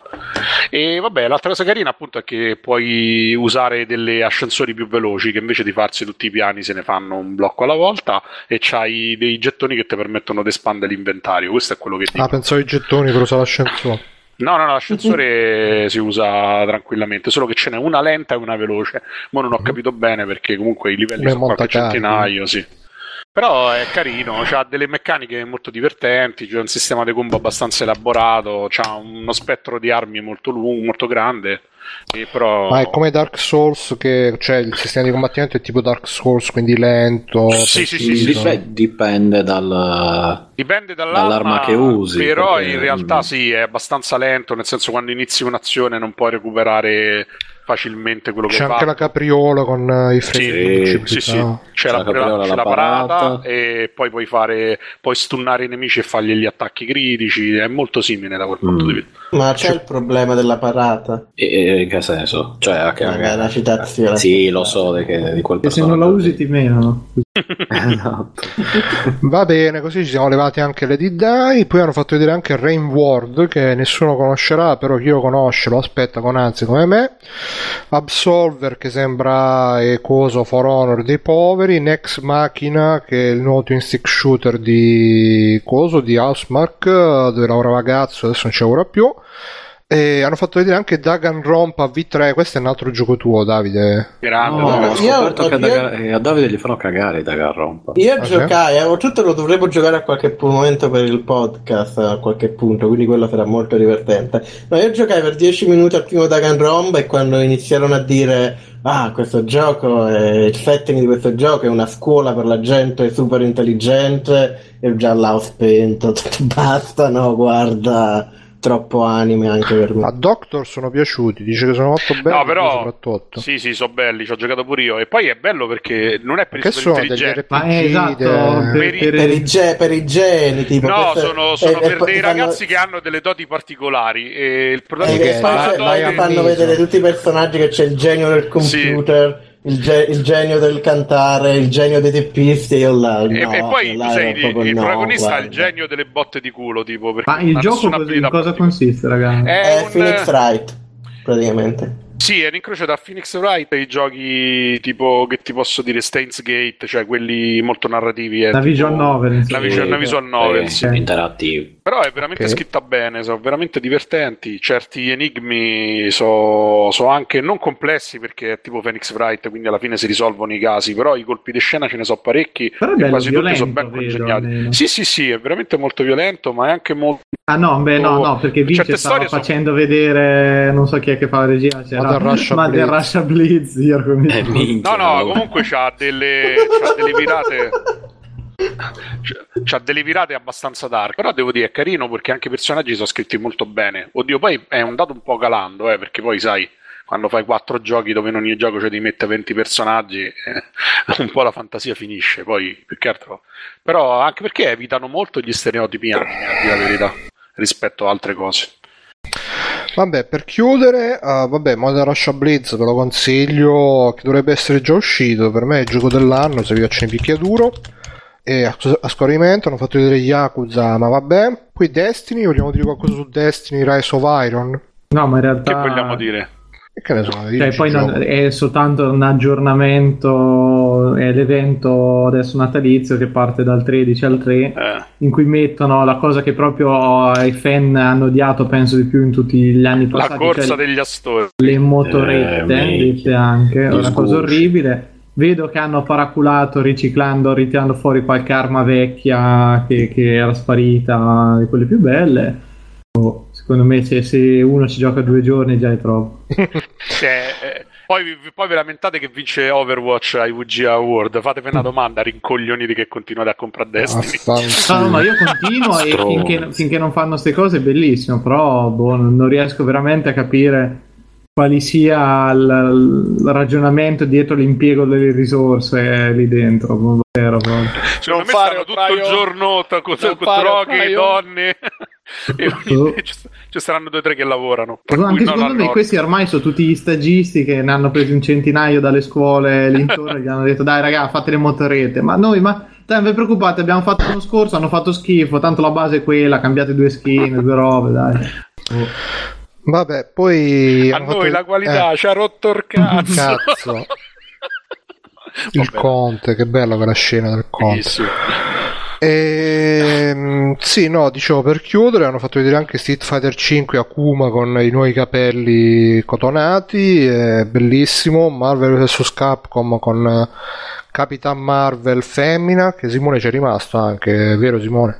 E vabbè, l'altra cosa carina appunto è che puoi usare delle ascensori più veloci che invece di farsi tutti i piani se ne fanno un blocco alla volta e c'hai dei gettoni che ti permettono di espandere l'inventario. Questo è quello che dico. Ah, pensavo ai gettoni per usare l'ascensore. No, no, no, l'ascensore si usa tranquillamente, solo che ce n'è una lenta e una veloce. Ma non ho capito bene perché comunque i livelli Come sono qualche centinaio, sì. Però è carino, ha delle meccaniche molto divertenti, c'è un sistema di combo abbastanza elaborato, ha uno spettro di armi molto lungo, molto grande. E però... Ma è come Dark Souls che cioè il sistema di combattimento è tipo Dark Souls, quindi lento. Sì, sì, sì, sì, sì. Dipende dal... Dipende dall'arma, Dall'arma che usi, Però perché- in realtà sì, è abbastanza lento, nel senso quando inizi un'azione non puoi recuperare facilmente quello che C'è hai anche la capriola con eh, i freni. Sì. Sì, sì, c'è, C'è la, la capriola, c'è la la parata, parata. e poi puoi fare puoi stunnare i nemici e fargli gli attacchi critici, è molto simile da quel punto Mm. di vista. Ma c'è il problema della parata. E, e- in che senso? Cioè, che- Magari la citazione. Sì, lo so di, che, di quel E se non la usi ti menano. Esatto. Va bene, così ci siamo levati anche le D-Dai. Poi hanno fatto vedere anche Rain World, che nessuno conoscerà, però chi lo conosce lo aspetta con ansia come me. Absolver, che sembra è coso For Honor dei poveri. Nex Machina, che è il nuovo twin stick shooter di coso di Housemark, dove lavorava Gazzo, adesso non ci lavora più. E hanno fatto vedere anche Danganronpa V3. Questo è un altro gioco tuo, Davide. Grande, No, ho io- scoperto che a, io- Daga- eh, a Davide gli fanno cagare i Dagarrompa. Io Ok. giocai, avevo tutto lo dovremmo giocare a qualche momento per il podcast, a qualche punto, quindi quello sarà molto divertente. No, io giocai per 10 minuti al primo Danganronpa e quando iniziarono a dire ah, questo gioco, è, il setting di questo gioco è una scuola per la gente super intelligente, io già là ho spento, basta, no, guarda, troppo anime anche per me. A Doctor sono piaciuti, dice che sono molto belli. No, però soprattutto. sì, sì, sono belli, ci ho giocato pure io. E poi è bello perché non è per i Che sono. RPG? Ma è esatto, de- per, Per Per i, ge- per i geni, tipo. No, sono, sono e- e per poi dei fanno- ragazzi che hanno delle doti particolari. E il E protagonista che che poi, ha c'è- la vai- poi vai dote- a fanno vedere tutti i personaggi che c'è il genio del computer, il, ge- il genio del cantare, il genio dei teppisti. Io là, E, no, e poi là tu sei il, il no, protagonista ha il guarda. genio delle botte di culo, tipo. Ma il gioco così, in cosa consiste, ragazzi? È È un- Phoenix Wright, praticamente. Sì, è un incrocio tra Phoenix Wright e i giochi tipo che ti posso dire Stains Gate, cioè quelli molto narrativi. è La tipo- visual novel. La visual, una visual novel, sì. Interattivi. Però è veramente Ok. scritta bene, sono veramente divertenti. Certi enigmi sono anche non complessi perché è tipo Phoenix Wright, quindi alla fine si risolvono i casi. Però i colpi di scena ce ne sono parecchi Però è e quasi tutti violento, sono ben congegnati. almeno. Sì, sì, sì, è veramente molto violento, ma è anche molto. Ah no, beh no, no, perché Vince stava sono- facendo vedere, non so chi è che fa la regia, c'era Mother Russia Mother Blitz. Russia Blitz, io come- Eh, No, no, comunque c'ha delle, c'ha delle virate. c'ha- C'ha delle virate abbastanza dark, però devo dire è carino perché anche i personaggi sono scritti molto bene. Oddio, poi è un dato un po' calando, eh, perché poi sai, quando fai quattro giochi dove in ogni gioco c'è di mette 20 personaggi, eh, un po' la fantasia finisce, poi più che altro. Però anche perché evitano molto gli stereotipi anime, a dire la verità, rispetto a altre cose. Vabbè, per chiudere, uh, vabbè, Modern Russia Blitz ve lo consiglio, che dovrebbe essere già uscito, per me è il gioco dell'anno, se vi piace in picchiaduro. E a, a scorrimento hanno fatto vedere Yakuza, ma vabbè. Poi Destiny, vogliamo dire qualcosa su Destiny Rise of Iron? No, ma in realtà... Che vogliamo dire? Che ne so, io Cioè, ci poi non- è soltanto un aggiornamento, è l'evento adesso natalizio che parte dal 13 al 3, Eh, in cui mettono la cosa che proprio i fan hanno odiato, penso di più in tutti gli anni la passati, corsa cioè degli astori. le motorette, Eh, dette anche, una cosa orribile. Vedo che hanno paraculato riciclando, ritirando fuori qualche arma vecchia che, che era sparita, di quelle più belle. Oh, secondo me se, se uno ci gioca due giorni già è troppo. Cioè, eh, poi, vi- poi vi lamentate che vince Overwatch ai VGA Award. Fatevi una domanda, rincoglioniti che continuate a comprare Destiny. Affanculo. No, no, ma io continuo e finché, finché non fanno queste cose è bellissimo, però boh, non riesco veramente a capire quali sia il, il ragionamento dietro l'impiego delle risorse lì dentro. non lo vero, proprio. Secondo Non fare tutto operaio- il giorno con, con droghe, operaio- donne. e ogni- ci, saranno due o tre che lavorano. Cui Anche secondo me questi ormai sono tutti gli stagisti che ne hanno preso un centinaio dalle scuole lì intorno e gli hanno detto dai raga fate le motorette, ma noi ma dai, non vi preoccupate abbiamo fatto l'anno scorso, hanno fatto schifo, tanto la base è quella, cambiate due skin, due robe, dai. Vabbè, poi... A hanno fatto- noi la qualità eh, ci ha rotto il cazzo. Cazzo. il Vabbè, conte, che bella quella scena del conte. bellissimo. Ehm, sì, no, dicevo per chiudere hanno fatto vedere anche Street Fighter 5 Akuma con i nuovi capelli cotonati, è bellissimo, Marvel vs Capcom con eh, Capitan Marvel femmina, che Simone c'è rimasto anche, vero Simone?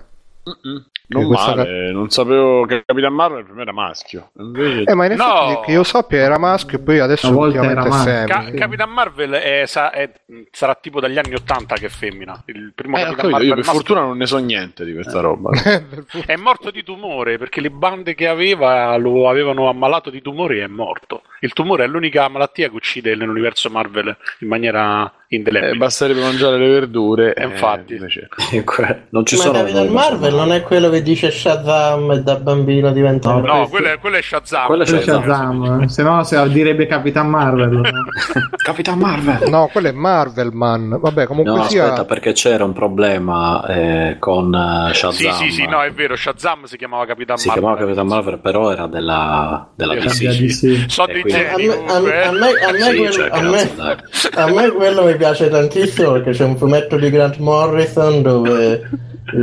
Mm-mm. Non questa male, non sapevo che Capitan Marvel per me era maschio. Invece... Eh, ma in effetti No. che io sappia era maschio e poi adesso Una ultimamente è femmina. Ca- Capitan Marvel è- sa- è- sarà tipo dagli anni 80 che è femmina. Il primo Eh, Capitan Marvel io per fortuna non ne so niente di questa roba. è morto di tumore perché le bande che aveva lo avevano ammalato di tumore e è morto. Il tumore è l'unica malattia che uccide nell'universo Marvel in maniera Eh, indelebile. basterebbe mangiare le verdure. Eh, infatti. invece- non ci Ma sono noi, Marvel non è quello che dice Shazam e da bambino diventa no, questo? quello è, quello è Shazam. Quello è Shazam. Shazam, se no se direbbe Capitan Marvel. no? Capitan Marvel. No, quello è Marvel Man. Vabbè, comunque No, sia. aspetta, perché c'era un problema eh, con eh, Sì, Shazam. sì, sì, no, è vero. Shazam si chiamava Capitan si Marvel. chiamava Capitan Marvel, però era della, della DC. Sì. So dei quindi- A geni me, a- a me- a me Sì, quello- cioè, a. A me quello mi piace tantissimo perché c'è un fumetto di Grant Morrison dove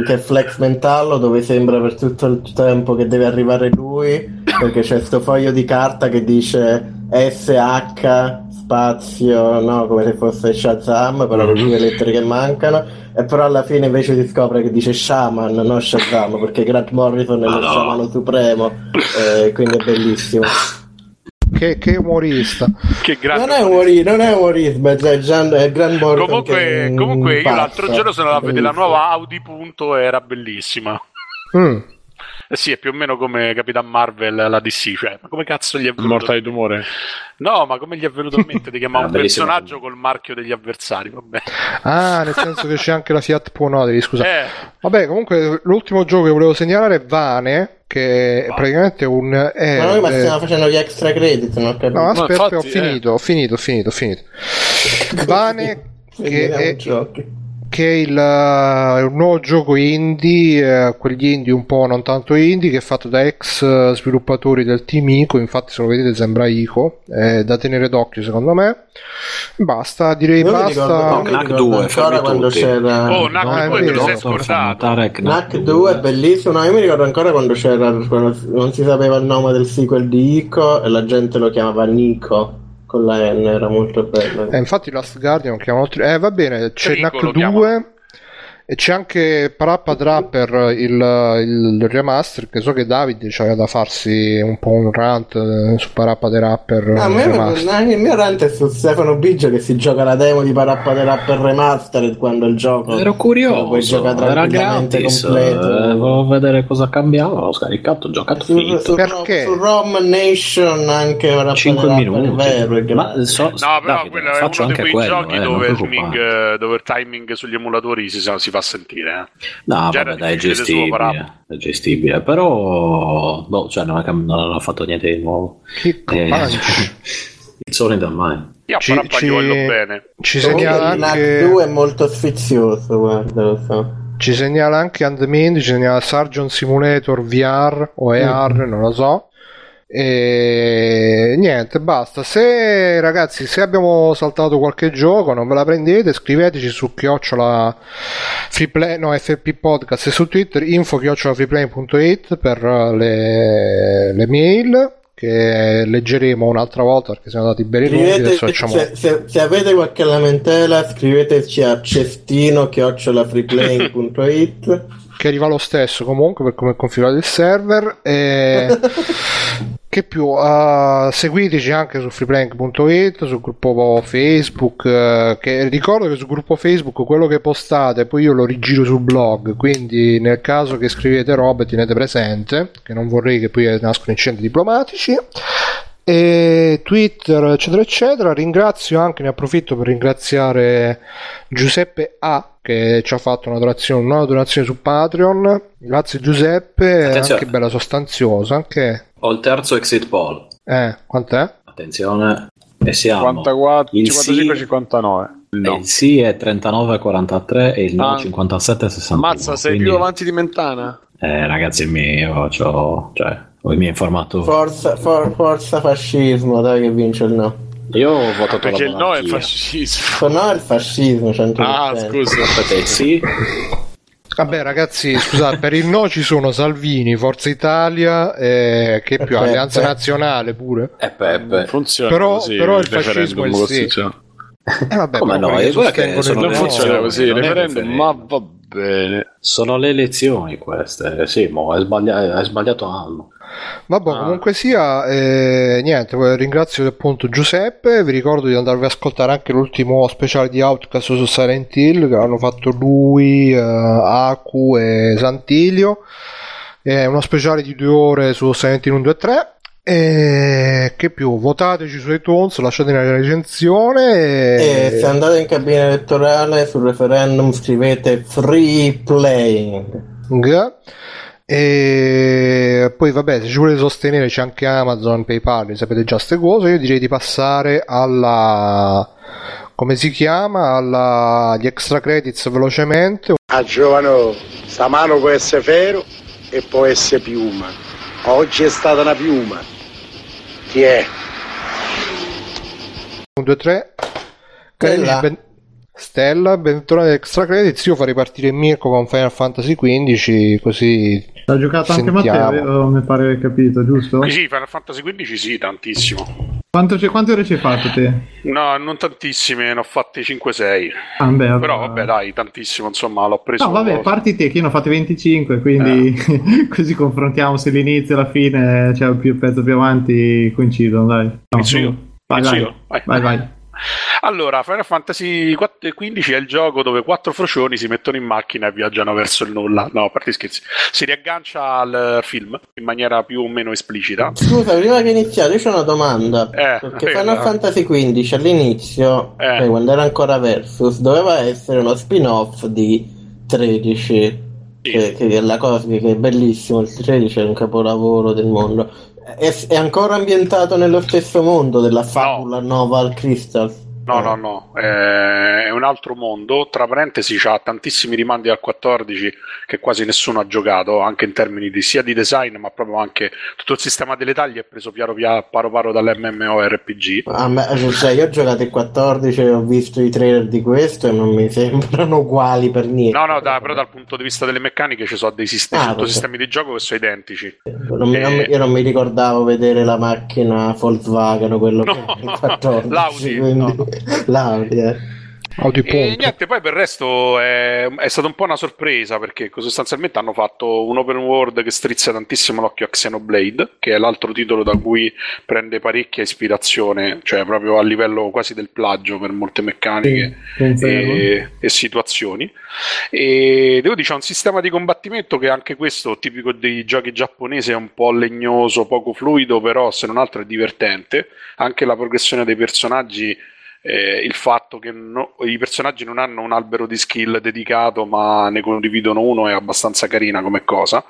che è Flex Mentallo dove sembra per tutto il tempo che deve arrivare lui perché c'è sto foglio di carta che dice SH spazio no come se fosse Shazam però le due lettere che mancano e però alla fine invece si scopre che dice Shaman non Shazam perché Grant Morrison è lo no. sciamano supremo eh, quindi è bellissimo Che, che umorista. Che grande non è umorismo, non è umorismo, è, Gian, è Grant Morrison Comunque, comunque io l'altro giorno sono andato a vedere la nuova Audi punto era bellissima. Mm. Eh sì, è più o meno come Capitan Marvel la DC, cioè, ma come cazzo gli è venuto? Morta di tumore. No, ma come gli è venuto in mente di chiamare Ah, un personaggio col marchio degli avversari? Vabbè. Ah, nel senso che c'è anche la Fiat Pro, no, devi scusare. Eh, Vabbè, comunque l'ultimo gioco che volevo segnalare è Vane, che è praticamente un... È, Ma noi ma è- stiamo facendo gli extra credit, non ho. No, aspetta, infatti, ho finito, ho finito, ho finito, ho finito. Vane, che è. Che è il, eh, un nuovo gioco indie, eh, quegli indie un po' non tanto indie, che è fatto da ex eh, sviluppatori del team ICO, infatti se lo vedete sembra ICO, è da tenere d'occhio secondo me. Basta, direi Io ricordo, basta. ricordo 2, ancora quando tutti. c'era Oh, Knack No, è 2 te lo sei scordato. Knack 2 è bellissimo, no, io mi ricordo ancora quando c'era quando non si sapeva il nome del sequel di Ico e la gente lo chiamava Nico con la N, era molto bello. Eh, infatti Last Guardian tri- eh va bene c'è Trico NAC lo 2 e c'è anche Parappa Trapper il, il remaster che so che Davide c'aveva da farsi un po' un rant eh, su Parappa the Rapper Ah, il mio rant è su Stefano Biggio che si gioca la demo di Parappa the Rapper Remastered quando il gioco Ero curioso, era gratis. completo. eh, volevo vedere cosa cambiava. L'ho scaricato, ho giocato Su, finito. su, Perché? su Rom Nation anche Parappa the 5 Rapper, minuti. vero, Ma so, No, però Davide, quello è faccio uno di anche quei quello, giochi eh, dove, il timing, eh, dove il timing sugli emulatori si, si fa sentire. eh. No, Già vabbè, dai, è suo gestibile. È gestibile, però boh, cioè, non, ha cam- non hanno fatto niente di nuovo. Kick Eh, il sole da mai. Io Ci- ci- bene. ci segnala anche 2 è molto sfizioso, guarda, lo so. ci segnala anche Andmind ci segnala Surgeon Simulator VR o ER non lo so e niente basta. Se ragazzi se abbiamo saltato qualche gioco non ve la prendete scriveteci su chiocciola freeplay no FP podcast e su Twitter info chiocciola freeplay.it per le, le mail che leggeremo un'altra volta perché siamo andati bene lunghi facciamo se, se- se avete qualche lamentela scriveteci a cestino chiocciolafreeplay.it che arriva lo stesso comunque per come è configurato il server e che più uh, seguiteci anche su freeplank.it sul gruppo Facebook eh, che ricordo che sul gruppo Facebook quello che postate poi io lo rigiro sul blog quindi nel caso che scrivete robe tenete presente che non vorrei che poi nascono incendi diplomatici e Twitter eccetera eccetera. Ringrazio anche ne approfitto per ringraziare Giuseppe A che ci ha fatto una donazione, una donazione su Patreon grazie Giuseppe Attenzione. anche bella sostanziosa anche Ho il terzo exit poll. eh quant'è? Attenzione, e siamo. 54, Il 55, sì- 59. e No. Il sì è 39,43 e il no Ah. 57,61. Mazza, sei Quindi, più avanti di Mentana? Eh, ragazzi miei, io c'ho, cioè, ho i miei informatori. forza, for- forza fascismo dai che vince il no Io ho votato Perché la il no è fascismo. No è il fascismo 100%. Ah, scusa. Aspetta, sì? Vabbè ragazzi scusate per il no ci sono Salvini, Forza Italia eh, che più Peppe. Alleanza Nazionale pure E Peppe. Funziona Però- così però il fascismo è sì. Eh, vabbè, Come no? quelli Eh, guarda che sono Non funziona così, non è referendum, referendum. ma va bene. Sono le elezioni queste. Sì, mo, hai, sbaglia- hai sbagliato anno. Vabbè, Ah. comunque sia, eh, niente, ringrazio appunto Giuseppe, vi ricordo di andarvi ad ascoltare anche l'ultimo speciale di Outcast su Silent Hill che hanno fatto lui, eh, Aku e Santilio, è uno speciale di due ore su Silent Hill 1, 2 e 3. E che più, votateci su iTunes, lasciate una recensione E e... se andate in cabina elettorale sul referendum scrivete free playing. E poi vabbè, se ci volete sostenere c'è anche Amazon, PayPal, sapete già ste cose. Io direi di passare alla come si chiama? Alla gli extra credits velocemente. A giovano, sta mano può essere ferro e può essere piuma. Oggi è stata una piuma. Chi è? 1, 2, 3. Stella. Ben... Stella, bentornati extra credits. Io farei partire Mirko con Final Fantasy XV, così L'ha giocato anche. Matteo, mi pare aver capito, giusto? Sì, Final Fantasy XV sì, tantissimo. Quanto quante ore ci hai fatto te? No, non tantissime, ne ho fatte 5-6. Ah, beh, Però vabbè, dai, tantissimo, insomma, l'ho preso. No, vabbè, parti te, che io ne ho fatte 25, quindi Eh. così confrontiamo se l'inizio e la fine, cioè più pezzo più avanti coincidono, dai. No, Inizio io? Vai, Inizio vai. io? Vai. vai, vai. Allora, Final Fantasy XV è il gioco dove quattro frocioni si mettono in macchina e viaggiano verso il nulla. No, a parte scherzi. Si riaggancia al film in maniera più o meno esplicita. Scusa, prima che iniziate, io ho una domanda. Eh, Perché prego. Final Fantasy XV all'inizio, Eh. cioè, quando era ancora Versus, doveva essere uno spin-off di 13. Sì. Che, che è la cosa che è bellissimo. Il 13 è un capolavoro del mondo. È, è ancora ambientato nello stesso mondo della fabula Noval Crystal. No, no, no, eh, è un altro mondo. Tra parentesi, c'ha tantissimi rimandi al 14 che quasi nessuno ha giocato, anche in termini di, sia di design, ma proprio anche tutto il sistema delle taglie è preso piano piano, paro paro dall'MMORPG. A me- cioè, io ho giocato il 14 e ho visto i trailer di questo e non mi sembrano uguali per niente. No, no, da- però dal punto di vista delle meccaniche ci sono dei sistemi, Ah, sistemi di gioco che sono identici. Non mi- non mi- io non mi ricordavo vedere la macchina Volkswagen, quello No, che è il 14. l'Audi, quindi- no, no. L'Audi. Audi E niente, poi per il resto è, è stata un po' una sorpresa perché sostanzialmente hanno fatto un open world che strizza tantissimo l'occhio a Xenoblade, che è l'altro titolo da cui prende parecchia ispirazione, cioè proprio a livello quasi del plagio per molte meccaniche Sì, e, e situazioni. E devo dire, c'è un sistema di combattimento che anche questo, tipico dei giochi giapponesi, è un po' legnoso, poco fluido, però se non altro è divertente. Anche la progressione dei personaggi, eh, il fatto che no- i personaggi non hanno un albero di skill dedicato, ma ne condividono uno, è abbastanza carina come cosa.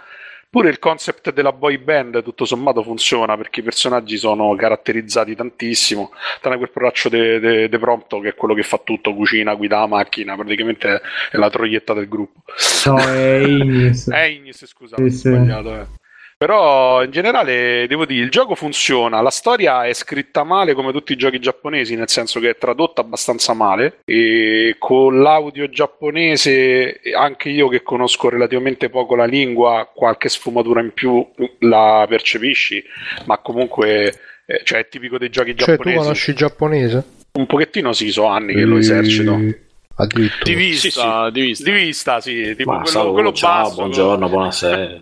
Pure il concept della boy band tutto sommato funziona perché i personaggi sono caratterizzati tantissimo, tranne quel porraccio de, de- de Prompto che è quello che fa tutto, cucina, guida la macchina, praticamente è la troietta del gruppo. No, è Ignis. È Ignis, scusa, Sì, ho sì. sbagliato. eh. Però in generale devo dire, il gioco funziona, la storia è scritta male come tutti i giochi giapponesi, nel senso che è tradotta abbastanza male e con l'audio giapponese, anche io che conosco relativamente poco la lingua, qualche sfumatura in più la percepisci, ma comunque eh, cioè, è tipico dei giochi Cioè, tu giapponesi. conosci il giapponese? Un pochettino sì, so anni che lo Eh, esercito. Addirittura. Di vista, Sì, di vista. Di vista, sì, tipo Ma quello, saluto, quello ciao, basso, buongiorno, buonasera.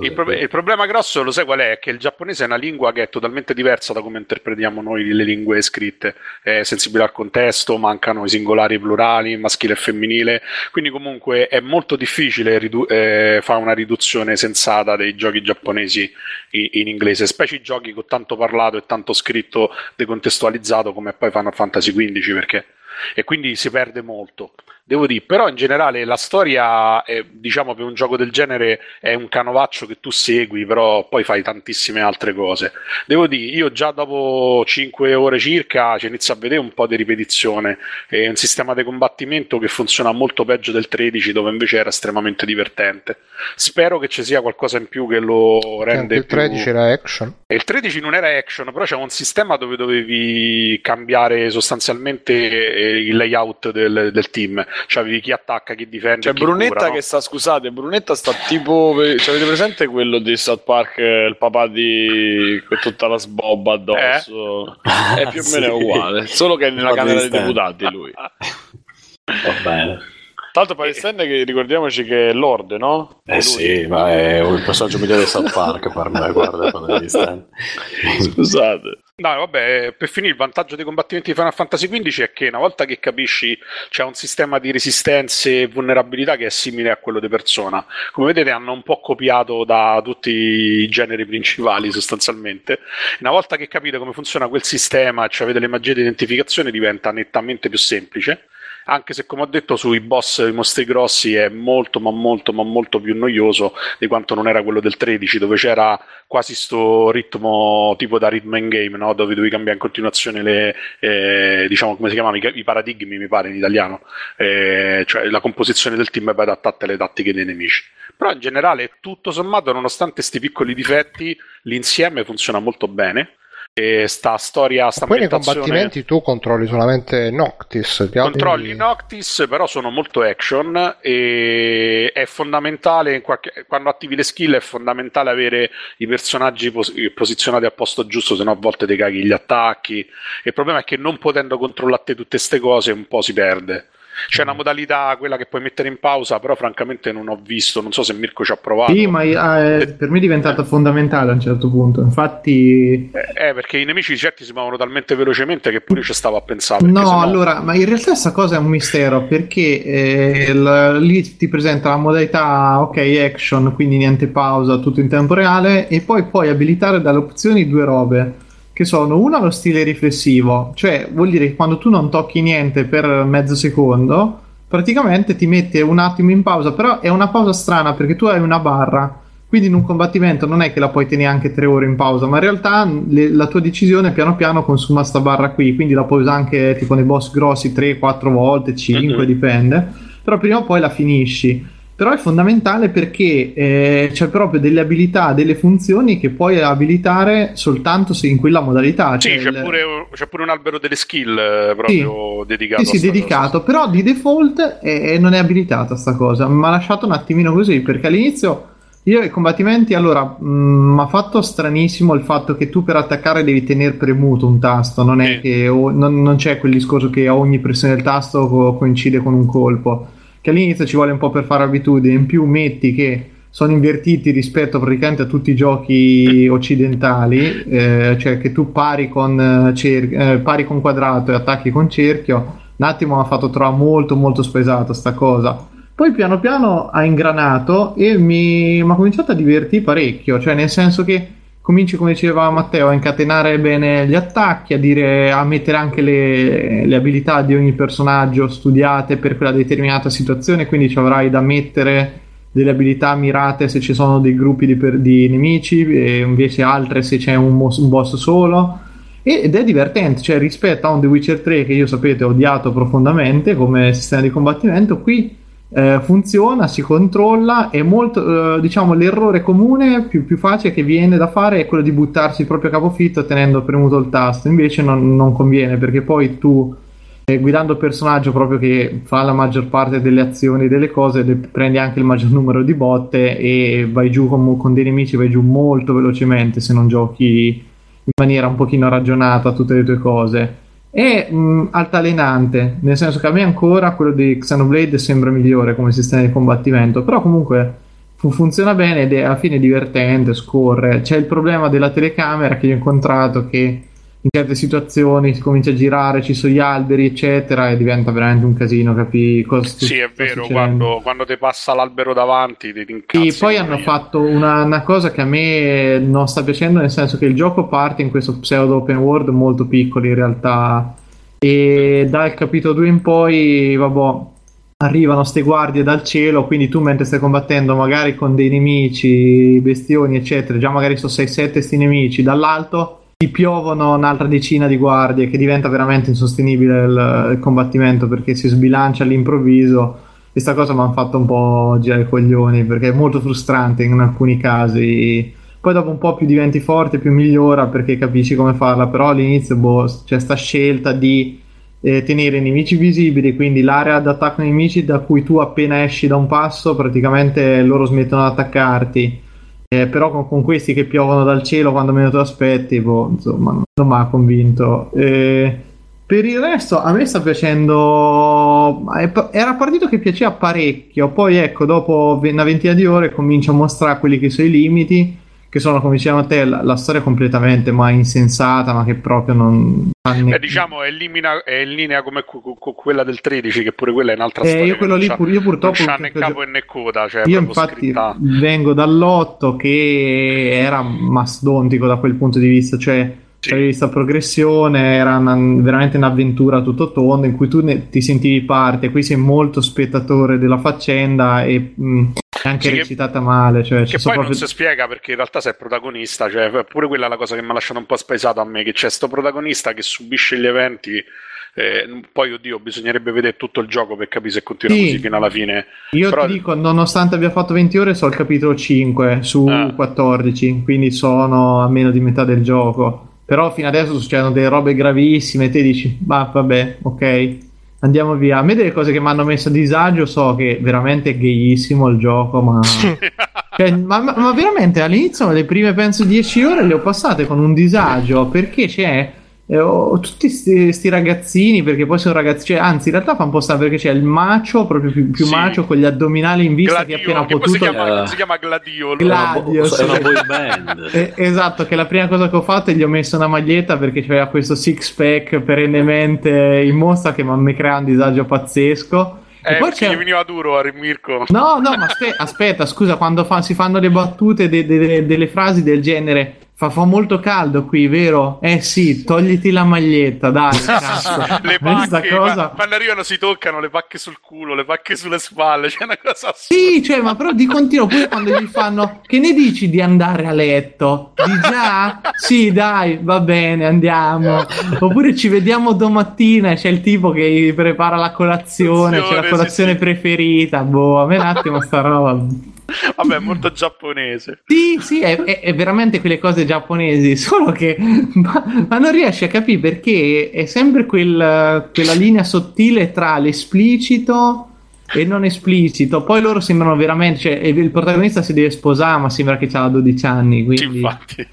Il, pro- il problema grosso, lo sai qual è? Che il giapponese è una lingua che è totalmente diversa da come interpretiamo noi le lingue scritte. È sensibile al contesto, mancano i singolari e i plurali, maschile e femminile. Quindi, comunque, è molto difficile ridu- eh, fare una riduzione sensata dei giochi giapponesi in, in inglese, specie i giochi con tanto parlato e tanto scritto decontestualizzato come poi Final Fantasy XV, perché e quindi si perde molto. Devo dire, però in generale la storia, è, diciamo per un gioco del genere, è un canovaccio che tu segui, però poi fai tantissime altre cose. Devo dire, io già dopo 5 ore circa ci inizio a vedere un po' di ripetizione. È un sistema di combattimento che funziona molto peggio del 13, dove invece era estremamente divertente. Spero che ci sia qualcosa in più che lo rende il più... 13 era action. E il 13 non era action, però c'era un sistema dove dovevi cambiare sostanzialmente il layout del, del team. Cioè, avevi chi attacca, chi difende. C'è chi Brunetta cura, no? che sta, scusate, Brunetta sta tipo. Cioè, avete presente quello di South Park, eh, il papà di con tutta la sbobba addosso? È più o meno Sì. uguale, solo che è nella Camera dei. Deputati lui. Va bene. Tra l'altro, Palestine che ricordiamoci che è Lord, no? Eh sì, ma è il personaggio migliore di South Park per me, guarda, stare. Scusate. No, vabbè, per finire il vantaggio dei combattimenti di Final Fantasy XV è che una volta che capisci c'è un sistema di resistenze e vulnerabilità che è simile a quello di Persona. Come vedete hanno un po' copiato da tutti i generi principali sostanzialmente. Una volta che capite come funziona quel sistema, cioè avete le magie di identificazione, diventa nettamente più semplice. Anche se, come ho detto, sui boss, i mostri grossi è molto, ma molto, ma molto più noioso di quanto non era quello del 13, dove c'era quasi sto ritmo tipo da rhythm and game, no? dove dovevi cambiare in continuazione le, eh, diciamo, come si chiamano, i, i paradigmi, mi pare in italiano, eh, cioè la composizione del team per adattare alle tattiche dei nemici. Però in generale, tutto sommato, nonostante questi piccoli difetti, l'insieme funziona molto bene. E sta storia, sta Poi nei combattimenti tu controlli solamente Noctis. gli altri- Controlli Noctis, però sono molto action e è fondamentale qualche- quando attivi le skill è fondamentale avere i personaggi pos- posizionati al posto giusto, se no a volte ti caghi gli attacchi. Il problema è che non potendo controllare te tutte queste cose un po' si perde. C'è una modalità, quella che puoi mettere in pausa, però francamente non ho visto, non so se Mirko ci ha provato. Sì, ma eh, per me è diventata fondamentale a un certo punto. Infatti, Eh, perché i nemici certi si muovono talmente velocemente che pure io ci stavo a pensare. no, sennò- allora, ma in realtà questa cosa è un mistero perché eh, l- lì ti presenta la modalità ok action, quindi niente pausa, tutto in tempo reale, e poi puoi abilitare dalle opzioni due robe. Che sono una lo stile riflessivo, cioè vuol dire che quando tu non tocchi niente per mezzo secondo, praticamente ti mette un attimo in pausa, però è una pausa strana perché tu hai una barra, quindi in un combattimento non è che la puoi tenere anche tre ore in pausa, ma in realtà le- la tua decisione piano piano consuma sta barra qui, quindi la puoi usare anche tipo nei boss grossi 3-4 volte, 5, Mhm. dipende, però prima o poi la finisci. Però è fondamentale perché eh, c'è proprio delle abilità, delle funzioni che puoi abilitare soltanto se in quella modalità. Sì, cioè c'è il- pure, c'è pure un albero delle skill eh, proprio dedicato sì, a sì, sta dedicato, però di default è- non è abilitata sta cosa. Mi ha lasciato un attimino così perché all'inizio io i combattimenti, allora, mi ha fatto stranissimo il fatto che tu per attaccare devi tenere premuto un tasto, non è Sì. che o- non, non c'è quel discorso che a ogni pressione del tasto co- coincide con un colpo, che all'inizio ci vuole un po' per fare abitudine, in più metti che sono invertiti rispetto praticamente a tutti i giochi occidentali, eh, cioè che tu pari con, eh, cer- eh, pari con quadrato e attacchi con cerchio. Un attimo mi ha fatto trovare molto molto spesato sta cosa. Poi piano piano ha ingranato e mi ha cominciato a divertire parecchio, cioè nel senso che cominci come diceva Matteo a incatenare bene gli attacchi, a dire a mettere anche le, le abilità di ogni personaggio studiate per quella determinata situazione, quindi ci avrai da mettere delle abilità mirate se ci sono dei gruppi di, per- di nemici e invece altre se c'è un, mos- un boss solo. Ed è divertente, cioè rispetto a un The Witcher 3 che io sapete ho odiato profondamente come sistema di combattimento, qui eh, funziona, si controlla e molto, eh, diciamo, l'errore comune più, più facile che viene da fare è quello di buttarsi proprio a capofitto tenendo premuto il tasto, invece non, non conviene perché poi tu eh, guidando il personaggio proprio che fa la maggior parte delle azioni delle cose le- prendi anche il maggior numero di botte e vai giù con, con dei nemici vai giù molto velocemente se non giochi in maniera un pochino ragionata tutte le tue cose è mh, altalenante, nel senso che a me ancora quello di Xenoblade sembra migliore come sistema di combattimento, però comunque fu- funziona bene ed è alla fine divertente, scorre. C'è il problema della telecamera che ho incontrato che in certe situazioni si comincia a girare, ci sono gli alberi, eccetera, e diventa veramente un casino, capì cosa Sì, è vero, quando, quando ti passa l'albero davanti ti incazzi. Sì, poi hanno io. fatto una, una cosa che a me non sta piacendo, nel senso che il gioco parte in questo pseudo open world molto piccolo in realtà. E dal capitolo 2 in poi, vabbè, arrivano ste guardie dal cielo, quindi tu mentre stai combattendo magari con dei nemici, bestioni, eccetera, già magari sono 6-7 sti nemici, dall'alto ti piovono un'altra decina di guardie che diventa veramente insostenibile il, il combattimento perché si sbilancia all'improvviso. Questa cosa mi ha fatto un po' girare i coglioni perché è molto frustrante in alcuni casi. Poi dopo un po' più diventi forte, più migliora perché capisci come farla, però all'inizio boh, c'è sta scelta di eh, tenere i nemici visibili, quindi l'area d'attacco nemici da cui tu appena esci da un passo praticamente loro smettono di attaccarti. Eh, però con, con questi che piovono dal cielo quando meno te aspetti, boh, insomma, non, non mi ha convinto. Eh, per il resto a me sta piacendo. Era partito che piaceva parecchio. Poi ecco, dopo una ventina di ore comincia a mostrare quelli che sono i limiti. Che sono, come dicevamo te, la, la storia completamente ma insensata, ma che proprio non Beh, diciamo è, limina- è in linea come cu- cu- quella del 13, che pure quella è un'altra Eh, storia. io quello lì pur- io purtroppo non c'ha né capo né coda. Cioè, Io infatti scritta- vengo dall'8 che era mastodontico da quel punto di vista, cioè Sì. avevi questa progressione, era una- veramente un'avventura tutto tondo in cui tu ne- ti sentivi parte, qui sei molto spettatore della faccenda e mh, è anche Sì, che- recitata male, cioè ci Che poi proprio... non si spiega perché in realtà sei protagonista, cioè pure quella è la cosa che mi ha lasciato un po' spaesato a me, che c'è sto protagonista che subisce gli eventi, eh, poi oddio bisognerebbe vedere tutto il gioco per capire se continua Sì. così fino alla fine. Io Però- ti dico, nonostante abbia fatto 20 ore, so il capitolo 5 su Ah. 14, quindi sono a meno di metà del gioco. Però fino adesso succedono delle robe gravissime, te dici, ma vabbè, ok, andiamo via. A me delle cose che mi hanno messo a disagio so che veramente è gayissimo il gioco, ma... Cioè, ma, ma- ma veramente all'inizio le prime penso 10 ore le ho passate con un disagio perché c'è eh, ho tutti questi ragazzini perché poi sono ragazzi cioè, anzi in realtà fa un po' strano perché c'è il macio proprio più, più Sì. macio con gli addominali in vista Gladio, che appena che poi si potuto chiama, Eh. si chiama Gladio. Gladio, È sì. una boy band. Eh, esatto, che la prima cosa che ho fatto è gli ho messo una maglietta perché c'era questo six pack perennemente in mostra che mi crea un disagio pazzesco. Eh, e poi perché c'è... gli veniva duro a Mirko. No, no, ma aspe- aspetta, scusa, quando fa- si fanno le battute de- de- delle frasi del genere, fa, fa molto caldo qui, vero? Eh sì, togliti la maglietta, dai, le pacche, cosa... ma- quando arrivano si toccano le pacche sul culo, le pacche sulle spalle, c'è una cosa assurda. Sì, cioè, ma però di continuo, pure quando gli fanno, che ne dici di andare a letto? Di già? Sì, dai, va bene, andiamo. Oppure ci vediamo domattina c'è il tipo che prepara la colazione, c'è la Colazione, sì. preferita. Boh, a me un attimo sta roba. Vabbè, è molto giapponese. Sì, sì, è, è- è veramente quelle cose giapponesi, solo che ma, ma non riesci a capire perché è sempre quel- quella linea sottile tra l'esplicito e non esplicito. Poi loro sembrano veramente, cioè il protagonista si deve sposare, ma sembra che ha 12 anni, quindi infatti.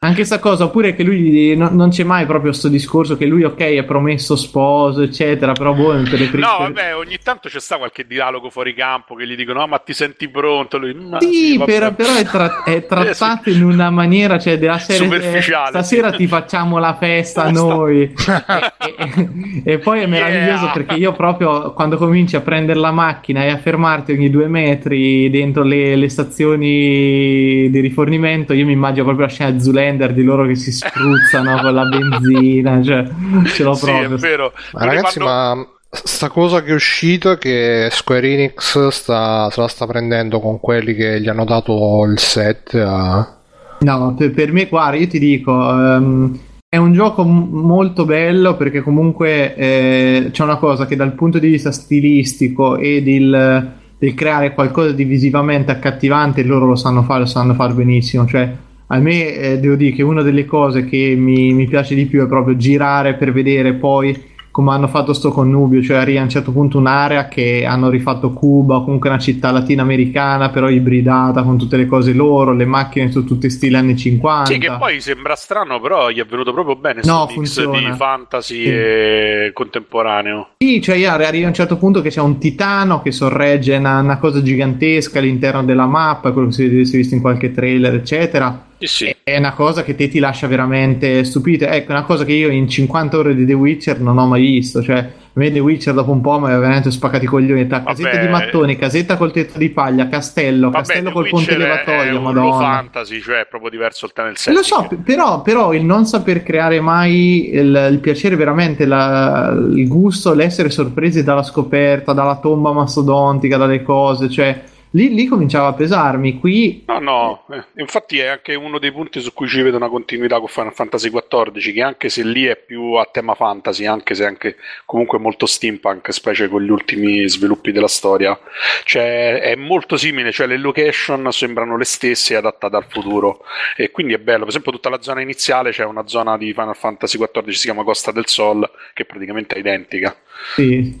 Anche sta cosa, oppure che lui no- non c'è mai proprio sto discorso che lui ok è promesso sposo, eccetera, però boh, per le prime No, vabbè, ogni tanto c'è sta qualche dialogo fuori campo che gli dicono: Ah, ma ti senti pronto? Lui, "Ma Sì, vabbè." però, però è, tra- è trattato in una maniera, cioè della serie eh, Superficiale, stasera sì. ti facciamo la festa noi. e, e- e poi è meraviglioso Yeah. perché io proprio quando cominci a prendere la macchina e a fermarti ogni due metri dentro le, le stazioni di rifornimento, io mi immagino proprio la scena di Zoolander di loro che si spruzzano con la benzina, cioè ce l'ho Sì, proprio. è vero. Ma ragazzi, fanno- ma sta cosa che è uscita che Square Enix sta, se la sta prendendo con quelli che gli hanno dato il set a... No, per, per me, guarda, io ti dico, ehm, è un gioco m- molto bello perché comunque eh, c'è una cosa che dal punto di vista stilistico e del, del creare qualcosa di visivamente accattivante, loro lo sanno fare, lo sanno fare benissimo. Cioè, a me eh, devo dire che una delle cose che mi, mi piace di più è proprio girare per vedere poi come hanno fatto sto connubio, cioè arriva a un certo punto un'area che hanno rifatto Cuba, comunque una città latinoamericana, però ibridata con tutte le cose loro, le macchine sono tutte stile anni 50. Sì, che poi sembra strano, però gli è venuto proprio bene No, mix funziona. di fantasy Sì. e contemporaneo. Sì, cioè io arrivi a un certo punto che c'è un titano che sorregge una, una cosa gigantesca all'interno della mappa, quello che si si è visto in qualche trailer, eccetera. Sì, sì. È una cosa che te ti lascia veramente stupito. Ecco, è una cosa che io in 50 ore di The Witcher non ho mai visto. Cioè, a me The Witcher dopo un po' mi aveva veramente spaccato i coglioni. Tra casetta Vabbè. di mattoni, casetta col tetto di paglia, castello, Vabbè, castello The col ponte Witcher è- è elevatoio, un madonna. fantasy, cioè è proprio diverso il nel Eh, setting. Lo so, però, però il non saper creare mai il, il piacere veramente, la- il gusto, l'essere sorpresi dalla scoperta, dalla tomba mastodontica, dalle cose, cioè lì, lì cominciava a pesarmi. Qui No, no, eh, infatti è anche uno dei punti su cui ci vedo una continuità con Final Fantasy XIV, che anche se lì è più a tema fantasy, anche se è anche comunque molto steampunk, specie con gli ultimi sviluppi della storia, cioè è molto simile, cioè le location sembrano le stesse adattate al futuro e quindi è bello, per esempio tutta la zona iniziale c'è una zona di Final Fantasy XIV, si chiama Costa del Sol, che praticamente è identica. sì.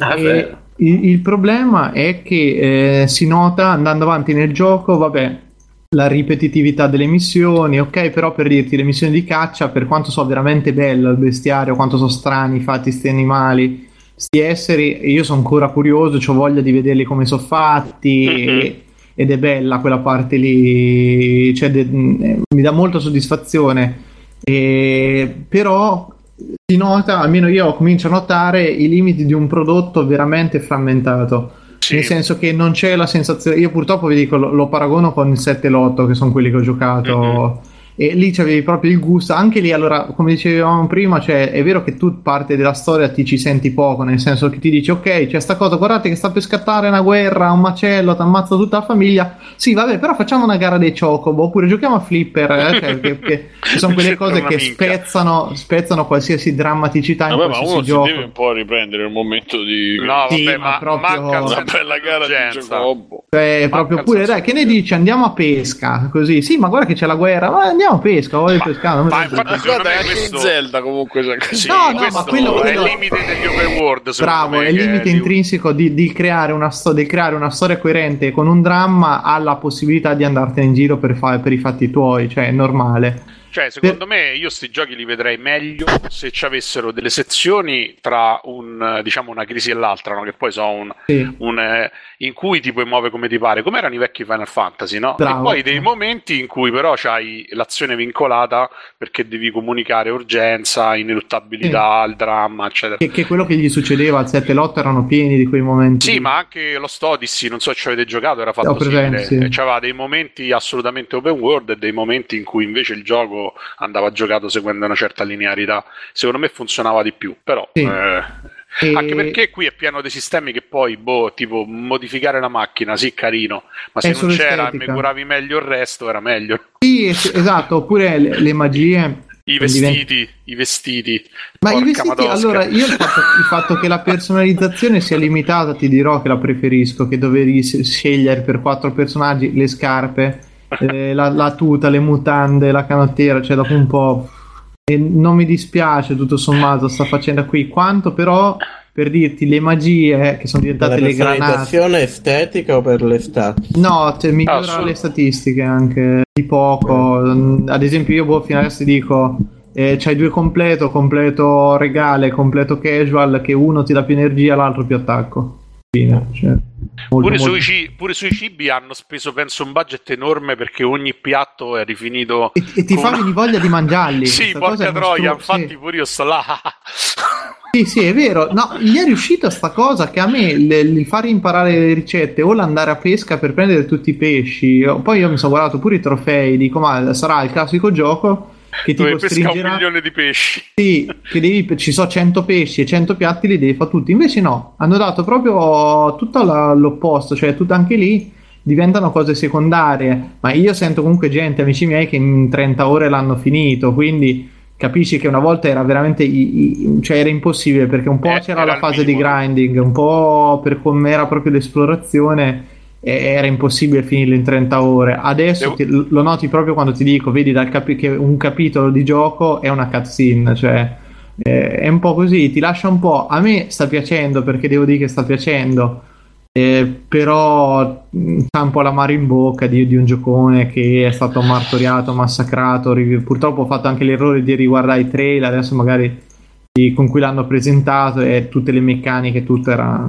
Ah, E. il, il problema è che eh, si nota andando avanti nel gioco, vabbè, la ripetitività delle missioni, ok, però per dirti le missioni di caccia, per quanto so veramente bello il bestiario, quanto sono strani fatti sti animali, sti esseri, io sono ancora curioso, ho voglia di vederli come sono fatti Mhm. e- ed è bella quella parte lì, cioè de- eh, mi dà molta soddisfazione. E- però si nota, almeno io comincio a notare i limiti di un prodotto veramente frammentato. Sì. Nel senso che non c'è la sensazione. Io purtroppo vi dico, lo, lo paragono con il 7 e l'8, che sono quelli che ho giocato. Mhm. E lì c'avevi proprio il gusto. Anche lì, allora, come dicevamo prima, cioè, è vero che tu parte della storia ti ci senti poco, nel senso che ti dici, ok, c'è sta cosa, guardate che sta per scattare una guerra, un macello, ti ammazza tutta la famiglia. Sì, vabbè, però facciamo una gara dei chocobo, oppure giochiamo a flipper, eh, cioè, che, che- sono quelle cose che spezzano, spezzano qualsiasi drammaticità in Vabbè, ma qualsiasi uno si gioco. deve un po' riprendere il momento di No, Sì, vabbè, ma ma, proprio- una bella gara di gioco. Cioè, proprio pure, dai, che ne di- dici? Andiamo a pesca, così. Sì, ma guarda che c'è la guerra, ma andiamo a pesca, voglio pescare. ma fa infatti secondo Guarda, me anche in questo- Zelda comunque c'è così. Sì, No, no, ma quello- quello- è il limite degli open world. Bravo, me, è il limite di- intrinseco di, di creare una sto- di creare una storia coerente con un dramma ha la possibilità di andartene in giro per, fa- per i fatti tuoi, cioè è normale. Cioè, secondo me, io sti giochi li vedrei meglio se ci avessero delle sezioni tra un, diciamo, una crisi e l'altra, no? che poi sono un, Sì. un, eh, in cui ti puoi muovere come ti pare, come erano i vecchi Final Fantasy, no? Bravo. E poi dei momenti in cui però c'hai l'azione vincolata perché devi comunicare urgenza, ineluttabilità, il dramma, eccetera. Che, che quello che gli succedeva al 7 e l'8 erano pieni di quei momenti. Sì, ma anche lo Odyssey, non so se ci avete giocato, era fatto presente, simile. sì. C'aveva dei momenti assolutamente open world e dei momenti in cui invece il gioco andava giocato seguendo una certa linearità. Secondo me funzionava di più, però... Sì. eh, E- Anche perché qui è pieno di sistemi che poi, boh, tipo modificare la macchina, sì, carino, ma se non c'era e mi curavi meglio il resto, era meglio. Sì, es- esatto, oppure le, le magie. I divent- vestiti, i vestiti. Ma i vestiti, madosca. allora, io il fatto, il fatto che la personalizzazione sia limitata, ti dirò che la preferisco, che dovevi scegliere per quattro personaggi le scarpe, eh, la, la tuta, le mutande, la canottiera, cioè dopo un po'... E non mi dispiace tutto sommato sta faccenda qui, quanto però per dirti le magie che sono Per la diventate le granate... personalizzazione estetica o per le stats? No, cioè, migliora Ah, solo- le statistiche anche di poco. Mm, Ad esempio, io boh, fino adesso ti dico: eh, c'hai due completo, completo regale, completo casual, che uno ti dà più energia, l'altro più attacco. Fine. Cioè, molto, Pure, molto- Sui, pure sui cibi hanno speso, penso, un budget enorme perché ogni piatto è rifinito. E, e ti con fa venire voglia di mangiarli. Sì, porca troia, infatti sì. pure io sto là. Sì, sì, è vero. No, gli è riuscita sta cosa che a me il, fare imparare le ricette o l'andare a pesca per prendere tutti i pesci. Poi io mi sono guardato pure i trofei, dico, ma sarà il classico gioco che ti Dove pesca un costringerà. milione di pesci. Sì, che devi, ci sono 100 pesci e 100 piatti li devi fare tutti. Invece no, hanno dato proprio tutto la- l'opposto, cioè tutto anche lì diventano cose secondarie. Ma io sento comunque gente, amici miei, che in 30 ore l'hanno finito, quindi capisci che una volta era veramente i- cioè era impossibile perché un po' Eh, c'era era la fase di grinding, un po' per come era proprio l'esplorazione era impossibile finirlo in 30 ore. Adesso ti- lo noti proprio quando ti dico, vedi dal capi- che un capitolo di gioco è una cutscene, cioè eh, è un po' così, ti lascia un po'. A me sta piacendo perché devo dire che sta piacendo. eh, però sta un po' l'amaro in bocca di, di un giocone che è stato martoriato, massacrato. ri- Purtroppo ho fatto anche l'errore di riguardare i trailer. Adesso magari con cui l'hanno presentato e tutte le meccaniche, tutto era.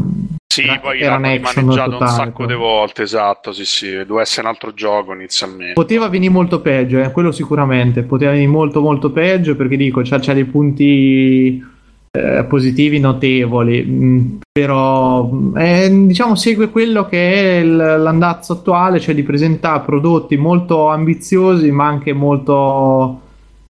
Sì, era- poi era l'hanno rimaneggiato un sacco di volte, esatto, sì, sì. Doveva essere un altro gioco inizialmente. Poteva venire molto peggio, eh, quello sicuramente. Poteva venire molto, molto peggio perché dico, c'ha, c'ha dei punti eh, positivi notevoli. mm, però, mm, eh, diciamo, segue quello che è il- l'andazzo attuale, cioè di presentare prodotti molto ambiziosi, ma anche molto,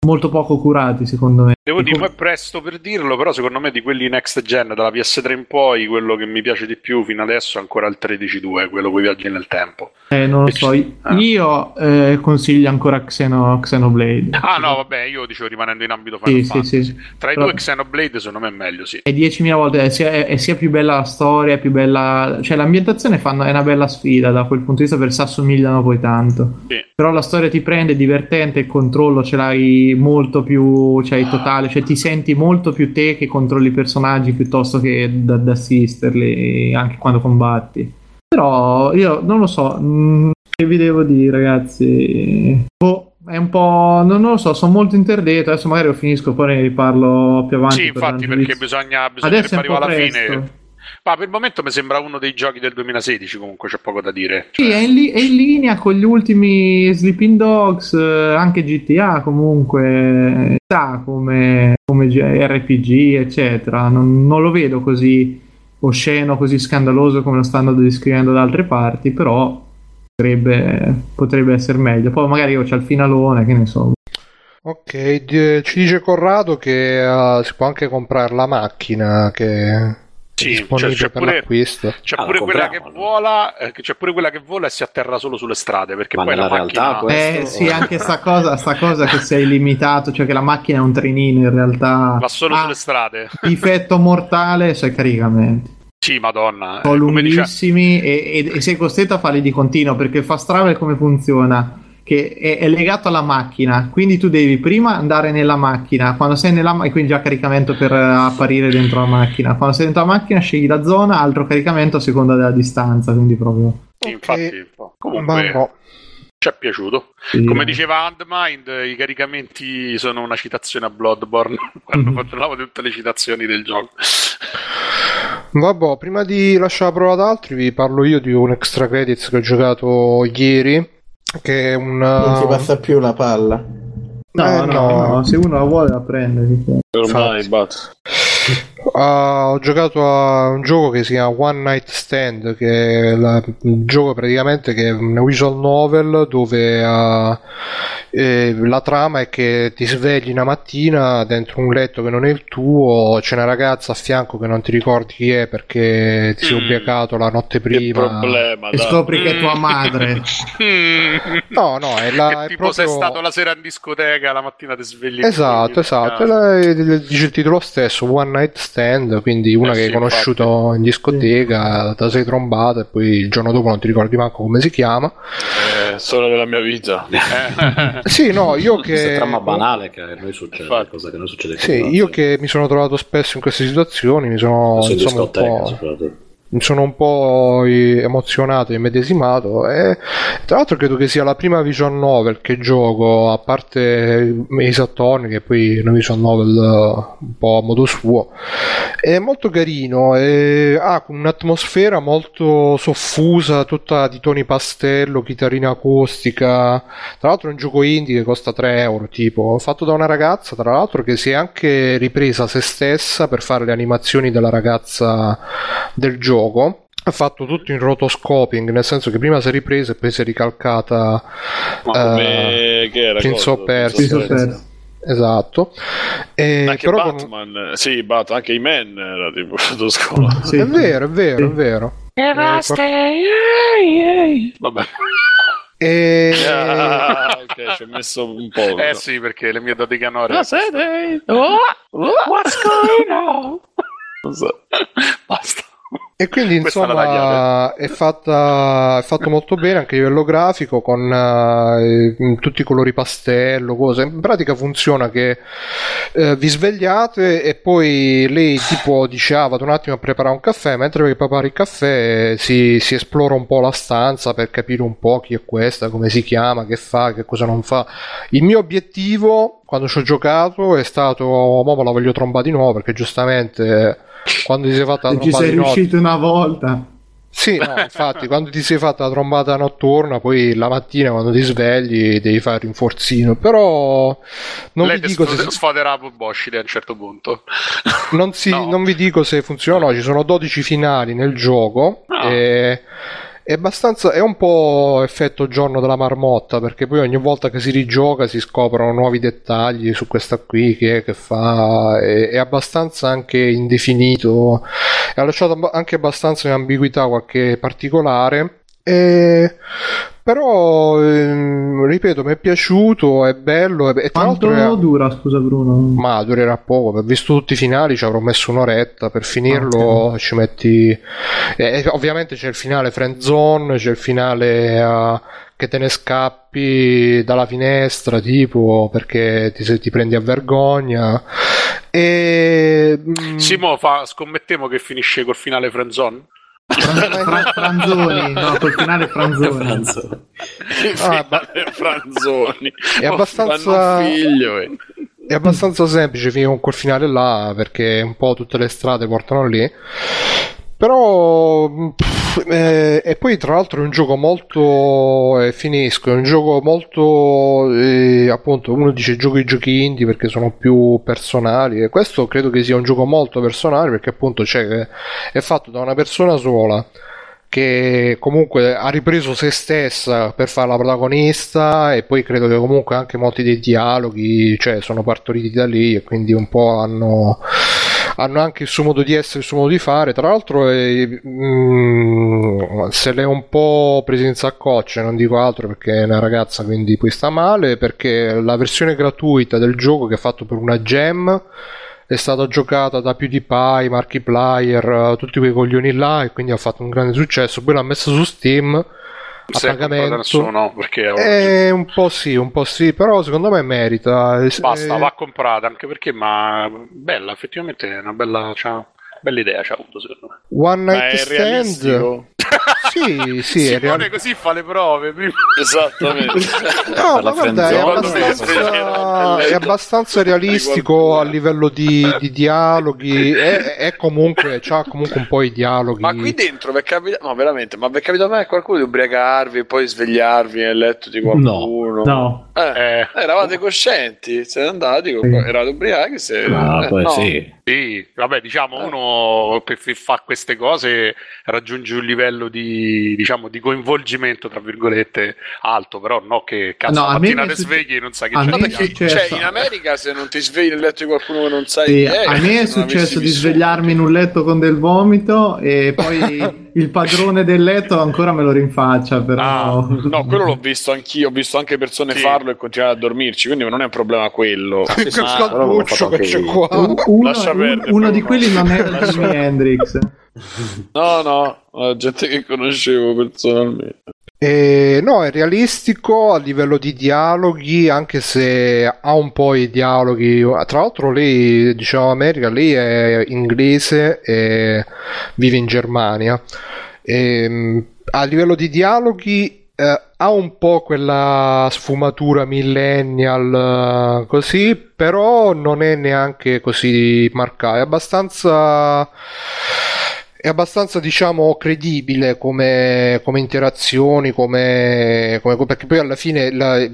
molto poco curati, secondo me. Devo dire, mo è presto per dirlo, però secondo me di quelli next gen, dalla PS3 in poi, quello che mi piace di più fino adesso è ancora il 13.2, quello con i viaggi nel tempo. Eh, non lo so, ah. io eh, consiglio ancora Xeno, Xenoblade. Ah no, vabbè, io dicevo rimanendo in ambito Sì, Final sì, Fantasy. sì. Tra i Però- due Xenoblade secondo me è meglio, sì. È 10.000 volte, è sia, è sia più bella la storia, è più bella... Cioè l'ambientazione fanno, è una bella sfida da quel punto di vista perché si assomigliano poi tanto. Sì. Però la storia ti prende, è divertente, il controllo ce l'hai molto più, cioè il totale, cioè ti senti molto più te che controlli i personaggi piuttosto che da, da assisterli anche quando combatti. Però io non lo so, mh, che vi devo dire ragazzi? Boh, è un po'... non, non lo so, sono molto interdetto, adesso magari lo finisco, poi ne riparlo più avanti. Sì, per infatti, perché bisogna, bisogna Adesso arrivare alla presto. fine. Ma per il momento mi sembra uno dei giochi del 2016, comunque c'è poco da dire. Sì, è in, li- è in linea con gli ultimi Sleeping Dogs, eh, anche GTA comunque sta come, come G- RPG, eccetera. Non, non lo vedo così osceno, così scandaloso come lo stanno descrivendo da altre parti, però potrebbe, potrebbe essere meglio. Poi magari io c'ho il finalone, che ne so. Ok, ci dice Corrado che eh, si può anche comprare la macchina che Sì, disponibile c'è- c'è per pure- l'acquisto. C'è Ah, pure la quella che vola, eh, che c'è pure quella che vola e si atterra solo sulle strade, perché Ma poi la macchina... realtà poi- Eh Questo- sì, anche sta cosa, sta cosa che sei limitato, cioè che la macchina è un trenino in realtà. va solo Ah, sulle strade. difetto mortale, sei caricamenti. Sì, madonna. eh, sono dice- lunghissimi e, e- e sei costretto a farli di continuo perché il fast travel come funziona? Che è, è legato alla macchina, quindi tu devi prima andare nella macchina, quando sei nella macchina, quindi già caricamento per eh, apparire dentro la macchina, quando sei dentro la macchina scegli la zona, altro caricamento a seconda della distanza, quindi proprio... Infatti, Ma comunque no. ci è piaciuto. sì. Come diceva Handmind, i caricamenti sono una citazione a Bloodborne, quando Mhm. parlavo di tutte le citazioni del gioco. Vabbè, prima di lasciare la prova ad altri, vi parlo io di un extra credits che ho giocato ieri. Che è un. Non si passa più la palla. No, Eh, no, no. no, se uno la vuole la prende. Ormai, bat. Ah, ho giocato a un gioco che si chiama One Night Stand, che è la- un gioco praticamente che è una visual novel dove ah, eh, la trama è che ti svegli una mattina dentro un letto che non è il tuo, c'è una ragazza a fianco che non ti ricordi chi è perché ti sei Mm. ubriacato la notte prima. problema, E dai. scopri che è tua madre. Mm. No, no, è la- che è tipo sei proprio- stato la sera in discoteca, la mattina ti svegli. Esatto, esatto, la- dice il titolo stesso, One Night Stand, quindi una Eh che sì, hai conosciuto in discoteca, te la sei trombata e poi il giorno dopo non ti ricordi manco come si chiama. Eh, storia della mia vita. Eh. Sì, no, io Questa è che... trama banale che a noi succede, Infatti. cosa che non succede Sì, io che mi sono trovato spesso in queste situazioni, mi sono, Sono in insomma, un po', soprattutto. Sono un po' emozionato e immedesimato e tra l'altro credo che sia la prima visual novel che gioco, a parte Attorney che poi è una visual novel un po' a modo suo. È molto carino e ha un'atmosfera molto soffusa tutta di toni pastello chitarrina acustica. Tra l'altro è un gioco indie che costa 3 euro tipo fatto da una ragazza tra l'altro che si è anche ripresa se stessa per fare le animazioni della ragazza del gioco ha fatto tutto in rotoscoping nel senso che prima si è ripresa e poi si è ricalcata Ma eh, come che era? Prince of Persia. Esatto E Anche però con- Batman, sì, Bat, anche i Men era tipo scuola. Sì. è vero è vero Sì. è vero Eh, Vabbè. e... Ah, ok, ci ho messo un po'. Eh sì, perché le mie doti canore. Ah, siete? What's going on? Non so. Basta. E quindi insomma è, fatta, è fatto molto bene anche a livello grafico con eh, tutti i colori pastello, cose. In pratica funziona che eh, vi svegliate e poi lei tipo dice ah vado un attimo a preparare un caffè, mentre vi prepari il caffè si, si esplora un po' la stanza per capire un po' chi è questa, come si chiama, che fa, che cosa non fa. Il mio obiettivo quando ci ho giocato è stato, me la voglio trombare di nuovo perché giustamente quando ti sei fatta la Se ci trombata sei riuscito una volta. sì, no, infatti, quando ti sei fatta la trombata notturna, poi la mattina quando ti svegli devi fare il rinforzino. Però non Lei vi, dico se, sfoderà Boschile a un certo punto. non, si- no. non vi dico se funziona o no, ci sono 12 finali nel gioco Ah. e, è abbastanza è un po' effetto giorno della marmotta perché poi ogni volta che si rigioca si scoprono nuovi dettagli su questa qui che, che fa è, è abbastanza anche indefinito ha lasciato anche abbastanza in ambiguità qualche particolare e- però ehm, ripeto mi è piaciuto è bello e, tra Quanto l'altro è- dura, scusa Bruno? ma durerà poco, per visto tutti i finali ci avrò messo un'oretta, per finirlo ci metti... eh, ovviamente c'è il finale friend zone, c'è il finale eh, che te ne scappi dalla finestra, tipo perché ti, se ti prendi a vergogna. E... mm, Simo fa, scommettiamo che finisce col finale friendzone? Fra- Franzoni, no, col finale Franzoni. Pranzo. Ah, ma- Franzoni È Oh, abbastanza- figlio eh. È abbastanza semplice finire con quel finale là perché un po' tutte le strade portano lì. Però pff, eh, e poi tra l'altro è un gioco molto eh, finisco, è un gioco molto eh, appunto uno dice gioco i giochi indie perché sono più personali e questo credo che sia un gioco molto personale perché appunto c'è, è fatto da una persona sola che comunque ha ripreso se stessa per fare la protagonista e poi credo che comunque anche molti dei dialoghi cioè, sono partoriti da lì e quindi un po' hanno, hanno anche il suo modo di essere, il suo modo di fare. Tra l'altro è, mm, se l'è un po' presa in saccoccia, non dico altro perché è una ragazza quindi poi sta male, perché la versione gratuita del gioco che è fatto per una gem è stata giocata da PewDiePie, Markiplier, eh, tutti quei coglioni là e quindi ha fatto un grande successo. Poi l'ha messa su Steam Se è pagamento. nessuno, perché Eh, un po' sì, un po' sì, però secondo me merita. Eh, basta, eh, va comprata anche perché, ma bella, effettivamente è una bella, c'ha- bella idea c'ha avuto secondo me. One ma Night è Stand. Sì, sì, Simone real- così fa le prove prima. esattamente No, ma guarda, è abbastanza, è abbastanza realistico a livello di, di dialoghi. È, è comunque, c'ha comunque un po' i dialoghi. ma qui dentro vi è capitato no veramente ma vi è capitato mai a qualcuno di ubriacarvi e poi svegliarvi nel letto di qualcuno No, Eh, Eh, eravate coscienti siete andati Sì. eravate ubriachi se... Ah, eh, poi no. sì. sì, vabbè, diciamo, Eh. uno per f- fa queste cose raggiunge un livello di, diciamo, di coinvolgimento, tra virgolette, alto, però no che cazzo, No, la mattina ti succe- svegli e non sai che a c'è. perché cioè, in America se non ti svegli nel letto di qualcuno che non sai Sì, chi è, a me è successo di svegliarmi in un letto con del vomito e poi il padrone del letto ancora me lo rinfaccia, però... Ah, No, quello l'ho visto anch'io, ho visto anche persone Sì. farlo e continuare a dormirci, quindi non è un problema quello. Che Ma- scalduccio che c'è qua. Uno, Lascia un- perdere, uno di quelli non era Lascia Jimi Hendrix. No, no, la gente che conoscevo personalmente. Eh, no, è realistico a livello di dialoghi, anche se ha un po' i dialoghi. Tra l'altro, lei, diciamo, America, lei è inglese e vive in Germania. Ehm, a livello di dialoghi, eh, ha un po' quella sfumatura millennial, eh, così, però non è neanche così marcata. È abbastanza è abbastanza diciamo credibile come, come interazioni come, come- perché poi alla fine la-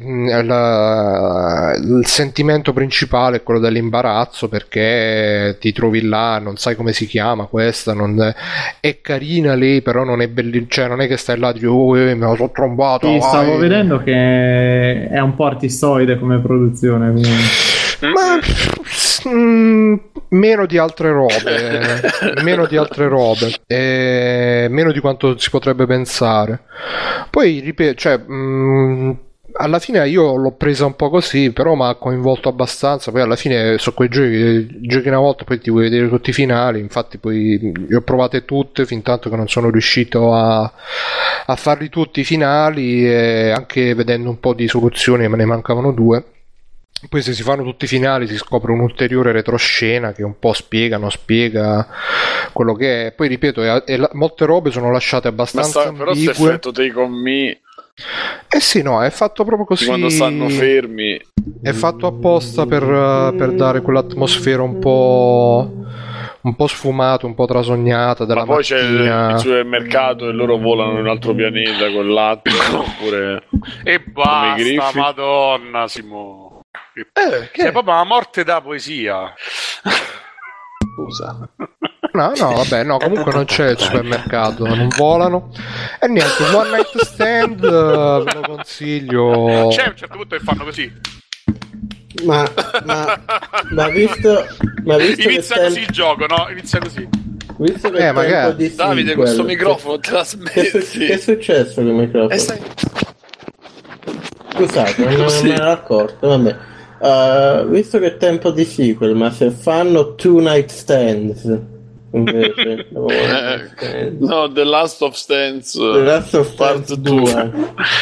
la- il sentimento principale è quello dell'imbarazzo perché ti trovi là non sai come si chiama questa non è, è carina lei però non è bellissima cioè non è che stai là e dici oh eh, me la sono trombato Sì, vai." stavo vedendo che è un po' artistoide come produzione. quindi. Ma mm, meno di altre robe, meno di altre robe, eh, meno di quanto si potrebbe pensare. Poi ripeto, cioè, mm, alla fine io l'ho presa un po' così, però mi ha coinvolto abbastanza. Poi alla fine sono quei giochi che giochi una volta, poi ti vuoi vedere tutti i finali. Infatti, poi le ho provate tutte fin tanto che non sono riuscito a, a farli tutti i finali. E anche vedendo un po' di soluzioni, me ne mancavano due. Poi se si fanno tutti i finali si scopre un'ulteriore retroscena che un po' spiega, non spiega quello che è. Poi ripeto, è- è molte robe sono lasciate Ma abbastanza sta, però se ambigue. effetto on me Eh sì, no, è fatto proprio così. quando stanno fermi È fatto apposta per, eh, per dare quell'atmosfera un po'. un po' sfumata, un po' trasognata della ma poi c'è il, mattina. il supermercato e loro volano in un altro pianeta con latte oppure E basta, madonna, Simo. Eh, È proprio la morte da poesia. scusa No, No, vabbè, no, comunque non c'è il supermercato, non volano. E niente, One Night Stand, eh, ve lo consiglio. C'è a un certo punto che fanno così. Ma, ma, ma visto, ma visto che Inizia tem- così il gioco, no? Inizia così. visto che Eh, magari. di Davide, sequel, questo che- microfono te la Che, che è successo con il microfono? E stai... Scusate, non, non Sì. me ne ero accorto. Vabbè. Uh, visto che è tempo di sequel, ma se fanno Two Night Stands invece, Night Stands. No, The Last of Stands. The Last of Part Us 2. 2.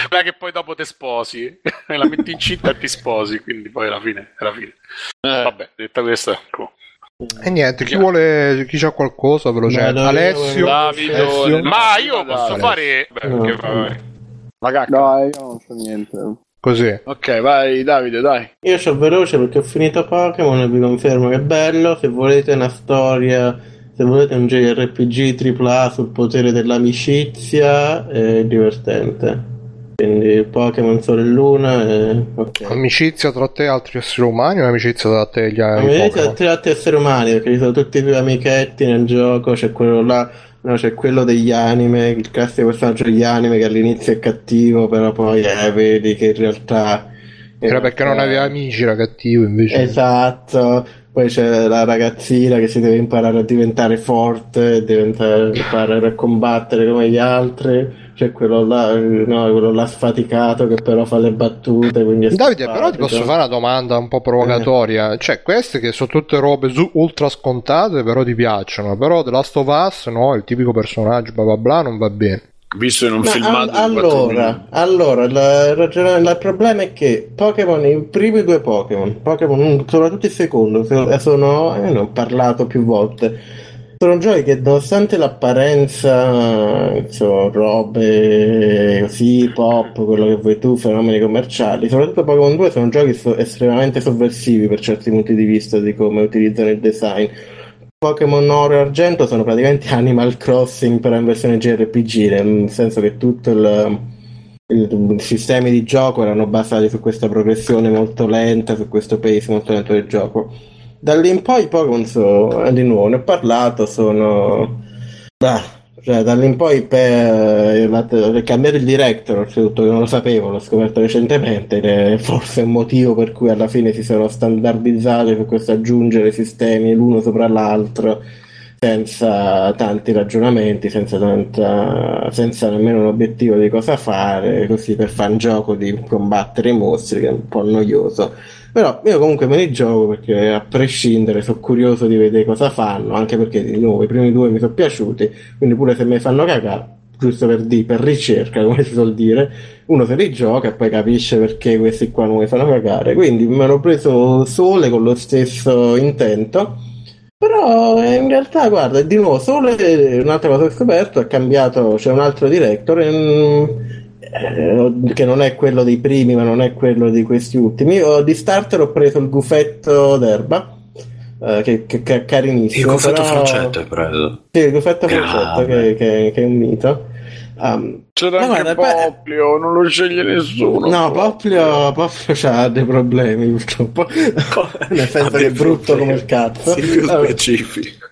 Ma che poi dopo te sposi, e la metti incinta e ti sposi, quindi poi alla fine, alla fine. Eh, Vabbè, detta questa, ecco. E niente, chi vuole, chi c'ha qualcosa ve lo c'è. Alessio, Davide, Alessio. Ma io posso fare... Beh, No. che vai. La cacca. No, io non so niente. Così. Ok, vai Davide, dai. Io c'ho veloce perché ho finito Pokémon e vi confermo che è bello. Se volete una storia, se volete un JRPG AAA sul potere dell'amicizia, è divertente. Quindi Pokémon Sole e Luna è ok. Amicizia tra te e altri esseri umani o amicizia tra te e gli altri? mi vedete altri, altri esseri umani perché ci sono tutti i tuoi amichetti nel gioco, c'è quello là, no, c'è quello degli anime, il classico personaggio degli anime che all'inizio è cattivo, però poi eh, vedi che in realtà... Era perché non aveva amici, era cattivo invece. Esatto, poi c'è la ragazzina che si deve imparare a diventare forte, diventare, imparare a combattere come gli altri, c'è quello là, no, quello là sfaticato che però fa le battute, Davide, però ti posso fare una domanda un po' provocatoria. Cioè, queste che sono tutte robe su- ultra scontate, però ti piacciono. Però The Last of Us, no, il tipico personaggio, bla bla bla, non va bene. Visto in un Ma filmato al- allora, allora il, ragion- il problema è che Pokémon, i primi due Pokémon, Pokémon soprattutto il secondo, sono, sono- eh, ne ho parlato più volte, sono giochi che nonostante l'apparenza, insomma, robe così, pop, quello che vuoi tu, fenomeni commerciali, soprattutto Pokémon 2 sono giochi so- estremamente sovversivi per certi punti di vista di come utilizzano il design. Pokémon Oro e Argento sono praticamente Animal Crossing però in versione JRPG, nel senso che tutto il, i sistemi di gioco erano basati su questa progressione molto lenta, su questo pace molto lento del gioco. Da lì in poi i Pokémon sono, eh, di nuovo, ne ho parlato, sono... Ah, cioè, da lì in poi per, per cambiare il director, oltretutto che non lo sapevo, l'ho scoperto recentemente, è forse un motivo per cui alla fine si sono standardizzati su questo aggiungere sistemi l'uno sopra l'altro senza tanti ragionamenti, senza, tanta, senza nemmeno un obiettivo di cosa fare, così per fare un gioco di combattere i mostri che è un po' noioso. Però io comunque me li gioco perché a prescindere sono curioso di vedere cosa fanno, anche perché di nuovo i primi due mi sono piaciuti, quindi pure se mi fanno cagare, giusto per, di, per ricerca, come si suol dire, uno se li gioca e poi capisce perché questi qua non mi fanno cagare. Quindi me l'ho preso sole con lo stesso intento. Però eh, in realtà, guarda, di nuovo, Sole, eh, un'altra cosa che ho scoperto, è cambiato, c'è un altro director ehm, eh, che non è quello dei primi, ma non è quello di questi ultimi. Io di starter ho preso il gufetto d'erba, eh, che, che- che è Il carinissimo. confetto però... francetto hai preso. Sì, il gufetto francetto, che- che è un mito. Um, C'era Ma anche guarda, Poplio, non lo sceglie nessuno. No, Poplio, Poplio c'ha dei problemi purtroppo. Nel senso Ha che è brutto problemi. come il cazzo. Sì, più specifico.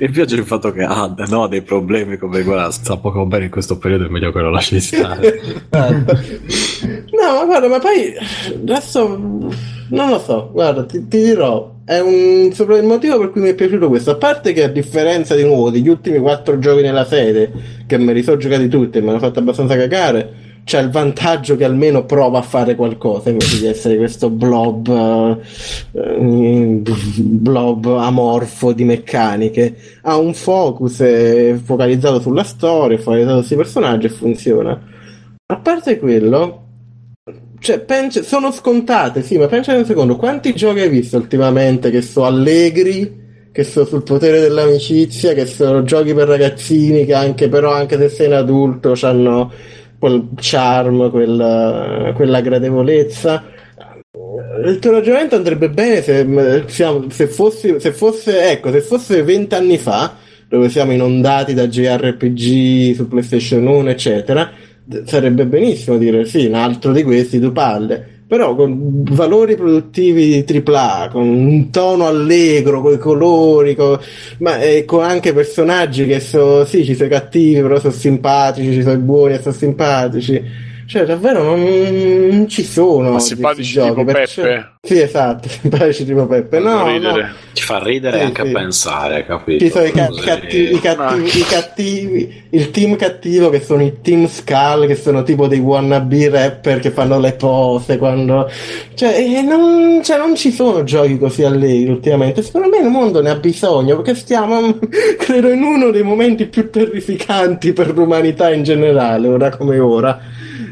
Mi piace il fatto che ha no, dei problemi come guarda, sta poco bene in questo periodo, è meglio che lo lasci stare. No, ma guarda, ma poi adesso non lo so, guarda, ti, ti dirò, è un il motivo per cui mi è piaciuto questo, a parte che a differenza di nuovo degli ultimi quattro giochi nella serie, che me li sono giocati tutti e mi hanno fatto abbastanza cagare, c'è il vantaggio che almeno prova a fare qualcosa invece di essere questo blob eh, blob amorfo di meccaniche. Ha un focus focalizzato sulla storia focalizzato sui personaggi e funziona. A parte quello cioè, penso- sono scontate, sì, ma pensa un secondo, quanti giochi hai visto ultimamente che sono allegri, che sono sul potere dell'amicizia, che sono giochi per ragazzini, che anche però, anche se sei un adulto, hanno quel charm, quella, quella gradevolezza. Il tuo ragionamento andrebbe bene se, m- siamo- se, fossi, se fosse, ecco, se fosse vent'anni fa, dove siamo inondati da JRPG su PlayStation 1, eccetera, sarebbe benissimo dire sì, un altro di questi tu palle. però con valori produttivi AAA, con un tono allegro, con i colori, con- ma eh, con anche personaggi che sono, sì, ci sono cattivi, però sono simpatici, ci sono buoni e sono simpatici. Cioè, davvero non, non ci sono. Ma simpatici tipo Peppe? Sì, esatto, simpatici tipo Peppe. No, no. Ti fa ridere Sì, anche a sì. pensare, capito? ci sono i, ca- cattivi, i, cattivi, i cattivi, il team cattivo che sono i team Skull, che sono tipo dei wannabe rapper che fanno le pose quando. Cioè, non, cioè, non ci sono giochi così allegri ultimamente. Secondo me il mondo ne ha bisogno perché stiamo, credo, in uno dei momenti più terrificanti per l'umanità in generale, ora come ora.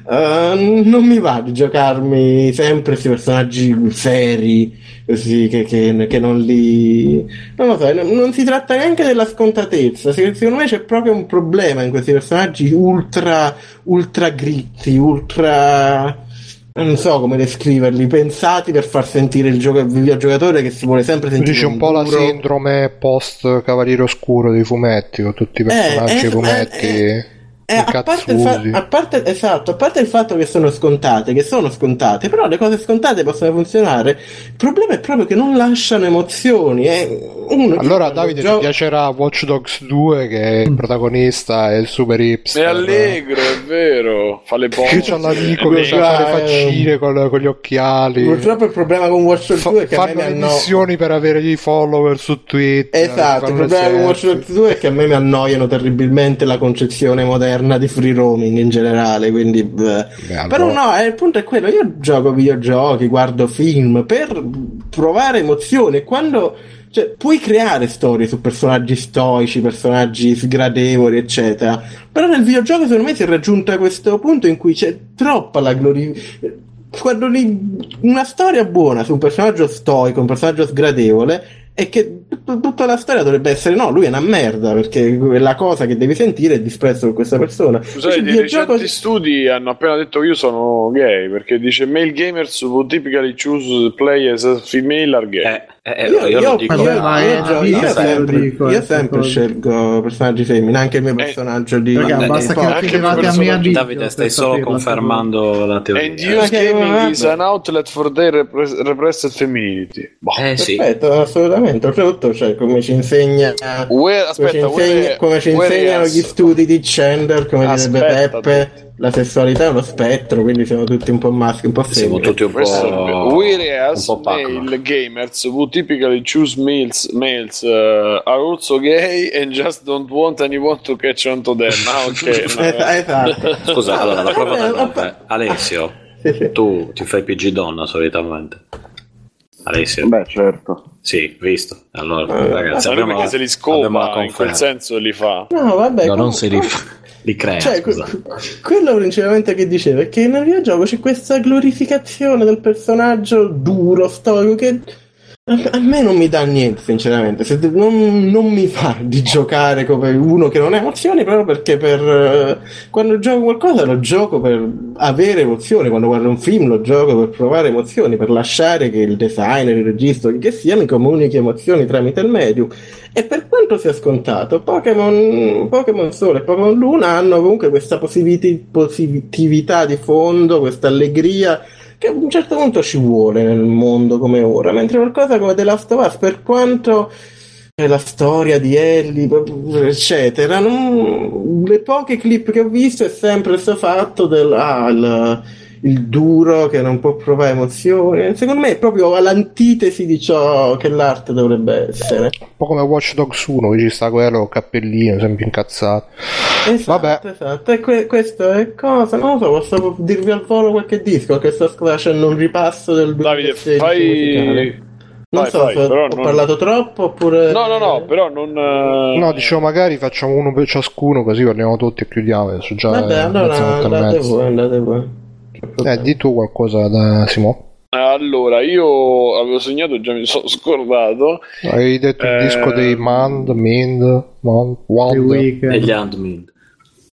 Eh, non mi va di giocarmi sempre questi personaggi seri, così che, che- che non li. Non lo so, non, non si tratta neanche della scontatezza. se- Secondo me c'è proprio un problema in questi personaggi ultra, ultra gritti, ultra. Non so come descriverli, pensati per far sentire il, gioco- il videogiocatore che si vuole sempre sentire. dici un po' la sindrome post Cavaliere Oscuro dei fumetti, con tutti i personaggi eh, fumetti eh, Eh, a, parte il fa- a parte- esatto, a parte il fatto che sono scontate, che sono scontate, però le cose scontate possono funzionare. Il problema è proprio che non lasciano emozioni. eh. Uno Allora Davide gio- ti piacerà Watch Dogs 2 che il protagonista è il super È hipster. allegro, è vero. Fa le Che pose. c'ha l'amico È che sa fare faccine con, con gli occhiali. Purtroppo il problema con Watch Dogs Fa- 2 è che a me fanno le missioni per avere i follower su Twitter. Esatto, il problema con Watch. Dogs 2 è che a me mi annoiano terribilmente la concezione moderna di free roaming in generale, quindi... beh. Però no, eh, il punto è quello, io gioco videogiochi, guardo film per provare emozioni e quando... Cioè, puoi creare storie su personaggi stoici, personaggi sgradevoli, eccetera. Però nel videogioco, secondo me, si è raggiunto questo punto in cui c'è troppa la glorificazione. Quando una storia buona su un personaggio stoico, un personaggio sgradevole, è che tut- tutta la storia dovrebbe essere no, lui è una merda, perché la cosa che devi sentire è disprezzo per questa persona. Scusate, videogioco- recenti studi hanno appena detto che io sono gay perché dice male gamers who typically choose play as a female are gay. Eh, eh, Io, io, dico vita, sempre, io eh, sempre scelgo personaggi femmini, anche il mio Eh, personaggio di Raga, Ma- basta che arrivate a mia video Davide, stai solo confermando la teoria. And Eh, use gaming is an outlet for their repres- repressed femininity. Boh. Eh sì. Perfetto, assolutamente. Oltretutto, cioè, come ci insegna. Where- come ci, aspetta, insegna- come ci insegnano gli studi di gender, come direbbe Aspetta, Peppe, la sessualità è uno spettro, quindi siamo tutti un po' maschi, un po' Siamo femmine. tutti un po'. Whereas un po' Pac-Man. male gamers who typically choose males, males uh, are also gay and just don't want anyone to catch on to them. Ah, ok. Eh, esatto. Scusa, allora la prova vabbè. nove. Alessio, Sì, sì. tu ti fai PG donna solitamente. Alessio, Beh, certo. Sì, visto. Allora, Eh, ragazzi, Ma perché la, se li abbiamo la scopa in quel senso li fa. No, vabbè. No, non si com- rif- Li crea, Cioè, que- quello principalmente che diceva è che nel videogioco c'è questa glorificazione del personaggio duro, stoico, che a, me non mi dà niente, sinceramente. Se- non, non mi fa di giocare come uno che non ha emozioni, proprio perché per eh, quando gioco qualcosa lo gioco per avere emozioni, quando guardo un film lo gioco per provare emozioni, per lasciare che il designer, il regista, che sia, mi comunichi emozioni tramite il medium. E per quanto sia scontato, Pokémon, Sole e Pokémon Luna hanno comunque questa positività di fondo, questa allegria che a un certo punto ci vuole nel mondo come ora, mentre qualcosa come The Last of Us, per quanto è la storia di Ellie, eccetera, non- le poche clip che ho visto è sempre questo fatto del ah, il, il duro che non può provare emozioni. Secondo me è proprio all'antitesi di ciò che l'arte dovrebbe essere. Un po' come Watch Dogs 1, che ci sta quello cappellino, sempre incazzato. Esatto, Vabbè. esatto. E que- questo è cosa? Non lo so, posso dirvi al volo qualche disco che sto facendo un ripasso del Davide, 2016 musicale. fai. Non Vai, so vai, se ho non- parlato troppo oppure... No, no, no, però non. eh, No, dicevo magari facciamo uno per ciascuno così parliamo tutti e chiudiamo. Adesso già Vabbè, allora andate voi, andate voi. Eh, di tu qualcosa da Simo. Allora, io avevo segnato, già mi sono scordato. Hai detto il Eh, disco dei Mand, Mind, Mand, The Wand. E gli Handmind.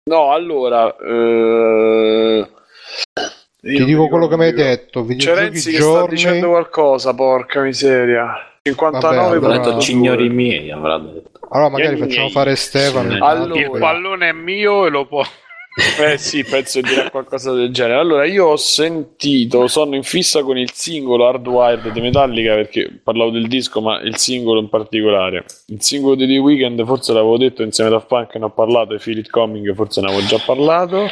No, allora. eh, Ti dico quello che mi hai detto, C'è videogiochi Renzi che sta giorni. dicendo qualcosa, porca miseria. 59 Vabbè, detto signori miei, avrà detto. Allora magari facciamo fare Stefano. Allora. Il pallone è mio e lo può. Eh sì, penso dirà qualcosa del genere. Allora, io ho sentito, sono in fissa con il singolo Hardwired di Metallica perché parlavo del disco, ma il singolo in particolare. Il singolo di The Weeknd, forse l'avevo detto insieme a Daft Punk, ne ho parlato, e Feel It Coming, forse ne avevo già parlato.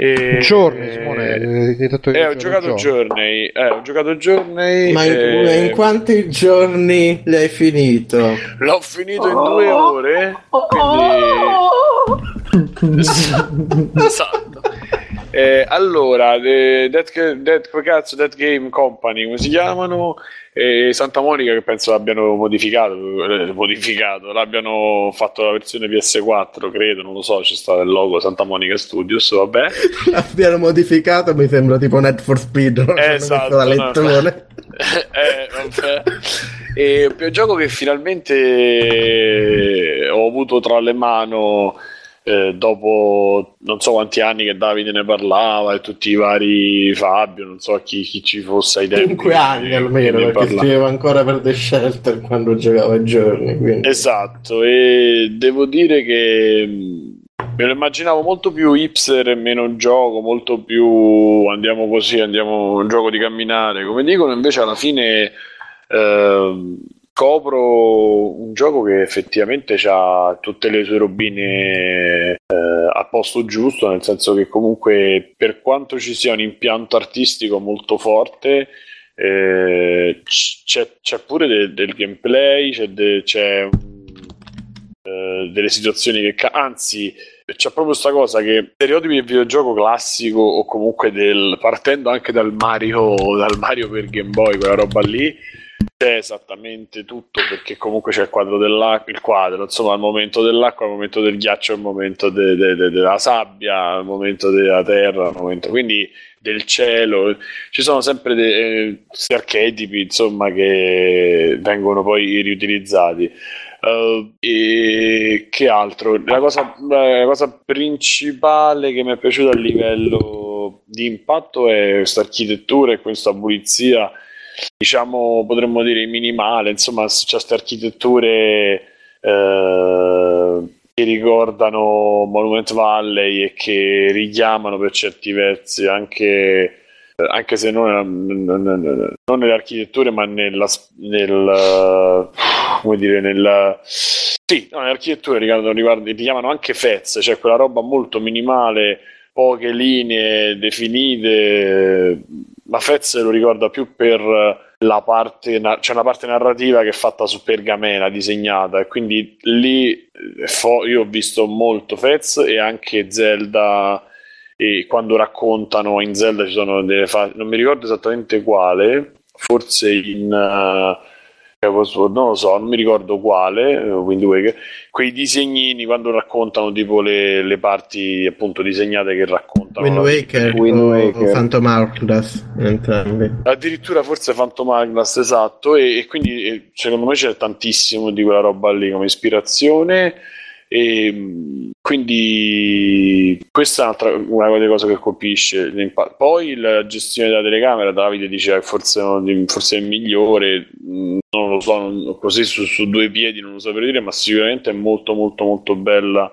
E, Journey, Simone, hai detto che Eh, ho giocato Journey. Journey, eh, ho giocato Journey. Ma in, eh, in quanti giorni l'hai finito? L'ho finito in due ore, quindi... esatto. Eh, allora, eh, Dead, cazzo, Dead Game Company, come si chiamano? E Santa Monica che penso l'abbiano modificato, eh, modificato, l'abbiano fatto la versione PS4, credo, non lo so, c'è stato il logo Santa Monica Studios, vabbè. Abbiamo modificato, mi sembra tipo Net for Speed. non Esatto, la lettone. eh, vabbè. E un gioco che finalmente eh, ho avuto tra le mani eh, dopo non so quanti anni che Davide ne parlava e tutti i vari Fabio, non so chi, chi ci fosse ai tempi. 5 anni almeno, perché parlava. scrivevo ancora per The Shelter quando giocavo a giorni. Quindi. Esatto, e devo dire che mh, me lo immaginavo molto più hipster e meno gioco, molto più andiamo così, andiamo un gioco di camminare, come dicono, invece alla fine ehm, scopro un gioco che effettivamente ha tutte le sue robine eh, a posto giusto, nel senso che comunque per quanto ci sia un impianto artistico molto forte, eh, c'è, c'è pure de- del gameplay, c'è, de- c'è eh, delle situazioni che ca- anzi c'è proprio questa cosa che stereotipi del videogioco classico o comunque del partendo anche dal Mario dal Mario per Game Boy quella roba lì c'è esattamente tutto perché comunque c'è il quadro dell'acqua il quadro insomma al momento dell'acqua al momento del ghiaccio al momento de- de- de- della sabbia al momento della terra al momento quindi del cielo ci sono sempre de- questi archetipi insomma che vengono poi riutilizzati Uh, e che altro? La cosa, la cosa principale che mi è piaciuta a livello di impatto è questa architettura e questa pulizia, diciamo, potremmo dire minimale, insomma, c'è queste architetture eh, che ricordano Monument Valley e che richiamano per certi versi anche anche se non, non- non- non nelle architetture, ma nella, nel, come dire, nel, sì, no, nelle architetture ricordano, riguardo- richiamano anche Fez, cioè quella roba molto minimale, poche linee definite, ma Fez lo ricorda più per la parte, c'è una parte narrativa che è fatta su pergamena disegnata e quindi lì eh, io ho visto molto Fez e anche Zelda e quando raccontano in Zelda ci sono delle fasi, non mi ricordo esattamente quale, forse in uh, non lo so, non mi ricordo quale, eh, Wind Waker, quei disegnini quando raccontano tipo le, le parti appunto disegnate che raccontano. Wind la- Waker Wind Waker. Phantom Hourglass, entrambi. Addirittura forse Phantom Hourglass, esatto, e, e quindi eh, secondo me c'è tantissimo di quella roba lì come ispirazione. E quindi questa è un'altra, una delle cose che colpisce. Poi la gestione della telecamera, Davide dice che forse, forse è migliore, non lo so, non- così su, su due piedi non lo saprei dire, ma sicuramente è molto molto molto bella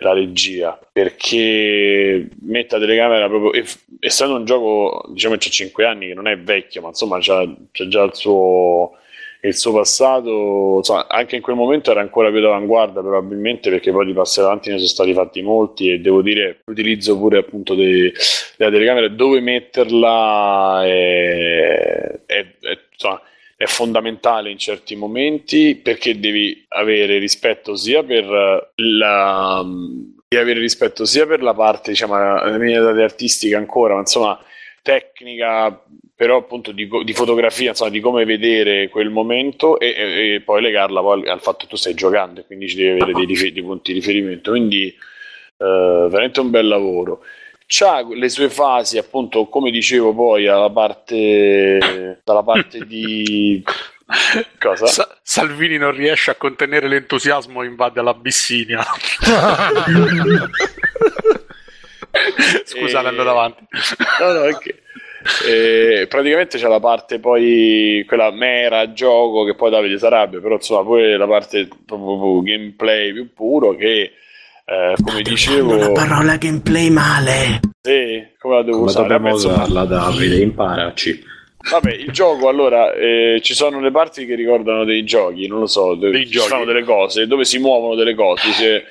la regia perché mette la telecamera proprio e- essendo un gioco diciamo che c'ha 5 anni che non è vecchio ma insomma c'ha, c'ha già il suo il suo passato insomma, anche in quel momento era ancora più d'avanguardia probabilmente perché poi di passi avanti ne sono stati fatti molti e devo dire l'utilizzo pure appunto dei- della telecamera dove metterla è, è- è- insomma, è fondamentale in certi momenti perché devi avere rispetto sia per la devi avere rispetto sia per la parte diciamo la mia artistica ancora ma insomma tecnica però appunto di, di fotografia insomma di come vedere quel momento e, e- poi legarla poi al, al fatto che tu stai giocando e quindi ci devi avere dei, dei punti di riferimento. Quindi eh, veramente un bel lavoro c'ha le sue fasi appunto come dicevo poi alla parte dalla parte di cosa? Sa- Salvini non riesce a contenere l'entusiasmo e invade l'Abissinia. Scusate, E- andate avanti. No, no, ok. Eh, praticamente c'è la parte poi quella mera gioco che poi Davide sarebbe, però insomma poi la parte proprio gameplay più puro che eh, come La dicevo, parola gameplay male. sì, come la devo Come usare? dobbiamo insomma, usarla, Davide? Imparaci. Vabbè, il gioco allora eh, ci sono le parti che ricordano dei giochi, non lo so, dove Dei ci giochi. fanno delle cose, dove si muovono delle cose. Se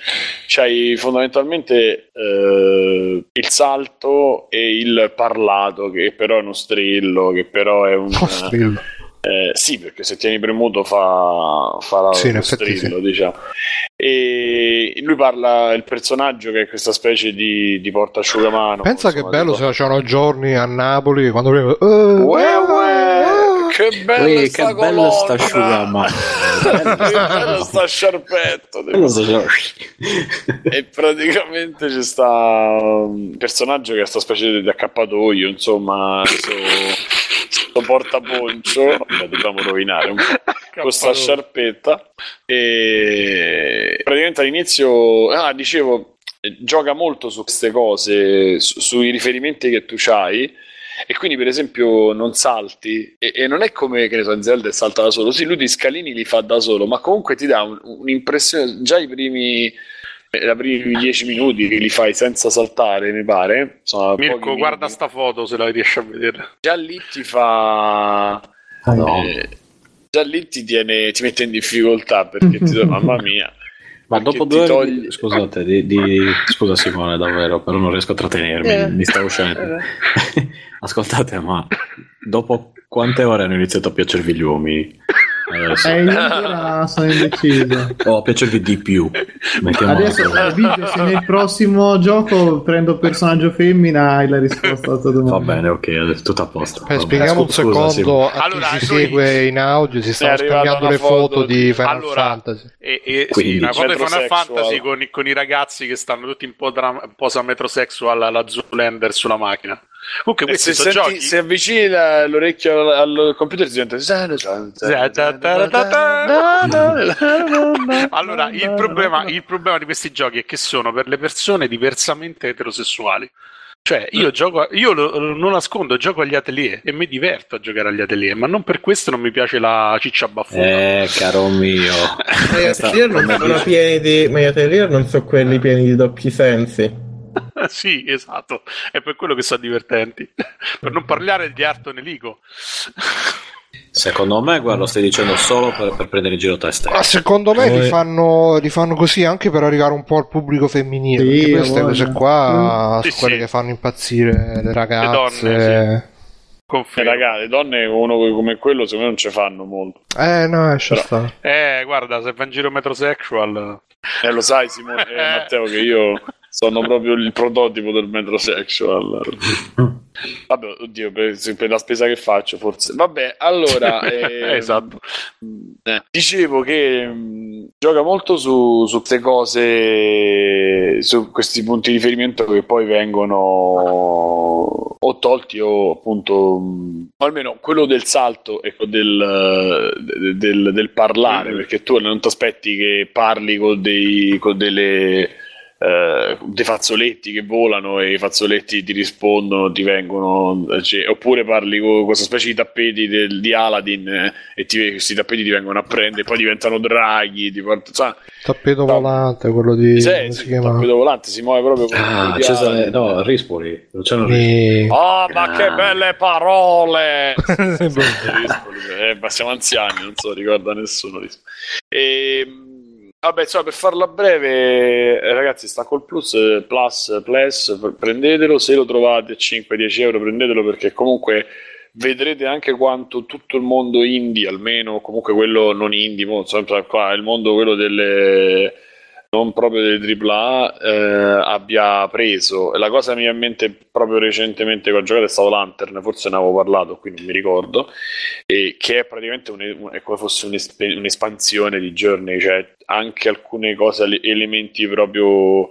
c'hai fondamentalmente eh, il salto e il parlato, che però è uno strillo, che però è un. Oh, strillo. Eh, sì, perché se tieni premuto fa, fa la, Sì, lo strillo, diciamo. E lui parla, il personaggio che è questa specie di, di portasciugamano. Pensa che insomma, bello tipo- se c'erano giorni a Napoli quando prima... eh, Uè, uè, che bello Ui, sta che bello sta asciugamano. che bello sta sciarpetto e praticamente c'è sta un personaggio che è sta specie di accappatoio insomma sto, sto portaponcio. Lo dobbiamo rovinare un po' con sta sciarpetta. E praticamente all'inizio ah dicevo gioca molto su queste cose su- sui riferimenti che tu hai e quindi per esempio non salti e, e non è come che ne so in Zelda salta da solo sì lui di scalini li fa da solo ma comunque ti dà un- un'impressione già i primi eh, i primi dieci minuti che li fai senza saltare mi pare Insomma, Mirko, pochi guarda minuti. sta foto se la riesci a vedere. già lì ti fa No. eh, già lì ti, tiene, ti mette in difficoltà perché ti dice mamma mia Ma dopo due ore togli- di- scusate, di, di- scusa Simone, davvero, però non riesco a trattenermi, Eh. mi sta uscendo. Ascoltate, ma dopo quante ore hanno iniziato a piacervi gli uomini? Adesso. Eh, io ancora sono indeciso. O a piacervi di più? Mettiamola Adesso eh, Vige, se nel prossimo gioco prendo personaggio femmina hai la risposta alla tua domanda. Va bene, ok, adesso tutto a posto. Va spieghiamo un. Scusa, secondo Simone. a chi Allora, ci noi- segue in audio, si stanno scambiando le foto di Final Allora, Fantasy. E, e sì, Quindi- una foto di Final. Fantasy con, i- con i ragazzi che stanno tutti in posa, posa metrosexual alla Zoolander sulla macchina. Comunque E questi se, sono senti, giochi. se avvicini la- l'orecchio al, al computer si sente Allora, il problema, il problema di questi giochi è che sono per le persone diversamente eterosessuali. Cioè, io gioco, io lo, lo- non nascondo, gioco agli atelier e mi diverto a giocare agli atelier, ma non per questo non mi piace la ciccia baffuta. Eh, caro mio. Ma gli atelier non sono pieni di. Ma gli atelier non sono quelli pieni di doppi sensi. sì, esatto, è per quello che sono divertenti. per non parlare di Arto Nelico. Secondo me, guarda, lo stai dicendo solo per, per prendere in giro te stesso. Ma secondo me li fanno, li fanno così anche per arrivare un po' al pubblico femminile. Sì, perché queste a cose qua Mm. sono Sì, quelle sì. che fanno impazzire le ragazze. donne, Eh, Confermo. raga, le donne uno come quello secondo me non ci fanno molto. Eh no, esce Però-. Eh, guarda, se va in giro metrosexual... Eh, lo sai Simone, eh, Matteo che io sono proprio il prototipo del metrosexual. Vabbè, oddio, per, per la spesa che faccio forse. Vabbè, allora... ehm, Esatto. eh, dicevo che mh, gioca molto su, su queste cose, su questi punti di riferimento che poi vengono o tolti o appunto, mh, o almeno quello del salto e del, del, del- del parlare, Mm. perché tu non ti aspetti che parli con, dei, con delle eh, dei fazzoletti che volano e i fazzoletti ti rispondono, ti vengono, cioè, oppure parli con questa specie di tappeti del- di Aladdin eh, e ti- questi tappeti ti vengono a prendere, poi diventano draghi, ti sa- Tappeto No. volante, quello di... sì, si chiama? tappeto volante si muove proprio Ah, Cesare, no, Rispoli, Luciano Rispoli. Mi- Oh, ma Ah. che belle parole! Sembra- Rispoli, eh, ma siamo anziani, non so, ricorda nessuno. Rispoli. E, mh, vabbè, insomma, per farla breve, eh, ragazzi, sta col plus, eh, plus, plus, pr- prendetelo, se lo trovate a 5-10 euro, prendetelo perché comunque vedrete anche quanto tutto il mondo indie, almeno comunque quello non indie, mo, insomma, qua il mondo quello delle non proprio delle AAA eh, abbia preso. La cosa mi viene in mente proprio recentemente che ho giocato è stato Lantern, forse ne avevo parlato, qui non mi ricordo, e che è praticamente un- un- è come fosse un'esp- un'espansione di Journey, cioè anche alcune cose, ele- elementi proprio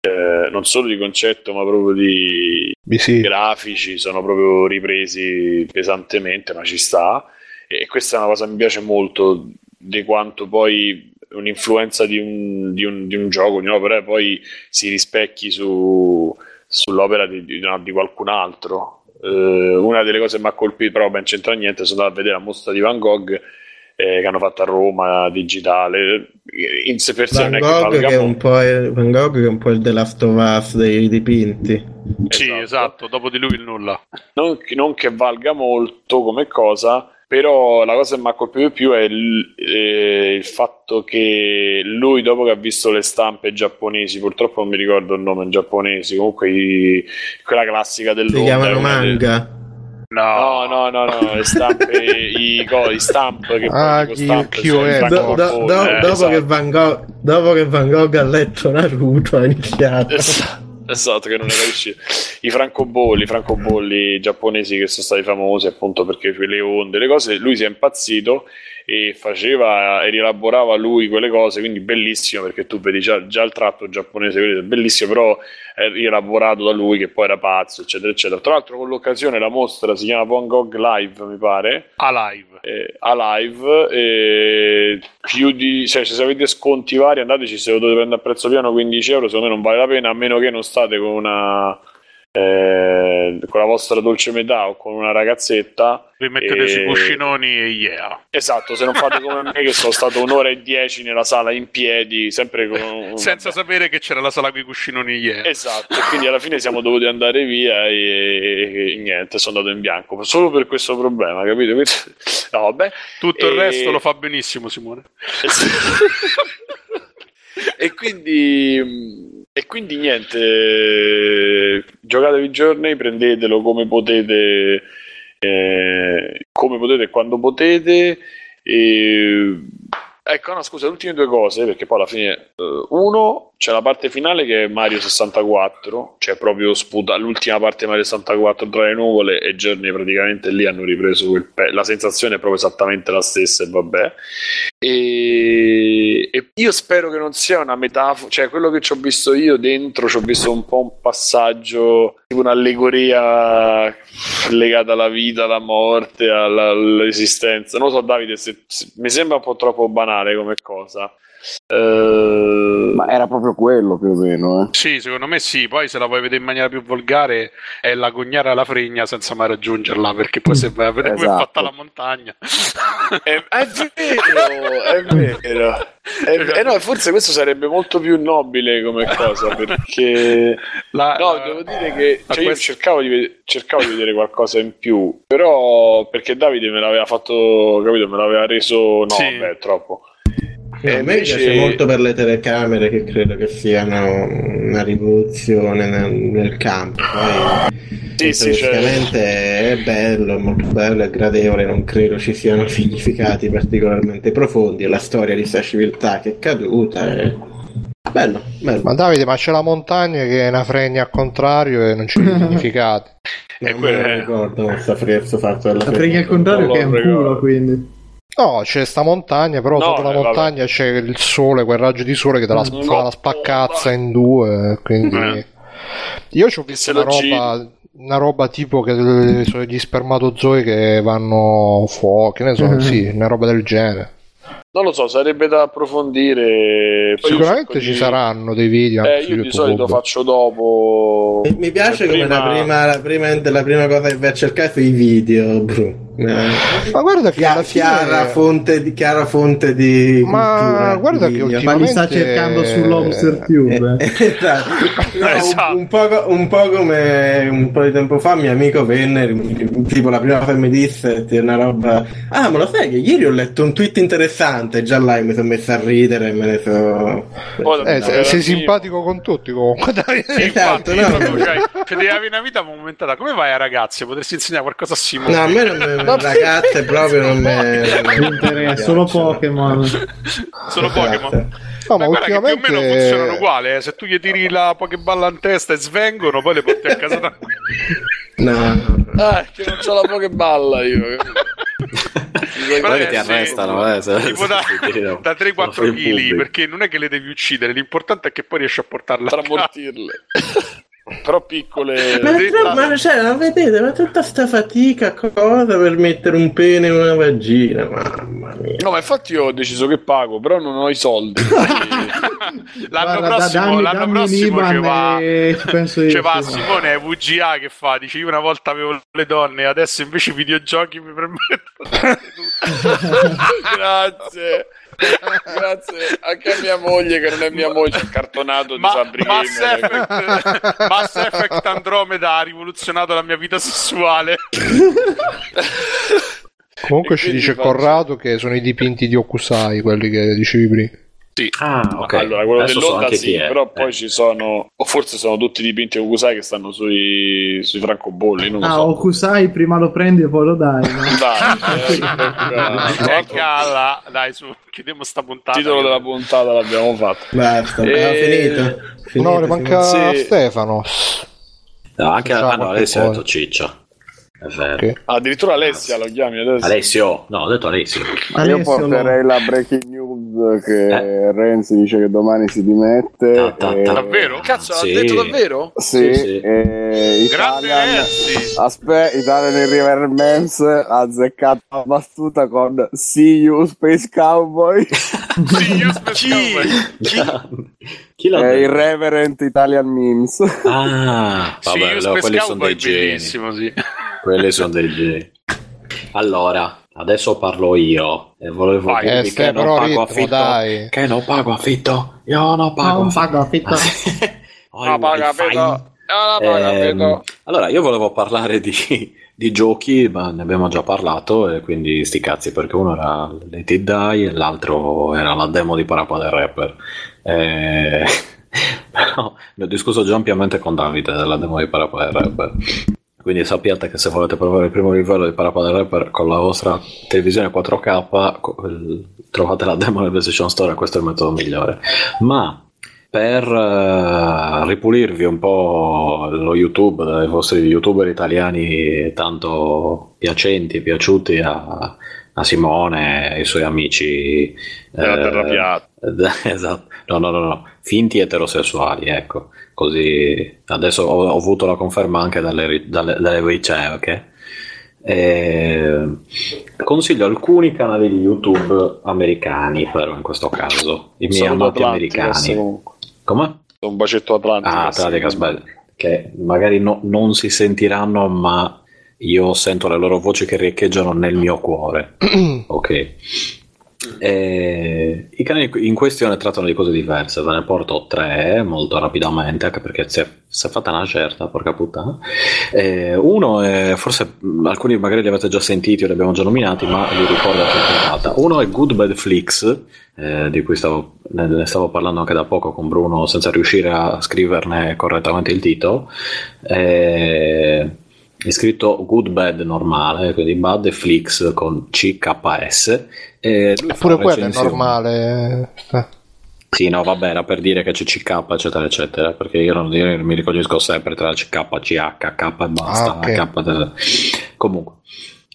eh, non solo di concetto, ma proprio di sì. grafici sono proprio ripresi pesantemente, ma ci sta. E questa è una cosa che mi piace molto di quanto poi un'influenza di un, di un- di un gioco, di un'opera, poi si rispecchi su- sull'opera di, di- qualcun altro. Eh, una delle cose che mi ha colpito, però ben c'entra niente, sono andato a vedere la mostra di Van Gogh eh, che hanno fatto a Roma digitale. In sé per sé Van non è che Gogh, valga che è un molto. po' è- Van Gogh che è un po' il The Last of Us dei dipinti. Sì, esatto, dopo di lui il nulla. non, non che valga molto come cosa, però la cosa che mi ha colpito di più è il, eh, il fatto che lui, dopo che ha visto le stampe giapponesi, purtroppo non mi ricordo il nome in giapponese, comunque i- quella classica Si dell'onda. chiamano una de- manga. No, no, no, no, le stampe, i, co- i stamp che Ah, poi stamp, cioè, Do- Do- do- eh, dopo, esatto. che Van Gogh, dopo che Van Gogh ha letto Naruto ha iniziato. Esatto, esatto, che non era uscito. I francobolli, francobolli giapponesi che sono stati famosi appunto perché per le onde, le cose, lui si è impazzito e faceva e rielaborava lui quelle cose, quindi bellissimo perché tu vedi già, già il tratto giapponese, è bellissimo, però è rielaborato da lui che poi era pazzo, eccetera, eccetera. Tra l'altro con l'occasione la mostra si chiama Van Gogh Live, mi pare, Alive. eh, a live eh, più di cioè se avete sconti vari andateci se lo dovete prendere a prezzo piano 15 euro secondo me non vale la pena a meno che non state con una eh, con la vostra dolce metà o con una ragazzetta Vi mettete E- sui cuscinoni e yeah. esatto se non fate come me che sono stato un'ora e dieci nella sala in piedi sempre con Senza sapere che c'era la sala con i cuscinoni yeah. Esatto, e quindi alla fine siamo dovuti andare via e, e niente, sono andato in bianco solo per questo problema, capito? Quindi- No, vabbè. Tutto il E- resto lo fa benissimo Simone. e quindi e quindi niente eh, giocatevi il Journey prendetelo come potete eh, come potete e quando potete. E ecco no scusa le ultime due cose perché poi alla fine eh, uno c'è la parte finale che è Mario 64 cioè proprio sputa l'ultima parte Mario 64 tra le nuvole e Journey praticamente lì hanno ripreso quel pe- la sensazione è proprio esattamente la stessa e vabbè e, e io spero che non sia una metafora, cioè quello che ci ho visto io dentro, ci ho visto un po' un passaggio, tipo un'allegoria legata alla vita, alla morte, alla- all'esistenza. Non lo so, Davide, se- se- mi sembra un po' troppo banale come cosa. Eh, Ma era proprio quello più o meno, eh. Sì, secondo me sì. Poi se la vuoi vedere in maniera più volgare è la cognare alla fregna senza mai raggiungerla perché poi se vai a vedere come è Esatto. fatta la montagna. È, è vero, è vero. È ve- eh no, forse questo sarebbe molto più nobile come cosa perché La- no, la- devo dire che cioè, io quest- cercavo di, cercavo di vedere qualcosa in più, però perché Davide me l'aveva fatto, capito, me l'aveva reso no, Sì. beh, troppo. No, E a me invece- piace molto per le telecamere che credo che siano una rivoluzione nel, nel campo. Poi Sì, sì, cioè- è bello, è molto bello, è gradevole, non credo ci siano significati particolarmente profondi. È la storia di questa civiltà che è caduta. È... Bello, bello. Ma Davide, ma c'è la montagna che è una fregna al contrario e non c'è significati. Non e me quella lo è- ricordo questo fatto dalla La fregna al contrario che è un culo, quindi. No, c'è sta montagna, però No, sotto la eh, vabbè. montagna c'è il sole, quel raggio di sole che te la, Mm. fa la spaccazza in due. Quindi Eh. io ci ho visto una roba, una roba tipo che sono gli spermatozoi che vanno fuori, che ne so, Mhm. sì, una roba del genere. Non lo so, sarebbe da approfondire. Poi Sicuramente ci di- saranno dei video anche Eh, io di solito faccio dopo. Mi- Mi piace come la prima, la, prima, la prima cosa che vai a cercare sono i video, bro. Eh, Ma guarda che Chia- chiara, fonte di, chiara fonte di Ma cultura, guarda di che video. Ma li sta Ultimamente- cercando su Lobster Tube. Eh, esatto. No, Esatto. Un, un po', un po' come un po' di tempo fa mio amico venne tipo la prima cosa che mi disse una roba ah ma lo sai che ieri ho letto un tweet interessante già là mi sono messo a ridere e me ne so Poi- Eh, sei, sei simpatico con tutti comunque. Davide. Sì, Esatto, infatti, no. proprio, cioè, cioè, devi avere una vita movimentata. Come vai a ragazzi? Potresti insegnare qualcosa a Simone? no a me non me, ragazze proprio non me Mi interessa, solo Pokémon. Sono Pokémon. No, ma Ma guarda che più o ultimamente... meno funzionano uguali. eh. Se tu gli tiri la Pokéballa in testa e svengono, poi le porti a casa da no Ah, che non c'ho la pokeballa io. Guarda che ti arrestano, eh, se- tipo da, da 3-4 Lo fai in kg perché non è che le devi uccidere l'importante è che poi riesci a portarle a casa. Tramortirle. Però piccole. ma, tro- ma- cioè, ma vedete ma tutta sta fatica cosa per mettere un pene in una vagina mamma mia No, ma infatti io ho deciso che pago, però non ho i soldi. l'anno Guarda, da- prossimo, dammi- l'anno dammi prossimo ci va, e ci penso io, ci va. Simone VGA che fa, dice io una volta avevo le donne, adesso invece i videogiochi mi permettono Grazie. Grazie anche a mia moglie che non è mia moglie, il cartonato di Ma, Sabri Mass. Effect, Mass Effect Andromeda ha rivoluzionato la mia vita sessuale. Comunque E ci dice faccio- Corrado che sono i dipinti di Okusai, quelli che dicevi prima. Ah, ok. Allora, quello Adesso so dell'Onda anche sì, è. però poi Eh. ci sono, o forse sono tutti dipinti Okusai che stanno sui, sui francobolli, non lo Ah, so. Okusai prima lo prendi e poi lo dai. no? Dai, eh, tra Eh, calla, dai, su, chiudiamo sta il puntata. titolo della puntata l'abbiamo fatto. Basta, Eh, finito. Finito, no, ne manca sì. Stefano. No, anche Facciamo ah, no, ha cosa. detto ciccia. È vero. Ok. Ah, addirittura Alessia lo chiami adesso. Alessio, no, ho detto Alessio. Io Alessio, porterei lo- la breaking news che Renzi dice che domani si dimette. Ta, ta, ta. e- Davvero? Cazzo, Sì. l'ha detto davvero? Sì, Sì, sì. e Grande Renzi. aspetta, Italian in River Mems ha azzeccato la battuta con See you Space Cowboy Sì, io Chi? aspettavo. Chi l'ha e detto? Irreverent Italian Memes. Ah, Sì, vabbè, io no, quelli sono Cowboy dei è geni. bellissimo, sì. Quelli sono dei geni. Allora, adesso parlo io e volevo Vai. dirvi Eh, che non pago ritmo, affitto. dai. Che non pago affitto. Io non pago Non affitto. pago affitto. Vedo. Ah, paga, Ehm, vedo. allora, io volevo parlare di, di giochi, ma ne abbiamo già parlato, e quindi sti cazzi, perché uno era Let It Die e l'altro era la demo di Parappa del Rapper. Eh, però ne ho discusso già ampiamente con Davide della demo di Parappa del Rapper. Quindi sappiate che se volete provare il primo livello di Parappa del Rapper con la vostra televisione 4K, co- il- trovate la demo nel PlayStation Store e questo è il metodo migliore. Ma per eh, ripulirvi un po' lo YouTube dai vostri youtuber italiani tanto piacenti e piaciuti a, a Simone e ai suoi amici Della eh, terra piatta. esatto. No no no no. Finti eterosessuali ecco. Così adesso ho, ho avuto la conferma anche dalle, dalle, dalle ricerche. Eh, consiglio alcuni canali di YouTube americani però in questo caso. I miei Saluto amati americani. come? Un bacetto atlantico. Ah, Atlanticus, beh, che magari no- non si sentiranno, ma io sento le loro voci che riecheggiano nel mio cuore. ok. E I canali in questione trattano di cose diverse, ve ne porto tre molto rapidamente, anche perché si è, si è fatta una certa, porca puttana. Eh, uno è, forse alcuni magari li avete già sentiti o li abbiamo già nominati, ma li ricordo anche puntata. Uno è Good Bad Flix, eh, di cui stavo, ne, ne stavo parlando anche da poco con Bruno senza riuscire a scriverne correttamente il titolo. Eh, è scritto Good Bad normale, quindi Bad e Flix con CKS. E lui fa Pure quello è normale. Eh. Sì, no, vabbè, era per dire che c'è CK, eccetera, eccetera, perché io non io mi riconosco sempre tra CK, CH, K e basta. Ah, ok. K Comunque,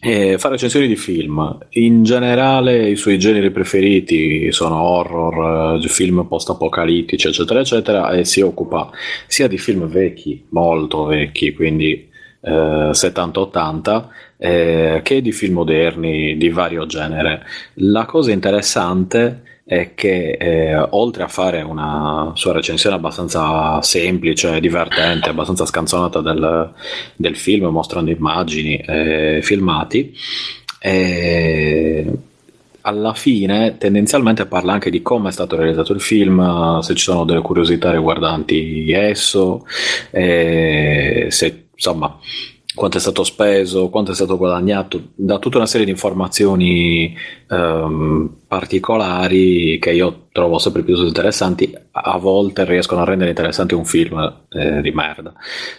eh, fa recensioni di film. In generale, i suoi generi preferiti sono horror, eh, film post-apocalittici, eccetera, eccetera, e si occupa sia di film vecchi, molto vecchi, quindi eh, 70-80, eh, che di film moderni di vario genere. La cosa interessante è che eh, oltre a fare una sua recensione abbastanza semplice, divertente, abbastanza scanzonata del, del film, mostrando immagini e filmati, eh, alla fine tendenzialmente parla anche di come è stato realizzato il film, se ci sono delle curiosità riguardanti esso, eh, se insomma quanto è stato speso, quanto è stato guadagnato, da tutta una serie di informazioni ehm, particolari che io trovo sempre più interessanti, a volte riescono a rendere interessante un film eh, di merda.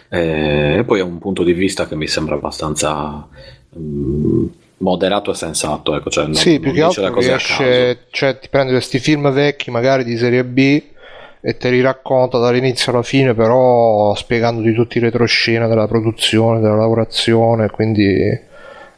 Eh, e poi è un punto di vista che mi sembra abbastanza mm, moderato e sensato, ecco, cioè non, Sì, più non che altro riesce, cioè ti prende questi film vecchi, magari di serie B, e te li racconta dall'inizio alla fine, però spiegandoti tutti i retroscena della produzione, della lavorazione, quindi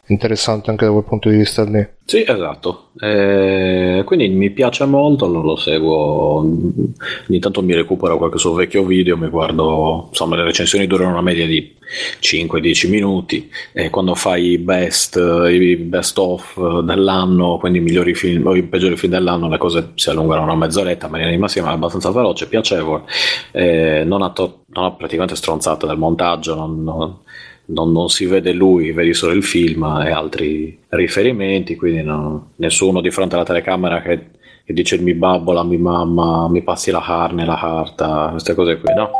interessante anche da quel punto di vista lì. Sì, esatto. Eh, quindi mi piace molto, lo, lo seguo. Ogni tanto mi recupero qualche suo vecchio video, mi guardo, insomma, le recensioni durano una media di 5-10 minuti. E quando fai i best, i best of dell'anno, quindi i migliori film o i peggiori film dell'anno, le cose si allungano una mezz'oretta, ma in massima è abbastanza veloce, piacevole. Eh, non, ha to- non ha praticamente stronzate del montaggio, non- non, non, non si vede lui, vedi solo il film e altri riferimenti, quindi no- nessuno di fronte alla telecamera che, che dice mi babbo, la mi mamma, mi passi la carne, la carta, queste cose qui, no?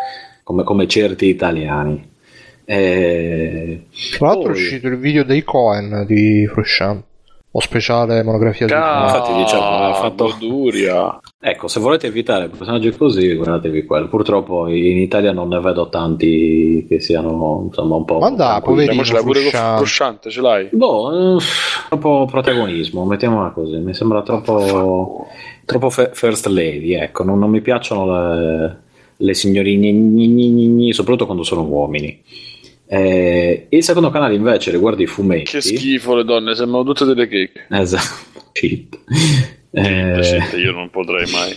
Come, come certi italiani. Eh, Tra l'altro è poi- uscito il video dei Cohen di Frusciante, o speciale monografia di Cohen. Infatti, diciamo, ha fatto- Borduria. Ecco, se volete evitare personaggi così, guardatevi quello. Purtroppo in Italia non ne vedo tanti che siano insomma un po'. Ma tranquilli. poverino. Ce l'hai pure Frusciante. Frusciante, ce l'hai? Boh, eh, troppo protagonismo, mettiamola così. Mi sembra troppo, troppo fe- first lady. Ecco, non, non mi piacciono le, le signorine, gni gni gni gni, soprattutto quando sono uomini. Eh, il secondo canale invece riguarda i fumetti. Che schifo le donne, sembrano tutte delle checche. Esatto. Shit. Eh, Presente, io non potrei mai.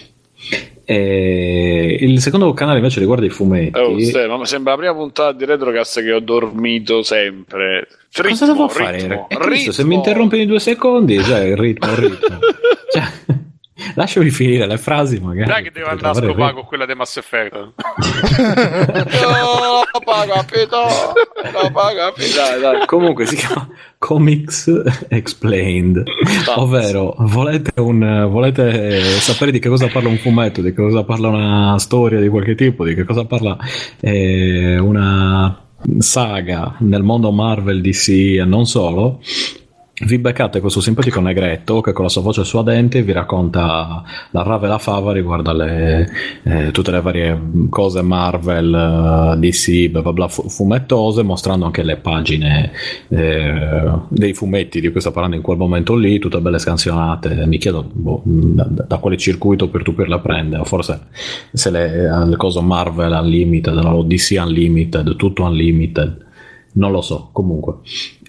eh, il secondo canale invece riguarda i fumetti. Oh, Ste, ma sembra la prima puntata di Retrocast che ho dormito sempre. Cosa Ritmo, devo fare? ritmo, Eh, Cristo, se ritmo. mi interrompi in due secondi, cioè il ritmo, il ritmo. Cioè, lasciami finire le frasi, magari. Dai che devo andare a scopare con quella di Mass Effect. No, paga, pedo. No, paga. Dai, dai. Comunque si chiama Comics Explained, ovvero volete, un, volete sapere di che cosa parla un fumetto, di che cosa parla una storia di qualche tipo, di che cosa parla eh, una saga nel mondo Marvel, DC e non solo. Vi beccate questo simpatico negretto che con la sua voce suadente vi racconta la rave e la fava riguardo alle, eh, tutte le varie cose Marvel, eh, DC, bla bla bla, fu- fumettose, mostrando anche le pagine eh, dei fumetti di cui sta parlando in quel momento lì, tutte belle scansionate. Mi chiedo boh, da, da quale circuito per tu per la prende, o forse se le, le cose Marvel Unlimited, no, DC Unlimited, tutto Unlimited, non lo so, comunque.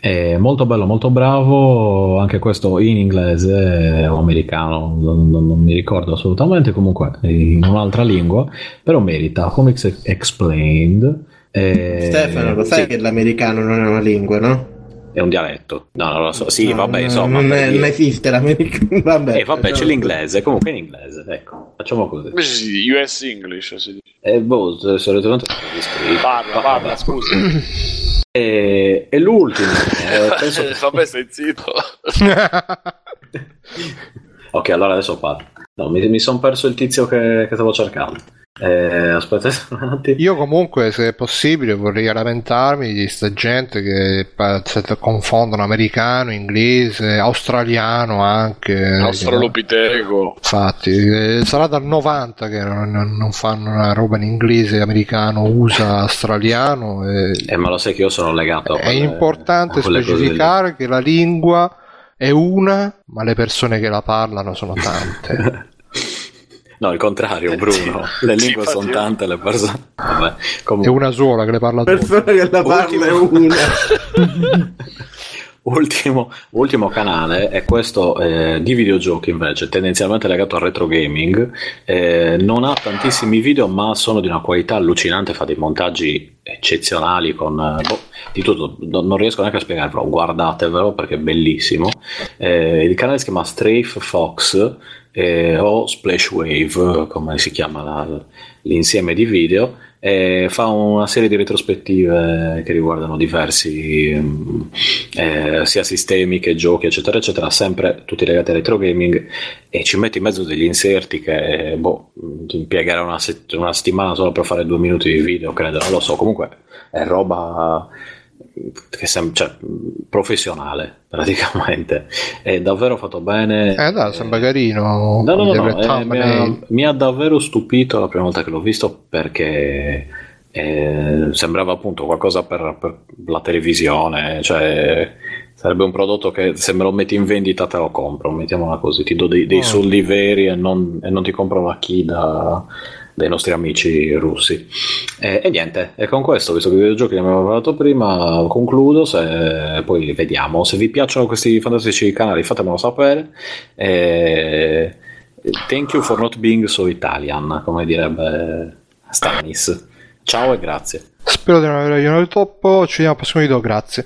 È molto bello, molto bravo, anche questo in inglese o americano, non, non- non mi ricordo assolutamente, comunque in un'altra lingua, però merita. Comics Explained. eh, Stefano, lo sai sì, che l'americano non è una lingua, no? è un dialetto. No, non lo so. Sì, No, vabbè, insomma. Non, è- non esiste l'americano. Vabbè, Eh, vabbè, c'è l'inglese, comunque in inglese, ecco, facciamo così. Sì, US English si dice. E boh, solitamente. Parla, parla, scusa. E, e l'ultimo, eh, penso che- Vabbè, stai zitto. Ok, allora adesso parlo. No, mi, mi sono perso il tizio che, che stavo cercando. Eh, aspetta un attimo. Io comunque, se è possibile, vorrei lamentarmi di sta gente che confondono americano, inglese, australiano anche. Australopiteco. Infatti, eh, sarà dal 90 che non, non- fanno una roba in inglese, americano, USA, australiano. e- Eh, ma lo sai che io sono legato a è quelle- importante specificare che la lingua è una, ma le persone che la parlano sono tante. No, il contrario, Bruno. Le lingue sono io- tante, le persone. Vabbè, è comunque. una sola che le parla tutte. persona che la parla è una. Ultimo, ultimo canale è questo eh, di videogiochi invece, tendenzialmente legato al retro gaming. Eh, non ha tantissimi video, ma sono di una qualità allucinante, fa dei montaggi eccezionali con eh, boh, di tutto. No- Non riesco neanche a spiegarvelo, guardatevelo perché è bellissimo. Eh, il canale si chiama Strafe Fox eh, o Splash Wave, come si chiama la- l'insieme di video. E fa una serie di retrospettive che riguardano diversi mm, eh, sia sistemi che giochi eccetera eccetera sempre tutti legati al retro gaming e ci mette in mezzo degli inserti che boh, ti impiegherà una, sett- una settimana solo per fare due minuti di video credo non lo so comunque è roba sem- cioè, professionale praticamente è davvero fatto bene Eh dai, sembra carino. No, no, no, no, eh, mi, ha, mi ha davvero stupito la prima volta che l'ho visto perché eh, sembrava appunto qualcosa per, per la televisione, cioè sarebbe un prodotto che se me lo metti in vendita te lo compro, mettiamola così, ti do dei, dei Oh. soldi veri e non, e non ti compro la da, dei nostri amici russi. E, e niente, e con questo, visto che i videogiochi ne abbiamo parlato prima, concludo, se, poi vediamo. Se vi piacciono questi fantastici canali fatemelo sapere. E, thank you for not being so Italian, come direbbe Stanis. Ciao e grazie. Spero di non aver ragionato troppo. Ci vediamo al prossimo video. Grazie.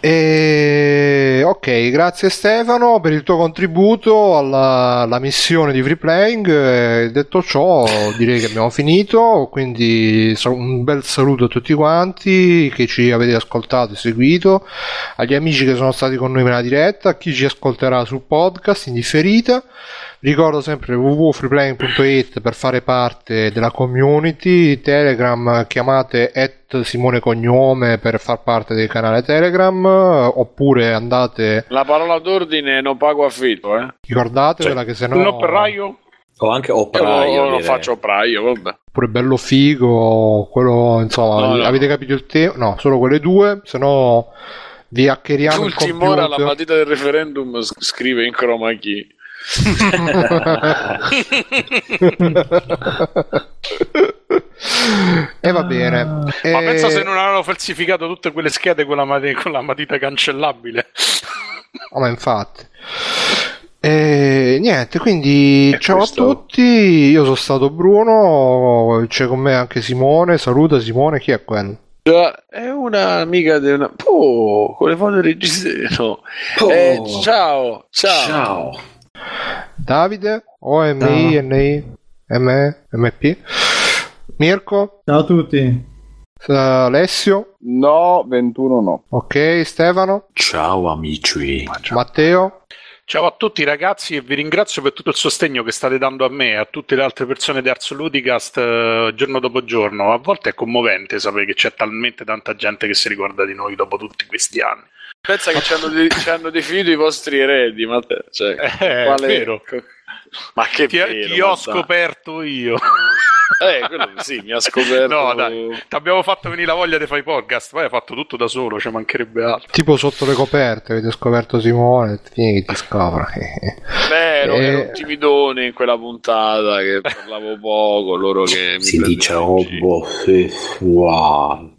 E... Ok, grazie Stefano per il tuo contributo alla, alla missione di free playing. E detto ciò, direi che abbiamo finito. Quindi un bel saluto a tutti quanti che ci avete ascoltato e seguito, agli amici che sono stati con noi nella diretta, a chi ci ascolterà sul podcast in differita. Ricordo sempre www.freeplaying.it per fare parte della community, Telegram chiamate at Simone Cognome per far parte del canale Telegram oppure andate, La parola d'ordine non pago affitto, eh. ricordatevela che se no Un operaio? O anche Io operaio. lo, lo faccio operaio, vabbè. pure bello figo, quello insomma, No, no. avete capito il tema? No, solo quelle due, se no vi hackeriamo il Ultima ora la matita del referendum s- scrive in chroma key. e va bene. Ma E- pensa se non avevano falsificato tutte quelle schede con la, mat- con la matita cancellabile. Oh, ma infatti. E niente, quindi E ciao questo- a tutti. Io sono stato Bruno, c'è con me anche Simone. Saluta Simone, chi è quello? È un'amica di una... Oh, con le foto registrate. No. Eh, ciao, ciao. Ciao. Davide? OMI, NI, M, MP? Mirko? Ciao a tutti. Eh, Alessio? No, 21 no. Ok, Stefano? Ciao amici. Matteo? Ciao a tutti ragazzi e vi ringrazio per tutto il sostegno che state dando a me e a tutte le altre persone di Arts Ludicast eh, giorno dopo giorno. A volte è commovente sapere che c'è talmente tanta gente che si ricorda di noi dopo tutti questi anni. Pensa che ci hanno, de- ci hanno definito i vostri eredi, ma te- cioè, Eh, quale- è vero. Ma che Ti, vero, ti ho scoperto io. Eh, quello sì, mi ha scoperto. No, dai. Ti abbiamo fatto venire la voglia di fare i podcast, poi hai fatto tutto da solo, ci mancherebbe altro. Tipo sotto le coperte, avete scoperto Simone, tieni che ti scopra. Vero, Eh. ero un timidone in quella puntata che parlavo poco, loro che mi Si dice prendevano in giro. omosessuale.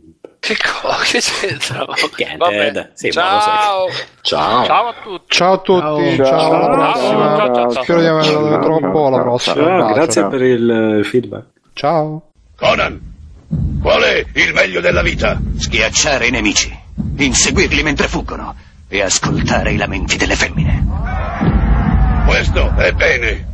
Che cosa? Che c'entra? Niente, sì, Ciao. Ciao. Ciao a tutti. Ciao a tutti, ciao, Ciao. alla prossima. Ciao, ciao, ciao. Spero di aver dato Ciao, troppo. Alla prossima. grazie per il eh, feedback. Ciao. Conan, qual è il meglio della vita? Schiacciare i nemici, inseguirli mentre fuggono e ascoltare i lamenti delle femmine. Questo è bene.